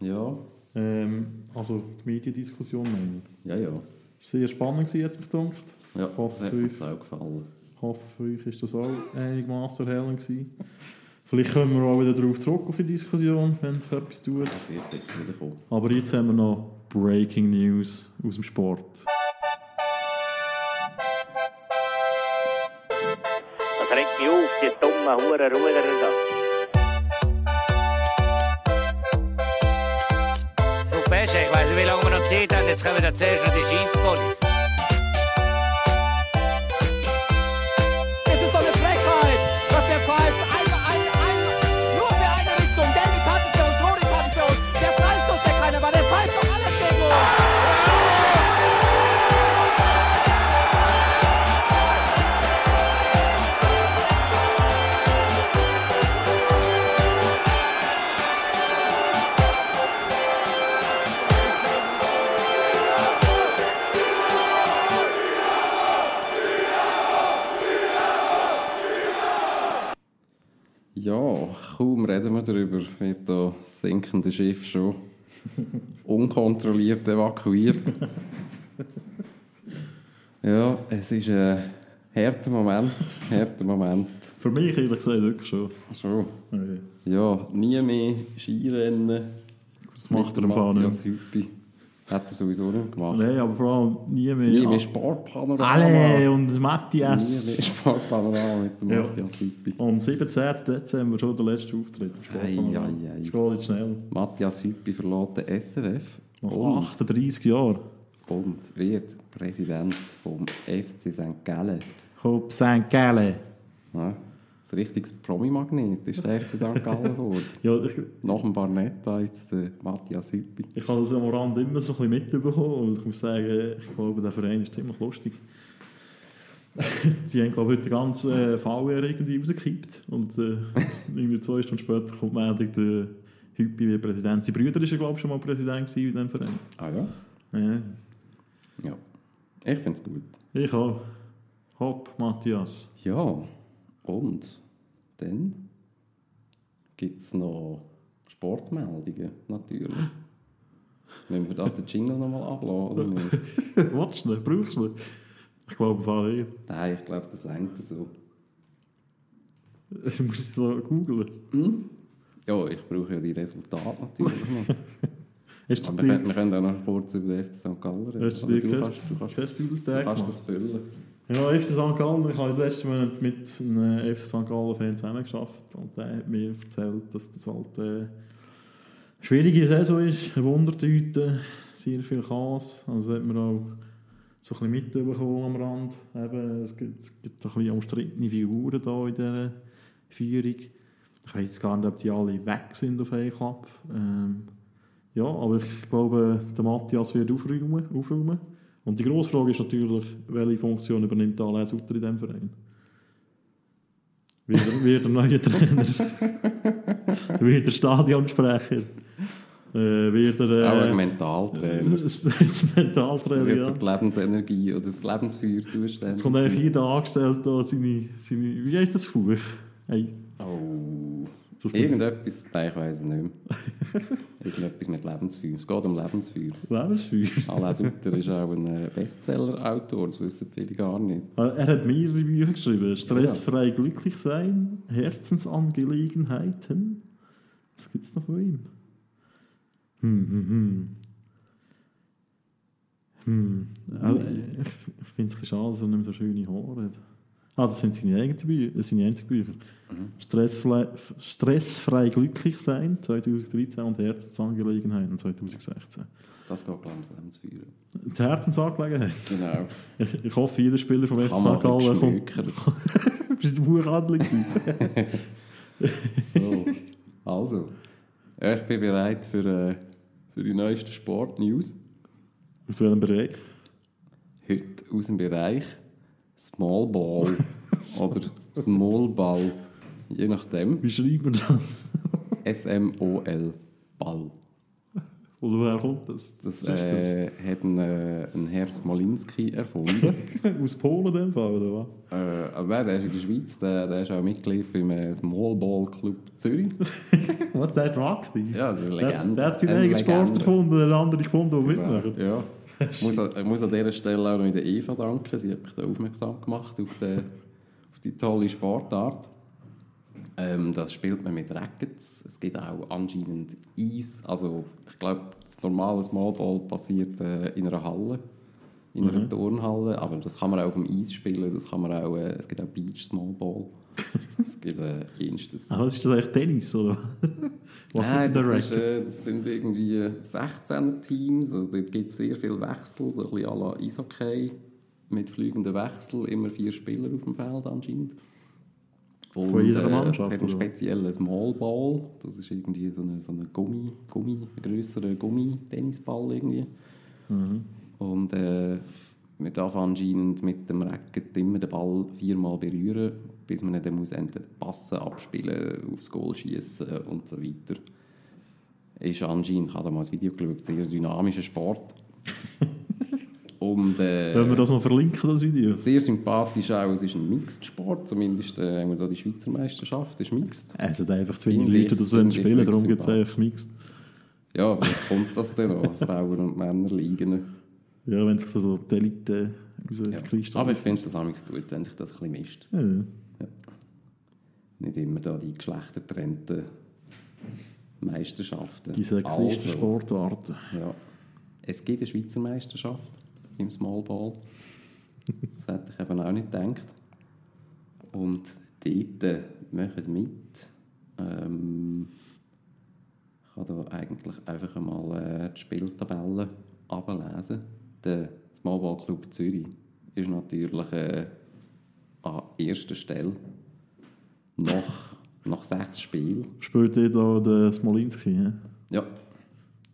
Ja, Ähm, also die Mediendiskussion meine ich. ja, ja. Es war sehr spannend, gewesen, hat mich gedacht. Ja, Ich hoffe, das hat mir auch gefallen. Ich hoffe, für euch ist das auch einigermaßen erhellend gewesen. Vielleicht kommen wir auch wieder darauf zurück, auf die Diskussion, wenn sich etwas tut. Das wird sicher wieder kommen. Aber jetzt haben wir noch Breaking News aus dem Sport. Das regt mich auf, die dummen Huren Ruderer da. Du Pesche, ich weiß nicht, wie lange wir noch Zeit haben. Jetzt kommen da zuerst noch die Scheissponys. Schiff schon unkontrolliert evakuiert. ja, es ist ein harter Moment, harter Moment. Für mich ehrlich gesagt wirklich schon. Schon. Okay. Ja, nie mehr Skirennen. Das macht er im Fall Matthias nicht. Hüppi. Hat er sowieso nicht gemacht. Nein, aber vor allem nie mehr. Nie mehr Sportpanorama. Alle und Nie Matthias. mehr Sportpanorama mit dem Ja. Matthias Hüppi. Am 17. Dezember schon der letzte Auftritt. im Ei, Sportpanorama. ei, ei. Es geht jetzt schnell. Matthias Hüppi verlässt den SRF Nach und, 38 Jahren. und wird Präsident vom FC St. Gallen. Hopp St. Gallen. Ja, ein richtiges Promi-Magnet ist der FC St. Gallen geworden. Ja, ich, Nach dem Barnetta jetzt der Matthias Hüppi. ich habe das am Rand immer so ein bisschen mitbekommen und ich muss sagen, ich glaube, der Verein ist ziemlich lustig. Die haben, glaube ich, heute den ganzen äh, VR irgendwie rausgekippt und äh, irgendwie zwei Stunden später kommt Meldung, der Hüppi wie Präsident. Sein Brüder war, ja, glaube ich, schon mal Präsident in diesem Verein. Ah ja? Ja, Ja. Ich finde es gut. ich auch. Hopp, Matthias. Ja, und dann gibt es noch Sportmeldungen, natürlich. Wenn wir das den Jingle nochmal abladen? Willst du nicht? Brauchst du nicht? Ich glaube, Fall eher. Nein, ich glaube, das längt so. Ich muss es so googeln. Ja, ich brauche ja die Resultate natürlich noch. Hast wir können, wir können auch noch kurz über den FC St. Gallen reden. hast du dir du kannst, du kannst, du kannst das füllen. Ja, FC St. Gallen, ich habe letzten Monat mit einem FC St. Gallen-Fan zusammengearbeitet und der hat mir erzählt, dass das halt äh, eine schwierige Saison ist, Wundertüte, sehr viel Chaos. Also hat man auch so ein bisschen mitbekommen am Rand. Eben, es gibt, es gibt ein bisschen umstrittene Figuren da in dieser Führung. Ich weiß gar nicht, ob die alle weg sind auf einen Klapp. Ähm, ja, aber ich glaube, der Matthias wird aufräumen. aufräumen. Und die grosse Frage ist natürlich, welche Funktion übernimmt Alain Sutter in diesem Verein? Wird er, wird er neuer Trainer? wird er Stadionsprecher? äh, wird er Auch ein äh, Mentaltrainer. das, Mentaltrainer, Wird ja. für die Lebensenergie oder das Lebensfeuer zuständig. kommt eigentlich jeder angestellt da seine, seine, wie heisst das Buch? Hey, Oh. Irgendetwas, nein, ich weiß es nicht mehr. Irgendetwas mit Lebensfeuer. Es geht um Lebensfeuer. Lebensfeuer. Alain Sutter ist auch ein äh, Bestseller-Autor, das wissen viele gar nicht. Er hat mehrere Bücher geschrieben. Stressfrei glücklich sein, Herzensangelegenheiten. Was gibt es noch von ihm? Hm, hm, hm. Hm. Aber ich ich finde es schade, dass er nicht mehr so schöne Haare hat. Ah, das sind seine eigenen Bücher. Seine eigenen Bücher. Stressfrei, Stressfrei glücklich sein, 2013 und Herzensangelegenheiten, 2016. Das geht, glaube ich, ums Lebensfeuer. Die Herzensangelegenheit. Genau. Ich, ich hoffe, jeder Spieler vom FC St. Gallen kommt. Bist du Buchhandlung? So. Also, ich bin bereit für, äh, für die neuesten Sport-News. Aus welchem Bereich? Heute aus dem Bereich Small Ball oder Small Ball. Je nachdem. Wie schreibt man das? S-M-O-L. Ball. Oder woher kommt das? Das, äh, hat ein, äh, ein Herr Smolinski erfunden. das? Aus Polen in dem Fall, oder was? äh, aber der ist in der Schweiz, der, der ist auch Mitglied beim äh, Small Ball Club Zürich. Was, der ist aktiv? Ja, das ist eine Der hat, Legende. der hat seinen Eine eigenen Sport erfunden, eine andere gefunden, die mitmachen. Ja. Ich muss, an- ich muss an dieser Stelle auch noch der Eva danken. Sie hat mich da aufmerksam gemacht auf die, auf die tolle Sportart. Ähm, das spielt man mit Rackets. Es gibt auch anscheinend Eis. Also ich glaube, das normale Smallball passiert äh, in einer Halle, in einer Turnhalle. Aber das kann man auch auf dem Eis spielen. Das kann man auch, äh, es gibt auch Beach Smallball. es gibt äh, Instes. Ah, was ist das eigentlich Tennis, oder? Was Nein, mit der das, ist, äh, das sind irgendwie 16er-Teams. Also dort gibt es sehr viel Wechsel, so ein bisschen à la Eishockey. Mit fliegenden Wechsel, immer vier Spieler auf dem Feld anscheinend. Und, Von jeder äh, Mannschaft, Es hat einen speziellen Small Ball. Das ist irgendwie so ein so eine Gummi, Gummi, ein grösserer Gummi-Tennisball irgendwie. Mhm. Und äh, man darf anscheinend mit dem Racket immer den Ball viermal berühren, bis man ihn dann muss entweder passen, abspielen, aufs Goal schießen und so weiter. Ist anscheinend, ich habe da mal ein Video geschaut, sehr dynamischer Sport. und äh, Wollen wir das noch verlinken, das Video? sehr sympathisch auch, es ist ein Mixed-Sport, zumindest äh, haben wir da die Schweizer Meisterschaft, ist Mixed. Es sind einfach zu wenig Finde ich- Leute, die das finde wollen spielen, darum gibt es eigentlich mixed. Ja, vielleicht kommt das dann noch, Frauen und Männer liegen. Ja, wenn sich so, so die Elite Ja. Aber ich finde das auch gut, wenn sich das ein bisschen mischt. Ja, ja. Nicht immer da die geschlechtertrennten Meisterschaften. Die sexistischen Also, Sportarten. Ja. Es gibt eine Schweizer Meisterschaft im Smallball. Das hätte ich eben auch nicht gedacht. Und dort machen mit. Ähm, ich kann da eigentlich einfach einmal äh, die Spieltabelle ablesen. Der Smallball Club Zürich ist natürlich äh, an erster Stelle. Nach, nach sechs Spielen. Spielt ihr da den Smolinski? Ja? Ja.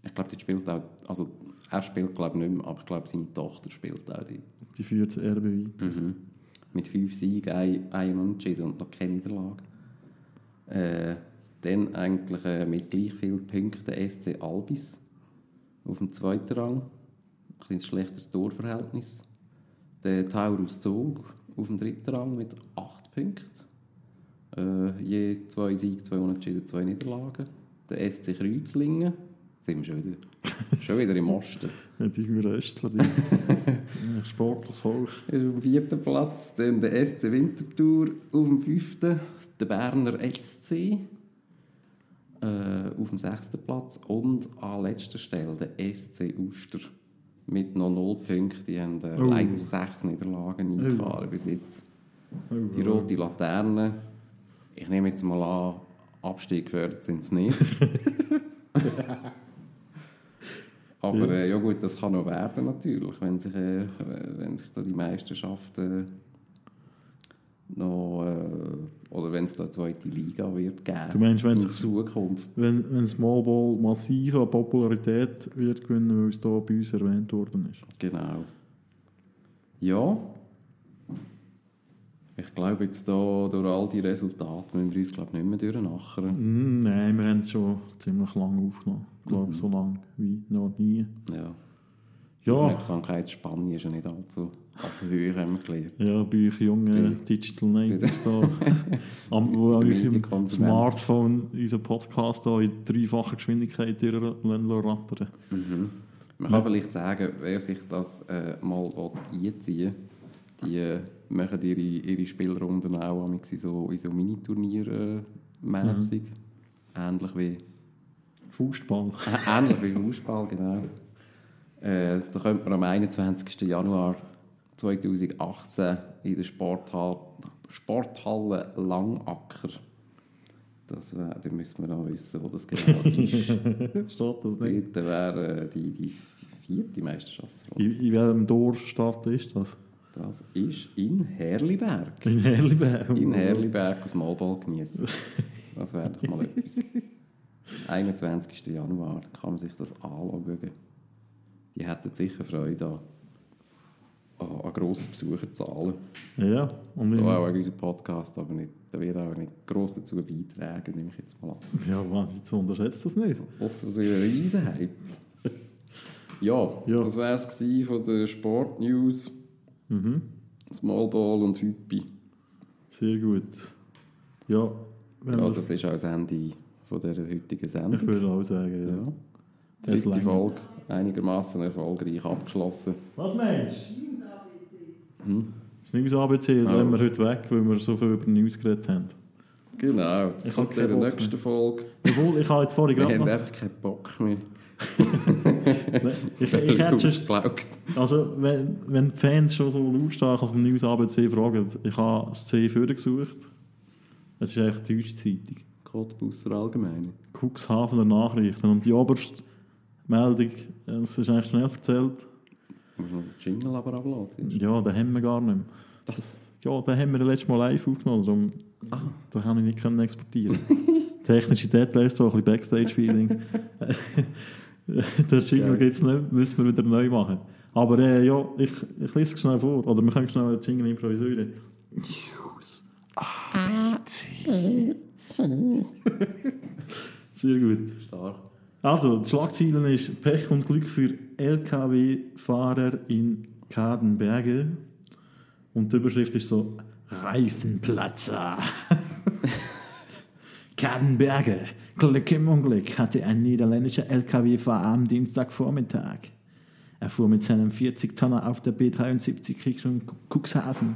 Ich glaube, die spielt auch. Also, er spielt, glaube ich, nicht mehr, aber ich glaube, seine Tochter spielt auch die. Die führt Erbe weiter. Mhm. Mit fünf Siegen, ein, ein Unentschieden und noch keine Niederlage. Äh, dann eigentlich äh, mit gleich vielen Punkten der SC Albis auf dem zweiten Rang. Ein schlechteres Torverhältnis. Der Taurus Zug auf dem dritten Rang mit acht Punkten. Äh, je zwei Siege, zwei Unentschieden, zwei Niederlagen. Der SC Kreuzlingen, sind wir schon wieder, schon wieder im Osten. Ja, die Röstler, die sportliches Volk. ist auf dem vierten Platz. Dann der SC Winterthur auf dem fünften. Der Berner SC äh, auf dem sechsten Platz. Und an letzter Stelle der SC Uster mit noch null Punkten. Die haben äh, Oh. leider sechs Niederlagen eingefahren bis jetzt. Oh, Die rote Laterne. Ich nehme jetzt mal an, Abstieg gefördert sind sie nicht. Aber äh, ja gut, das kann noch werden natürlich, wenn sich, äh, wenn sich da die Meisterschaft noch, äh, oder wenn es da eine zweite Liga wird geben Du meinst, wenn in sich's- Zukunft. Wenn, wenn Smallball massiv an Popularität wird gewinnen, weil es hier bei uns erwähnt worden ist. Genau. Ja. Ich glaube jetzt da, durch all die Resultate müssen wir uns glaube nicht mehr durchnachern. Mm, nein, wir haben es schon ziemlich lange aufgenommen. glaube so lange wie noch nie. Ja. Die Ja, Aufmerksamkeitsspanne ist ja nicht allzu, allzu hoch, haben wir gelernt. ja bei euch jungen Bei- Digital Natives da, am, wo euch im. Smartphone unseren Podcast in dreifacher Geschwindigkeit rattern. Man kann vielleicht sagen, wer sich das äh, mal einziehen will, die äh, machen ihre, ihre Spielrunden auch in so, in so Miniturnier äh, mässig. Ähnlich wie Fußball. Ähnlich wie Fußball, genau. Äh, da könnte man am 21. Januar 2018 in der Sporthalle, Sporthalle Langacker, das, äh, da müssen wir noch wissen, wo das genau ist. Steht das nicht? Dort wäre äh, die, die vierte Meisterschaftsrunde. In, in welchem Dorfstadt ist das? Das ist in Herliberg. In Herliberg. In Herliberg aus Malball genießen. Das wäre doch mal etwas. 21. Januar kann man sich das anschauen. Die hätten sicher Freude an, an, grossen Besucherzahlen. Ja, und Da auch unserem Podcast, aber nicht, da wird auch nicht gross dazu beitragen, nehme ich jetzt mal an. ja, was, jetzt unterschätzt das nicht. Ausser so ein Riesenhype. Ja, Ja. das wäre es von der Sportnews. Mhm. Small Ball und Hüppi. Sehr gut. Ja, Ja, wir- das ist auch das Ende von dieser heutigen ich Sendung. würde auch sagen, ja. Ja. Das lange. Folge einigermaßen erfolgreich abgeschlossen. Was meinst du? Das News ABC Oh. lassen wir heute weg, weil wir so viel über News geredet haben. Genau, das Ich kommt in der nächsten Folge. Obwohl, ich habe jetzt vorhin Wir gerade haben noch... einfach keinen Bock mehr. Ich, ich hätte ausgelaugt. Also, wenn, wenn die Fans schon so lautstark nach dem News ABC fragen, ich habe das C vorgesucht. Es ist eigentlich die deutsche Zeitung. Cottbusser allgemein. Cuxhavener Nachrichten. Und die oberste Meldung, es ist eigentlich schnell erzählt, Muss noch den Jingle aber abladen. ja, den haben wir gar nicht mehr. Das, Ja, den haben wir letztes Mal live aufgenommen, darum den kann ich nicht können exportieren. Technische Details, so ein bisschen Backstage-Feeling. Der Jingle gibt es nicht, müssen wir wieder neu machen. Aber äh, ja, ich, ich lese es schnell vor, oder wir können schnell einen Jingle improvisieren. News. Sehr gut. stark. Also, die Schlagzeilen ist Pech und Glück für LKW-Fahrer in Kadenberge. Und die Überschrift ist so: Reifenplatzer. Kadenberge. Glück im Unglück hatte ein niederländischer LKW-Fahrer am Dienstagvormittag. Er fuhr mit seinem 40-Tonner auf der B73 Richtung Cuxhaven.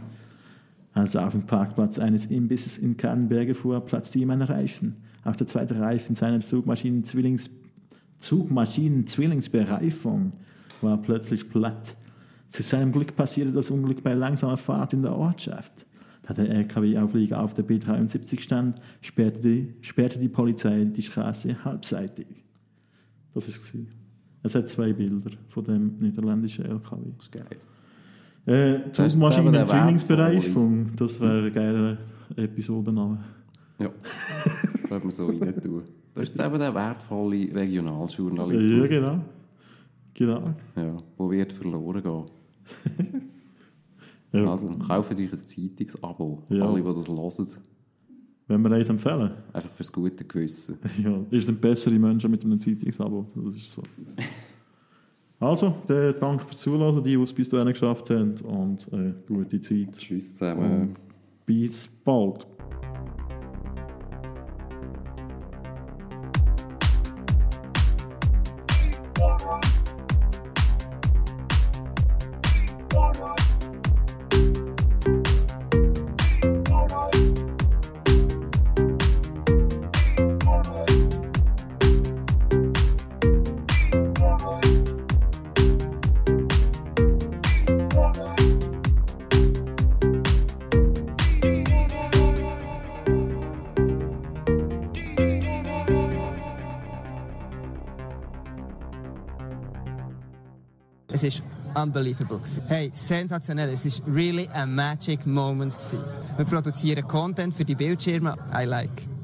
Als er auf dem Parkplatz eines Imbisses in Kadenberge fuhr, platzte ihm ein Reifen. Auch der zweite Reifen seiner Zugmaschinen-Zwillings Zugmaschinen-Zwillingsbereifung war plötzlich platt. Zu seinem Glück passierte das Unglück bei langsamer Fahrt in der Ortschaft. Da der LKW-Auflieger auf der B73 stand, sperrte die, sperrte die Polizei die Straße halbseitig. Das war es. Es hat zwei Bilder von dem niederländischen LKW. Das ist geil. Äh, Zugmaschinen Zwillingsbereifung, das wäre ein geiler Episodenname. Ja, das könnte man so rein tun. Das ist jetzt eben der wertvolle Ja, Regionaljournalismus. genau. Genau. Ja, wo wird verloren gehen. Ja. Also, kauft euch ein Zeitungsabo. Ja. Alle, die das hören. Wenn wir eins empfehlen, Einfach fürs gute Gewissen. ja, ihr sind bessere Menschen mit einem Zeitungsabo. Das ist so. Also, danke fürs Zuhören, die, die es bis dahin geschafft haben. Und äh, gute Zeit. Tschüss zusammen. Und bis bald. Unbelievable. Hey, sensationell. Es ist really a magic moment. Wir produzieren Content für die Bildschirme. I like.